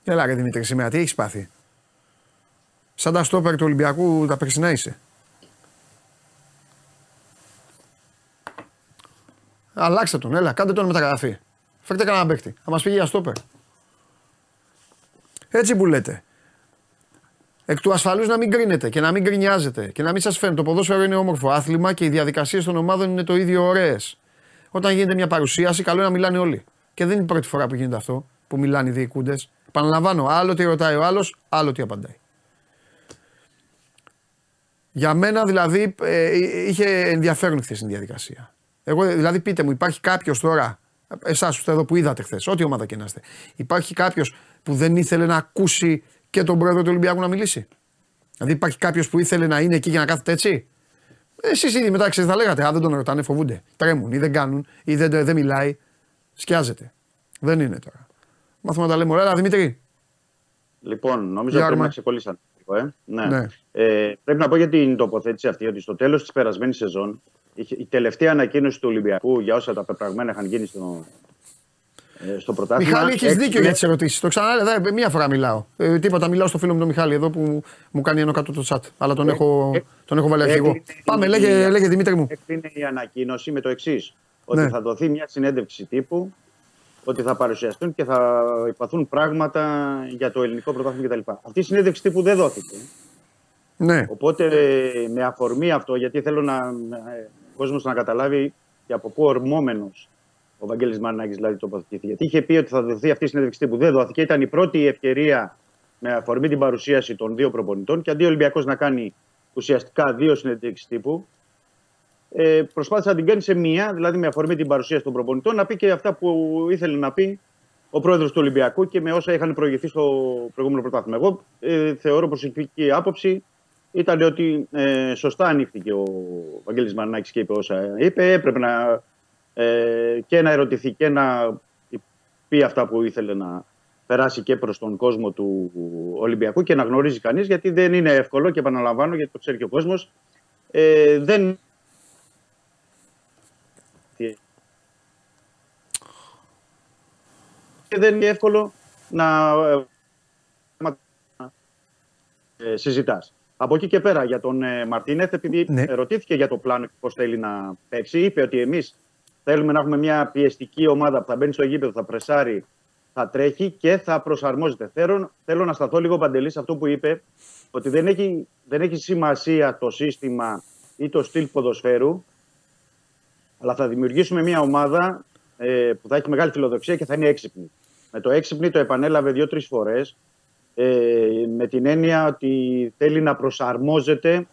Έλα ρε Δημήτρη, σήμερα τι έχεις πάθει; Σαν τα στόπερ του Ολυμπιακού τα περσινά είσαι. Αλλάξτε τον, έλα, κάντε τον μεταγραφή. Φέρτε κανένα παίκτη. Θα μας πήγε για στόπερ. Έτσι που λέτε. Εκ του ασφαλούς να μην κρίνετε και να μην γκρινιάζετε και να μην σας φαίνεται. Το ποδόσφαιρο είναι όμορφο άθλημα και οι διαδικασίες των ομάδων είναι το ίδιο ωραίες. Όταν γίνεται μια παρουσίαση, καλό είναι να μιλάνε όλοι. Και δεν είναι η πρώτη φορά που γίνεται αυτό, που μιλάνε οι διοικούντες. Επαναλαμβάνω, άλλο τι ρωτάει ο άλλος, άλλο τι απαντάει. Για μένα δηλαδή ε, είχε ενδιαφέρον χθες η διαδικασία. Εγώ δηλαδή πείτε μου, υπάρχει κάποιος τώρα, εσάς που είστε εδώ που είδατε χθες, ό,τι ομάδα και να είστε, υπάρχει κάποιος που δεν ήθελε να ακούσει και τον πρόεδρο του Ολυμπιακού να μιλήσει; Δηλαδή υπάρχει κάποιος που ήθελε να είναι εκεί για να κάθεται έτσι; Εσείς ήδη μετά ξέρετε, θα λέγατε, Α, δεν τον ρωτάνε, φοβούνται. Τρέμουν ή δεν κάνουν ή δεν, δεν μιλάει. Σκιάζεται. Δεν είναι τώρα. Μάθουμε να τα λέμε όλα. Έλα, Δημήτρη. Λοιπόν, νομίζω Για ότι πρέπει Άρμα. να ξεκολλήσαν. λίγο, Ε. Ναι. Ναι. Ε, πρέπει να πω για την τοποθέτηση αυτή ότι στο τέλος της περασμένης σεζόν είχε- η τελευταία ανακοίνωση του Ολυμπιακού για όσα τα πεπραγμένα είχαν γίνει στο, ε, στο πρωτάθλημα. Μιχάλη, έχεις έξι- δίκιο για τις ερωτήσεις. Το ξανά, δε, μία φορά μιλάω. Ε, τίποτα, μιλάω στο φίλο μου τον Μιχάλη εδώ που μου κάνει ένα κάτω το chat. Αλλά τον, Ε, έχω, ε, τον έχω βάλει αρχηγό. έκλεινε η- Πάμε, λέγε, λέγε Δημήτρη μου. Έκλεινε η ανακοίνωση με το εξής. Ότι Ναι. θα δοθεί μια συνέντευξη τύπου, ότι θα παρουσιαστούν και θα υπαθούν πράγματα για το ελληνικό πρωτάθλημα κτλ. Αυτή η συνέντευξη τύπου δεν δόθηκε. Ναι, Οπότε ε, με αφορμή αυτό, γιατί θέλω να, ε, ο κόσμος να καταλάβει και από πού ορμόμενος ο Βαγγέλης Μαρινάκης δηλαδή τοποθετήθηκε. Γιατί είχε πει ότι θα δοθεί αυτή η συνέντευξη τύπου. Δεν δόθηκε. Ήταν η πρώτη ευκαιρία με αφορμή την παρουσίαση των δύο προπονητών και αντί ο Ολυμπιακός να κάνει ουσιαστικά δύο συνέντευξεις τύπου, ε, προσπάθησε να την κάνει σε μία, δηλαδή με αφορμή την παρουσίαση των προπονητών, να πει και αυτά που ήθελε να πει ο πρόεδρος του Ολυμπιακού και με όσα είχαν προηγηθεί στο προηγούμενο πρωτάθλημα. Εγώ ε, θεωρώ προσωπική άποψη ήταν ότι ε, σωστά ανοίχθηκε ο Βαγγέλης Μαρινάκης και είπε όσα είπε. Έπρεπε να, ε, και να ερωτηθεί και να πει αυτά που ήθελε να περάσει και προς τον κόσμο του Ολυμπιακού και να γνωρίζει κανείς γιατί δεν είναι εύκολο και επαναλαμβάνω γιατί το ξέρει και ο κόσμος ε, δεν και δεν είναι εύκολο να ε, συζητάς. Από εκεί και πέρα για τον ε, Μαρτίνεθ, επειδή Ναι. ρωτήθηκε για το πλάνο και πώς θέλει να παίξει, είπε ότι εμείς θέλουμε να έχουμε μια πιεστική ομάδα που θα μπαίνει στο γήπεδο, θα πρεσάρει, θα τρέχει και θα προσαρμόζεται. Θέλω, θέλω να σταθώ λίγο παντελής σε αυτό που είπε, ότι δεν έχει, δεν έχει σημασία το σύστημα ή το στυλ ποδοσφαίρου, αλλά θα δημιουργήσουμε μια ομάδα ε, που θα έχει μεγάλη φιλοδοξία και θα είναι έξυπνη. Με το έξυπνη το επανέλαβε δύο-τρεις φορές. Ε, με την έννοια ότι θέλει να προσαρμόζεται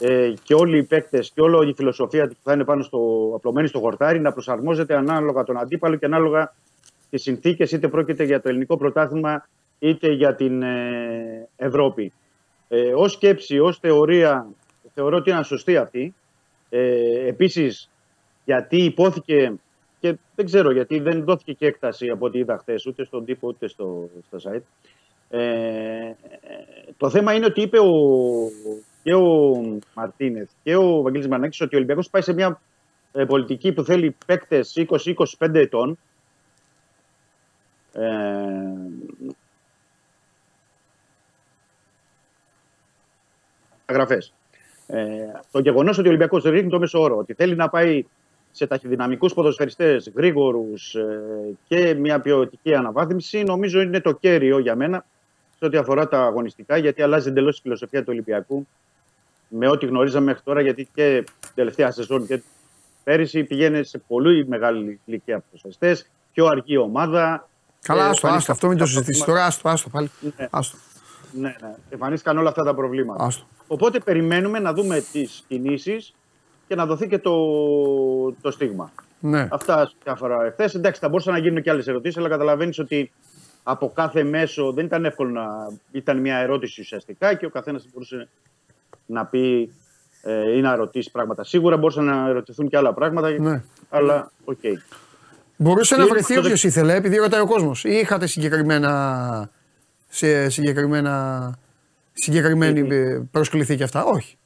ε, και όλοι οι παίκτες και όλη η φιλοσοφία που θα είναι πάνω στο, απλωμένη στο χορτάρι να προσαρμόζεται ανάλογα τον αντίπαλο και ανάλογα τις συνθήκες είτε πρόκειται για το ελληνικό πρωτάθλημα είτε για την ε, Ευρώπη. Ε, ως σκέψη, ως θεωρία θεωρώ ότι είναι σωστή αυτή. Ε, επίσης γιατί υπόθηκε και δεν ξέρω γιατί δεν δόθηκε και έκταση από ό,τι είδα χθες ούτε στον τύπο ούτε στο, στο site. Ε, το θέμα είναι ότι είπε ο, και ο Μαρτίνεθ και ο Βαγγέλης Μανάκης ότι ο Ολυμπιακός πάει σε μια ε, πολιτική που θέλει παίκτες 20-25 ετών ε, γραφές. Ε, το γεγονός ότι ο Ολυμπιακός ρίχνει το μέσο όρο, ότι θέλει να πάει σε ταχυδυναμικούς ποδοσφαιριστές, γρήγορους ε, και μια ποιοτική αναβάθμιση, νομίζω είναι το κέριο για μένα σε ό,τι αφορά τα αγωνιστικά, γιατί αλλάζει εντελώς η φιλοσοφία του Ολυμπιακού με ό,τι γνωρίζαμε μέχρι τώρα, γιατί και την τελευταία σεζόν και πέρυσι πηγαίνει σε πολύ μεγάλη ηλικία ποδοσφαιριστές, πιο αργή ομάδα. Καλά, Ε, άστο, άστο. Αυτό μην το εμφανίστηκαν συζητήσεις τώρα. Άστο, άστο πάλι. Ναι. Άστο. Ναι, ναι. Εμφανίστηκαν όλα αυτά τα προβλήματα. άστο. Οπότε περιμένουμε να δούμε τις κινήσεις και να δοθεί και το, το στίγμα. Ναι. Αυτά σε ό,τι αφορά εχθές. Εντάξει, θα μπορούσαν να γίνουν και άλλες ερωτήσεις, αλλά καταλαβαίνεις ότι από κάθε μέσο δεν ήταν εύκολο να. ήταν μια ερώτηση ουσιαστικά και ο καθένας μπορούσε να πει ε, ή να ρωτήσει πράγματα. Σίγουρα μπορούσαν να ερωτηθούν και άλλα πράγματα, Ναι. αλλά οκ. Μπορούσε να Είναι βρεθεί το- όποιος ήθελε, επειδή ρωτάει ο κόσμος. Ή είχατε συγκεκριμένα. Σε συγκεκριμένα. Συγκεκριμένη ε, προσκληθεί και αυτά. Όχι.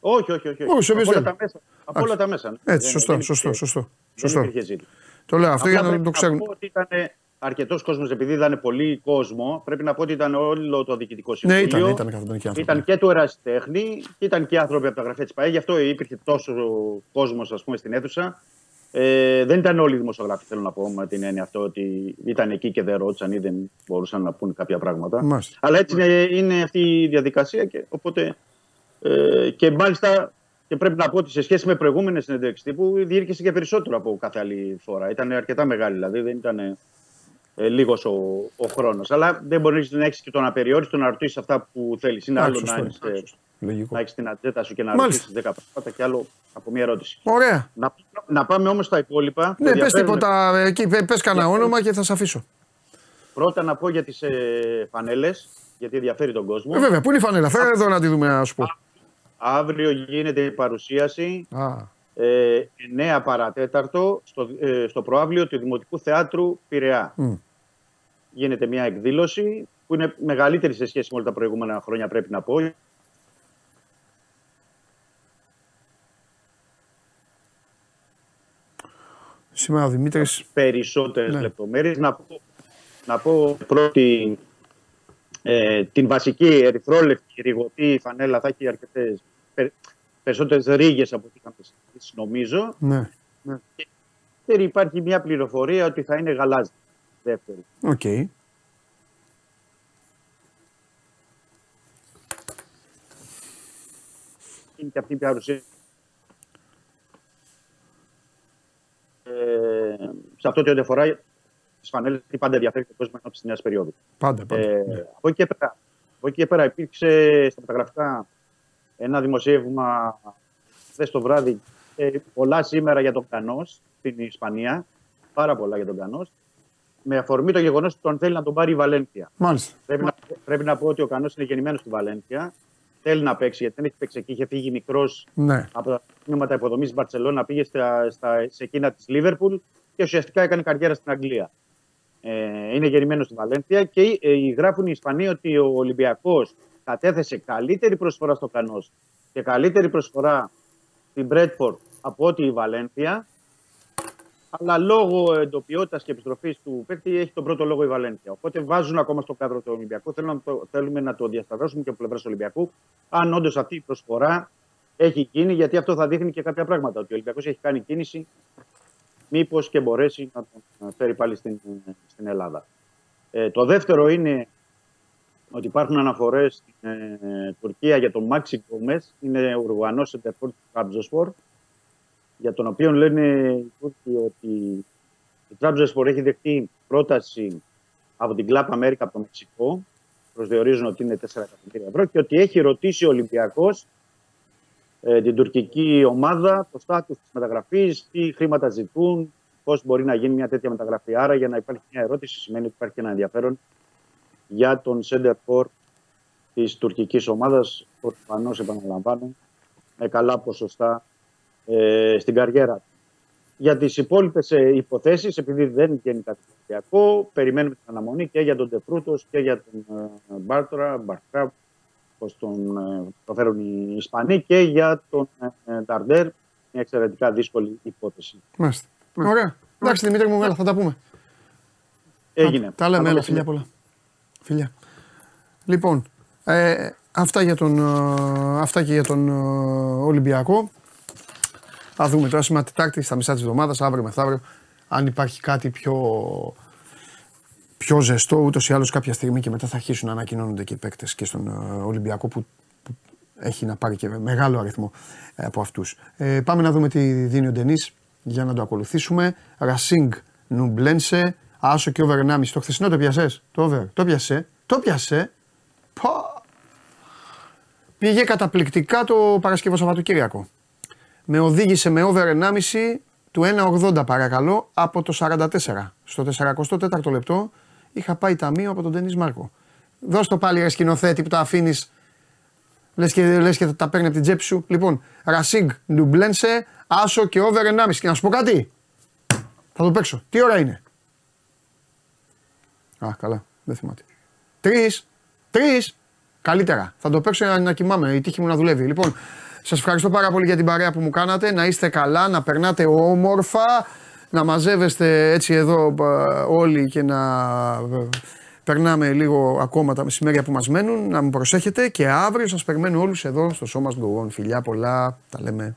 Όχι, όχι, όχι. Όχι, σε από όποιος όλα θέλει. τα μέσα. Από όλα τα μέσα. Έτσι, Δεν- σωστό, δεν σωστό, υπήρχε- σωστό. Δεν σωστό. υπήρχε ζήτημα. Το λέω αυτό Απλά για να πρέπει το ξέρουν. πω ότι ήταν αρκετός κόσμος, επειδή ήταν πολύ κόσμο. Πρέπει να πω ότι ήταν όλο το διοικητικό Ναι, συμβούλιο. ήταν, ήταν καθοδονικοί άνθρωποι. Ήταν και του ερασιτέχνη και ήταν και άνθρωποι από τα γραφεία της ΠαΕ. Γι' αυτό υπήρχε τόσο κόσμος στην αίθουσα. Ε, δεν ήταν όλοι οι δημοσιογράφοι, θέλω να πω, με την έννοια αυτό ότι ήταν εκεί και δεν ρώτησαν ή δεν μπορούσαν να πούν κάποια πράγματα. Μάλιστα. Αλλά έτσι είναι, είναι αυτή η διαδικασία και οπότε. Ε, και μάλιστα και πρέπει να πω ότι σε σχέση με προηγούμενες συνεντεύξεις τύπου διήρκησε και περισσότερο από κάθε άλλη φορά. Ήταν αρκετά μεγάλη, δηλαδή δεν ήταν ε, λίγος ο, ο χρόνος. Αλλά δεν μπορείς να έχεις και τον απεριόριστο να ρωτήσεις αυτά που θέλεις. Είναι Εντάξει, άλλο σωστό, να, έχεις, ε, Λογικό. να έχεις την ατζέτα σου και να Μάλιστα. ρωτήσεις 10 πράγματα και άλλο από μία ερώτηση. Ωραία. Να, να πάμε όμως στα υπόλοιπα. Ναι, που πες ενδιαφέρουν. τίποτα. Εκεί, πε κανένα όνομα και θα σε αφήσω. Πρώτα να πω για τις ε, φανέλες, γιατί ενδιαφέρει τον κόσμο. Ε, βέβαια, πού είναι η φανέλα; Φέρε εδώ να τη δούμε, να σου πω. Αύριο γίνεται η παρουσίαση Α, ε, 9 παρατέταρτο στο, ε, στο προάβλιο του Δημοτικού Θεάτρου Πειραιά. μ. Γίνεται μια εκδήλωση που είναι μεγαλύτερη σε σχέση με όλα τα προηγούμενα χρόνια πρέπει να πω. Σήμερα ο Δημήτρη. Περισσότερες Ναι. λεπτομέρειες. Να πω, να πω πρώτη ε, την βασική ερυθρόλευκη ριγωτή φανέλα θα έχει αρκετές, περι, περισσότερες ρίγες από ό,τι είχαμε συζητήσει νομίζω. Ναι, Και δεύτερη υπάρχει μια πληροφορία ότι θα είναι γαλάζια. Δεύτερη. οκ. είναι και αυτή η παρουσία. Ε, σε αυτό το ό,τι αφορά τι φανέλε, πάντα ενδιαφέρει τον κόσμο ενώπισης της νέας περίοδου. Πάντα, πάντα. Ε, ναι. από, εκεί και πέρα, από εκεί και πέρα υπήρξε στα μεταγραφικά ένα δημοσίευμα χθες το βράδυ ε, πολλά σήμερα για τον Κανός στην Ισπανία. Πάρα πολλά για τον Κανός. Με αφορμή το γεγονός ότι τον θέλει να τον πάρει η Βαλένθια. Μάλιστα. Πρέπει να, πρέπει να πω ότι ο Κανός είναι γεννημένος στη Βαλένθια. Θέλει να παίξει γιατί δεν έχει παίξει εκεί. Είχε φύγει μικρός Ναι. από τα τμήματα υποδομής τη Μπαρσελόνα, πήγε στα, στα, σε εκείνα της Λίβερπουλ και ουσιαστικά έκανε καριέρα στην Αγγλία. Ε, είναι γεννημένος στη Βαλένθια και ε, γράφουν οι Ισπανοί ότι ο Ολυμπιακός κατέθεσε καλύτερη προσφορά στο Κανό και καλύτερη προσφορά στην Μπρέτφορντ από ότι η Βαλένθια. Αλλά λόγω εντοπιότητας και επιστροφής του παίκτη έχει τον πρώτο λόγο η Βαλένθια. Οπότε βάζουν ακόμα στο κάδρο του Ολυμπιακού. Θέλουμε να το, θέλουμε να το διασταυρώσουμε και από πλευράς Ολυμπιακού. Αν όντως αυτή η προσφορά έχει γίνει, γιατί αυτό θα δείχνει και κάποια πράγματα. Ότι ο Ολυμπιακός έχει κάνει κίνηση, μήπως και μπορέσει να τον φέρει πάλι στην, στην Ελλάδα. Ε, το δεύτερο είναι ότι υπάρχουν αναφορές στην ε, Τουρκία για τον Μάξι Γκόμε. Είναι Ουρουγανό σεντερφόρ του Τραμπζοσπορ, για τον οποίο λένε οι Τούρκοι ότι η Τραμπζοσπορ έχει δεχτεί πρόταση από την Club America από το Μεξικό. Προσδιορίζουν ότι είναι 4 εκατομμύρια ευρώ και ότι έχει ρωτήσει ο Ολυμπιακός ε, την τουρκική ομάδα, το στάτους της μεταγραφής, τι χρήματα ζητούν, πώς μπορεί να γίνει μια τέτοια μεταγραφή. Άρα για να υπάρχει μια ερώτηση σημαίνει ότι υπάρχει και ένα ενδιαφέρον για τον center for της τουρκικής ομάδας, προφανώς επαναλαμβάνω, με καλά ποσοστά ε, στην καριέρα του. Για τις υπόλοιπες ε, υποθέσεις, επειδή δεν βγαίνει κάτι Ολυμπιακό, περιμένουμε την αναμονή και για τον Τεφρούτος και για τον ε, Μπάρτορα, Μπαρκράπ, όπως τον ε, προφέρουν οι Ισπανοί, και για τον ε, Νταρντέρ, μια εξαιρετικά δύσκολη υπόθεση. Μάλιστα. Ωραία. Εντάξει, Δημήτρη μου, έλα, θα τα πούμε. Έγινε. Τα λέμε, Καλό έλα, μεσημέρι. φιλιά πολλά. Φιλιά. Λοιπόν, ε, αυτά, για τον, ε, αυτά και για τον ε, Ολυμπιακό. Θα δούμε τώρα σήμερα Τετάρτη, στα μισά της εβδομάδας, αύριο μεθαύριο, αν υπάρχει κάτι πιο, πιο ζεστό. Ούτως ή άλλως κάποια στιγμή και μετά θα αρχίσουν να ανακοινώνονται και οι παίκτες και στον ε, Ολυμπιακό που, που έχει να πάρει και μεγάλο αριθμό ε, από αυτούς. Ε, πάμε να δούμε τι δίνει ο Ντενής για να το ακολουθήσουμε. Ρασίνγκ Νουμπλένσε, άσο και over 1,5. Το χθεσινό το πιασέ. Το over. Το πιασέ; Το πιασέ; Πω. Πήγε καταπληκτικά το Παρασκευό Σαββατοκύριακο. Με οδήγησε με over 1,5 του 1,80 παρακαλώ από το 44. Στο 44ο λεπτό είχα πάει ταμείο από τον Ντένις Μάρκο. Δώσ' το πάλι ρε σκηνοθέτη που τα αφήνεις Λες και, λες και θα τα παίρνει από την τσέπη σου. Λοιπόν, Ρασίγκ, Νουμπλένσε, Άσο και over 1,5. Και να σου πω κάτι. Θα το παίξω. Τι ώρα είναι; Α, καλά. Δεν θυμάται. Τρεις. Τρεις. Καλύτερα. Θα το παίξω για να κοιμάμαι. Η τύχη μου να δουλεύει. Λοιπόν, σας ευχαριστώ πάρα πολύ για την παρέα που μου κάνατε. Να είστε καλά, να περνάτε όμορφα, να μαζεύεστε έτσι εδώ ε, όλοι και να ε, περνάμε λίγο ακόμα τα μεσημέρια που μας μένουν. Να μου προσέχετε και αύριο σας περιμένω όλους εδώ στο σώμα του Φιλιά πολλά. Τα λέμε.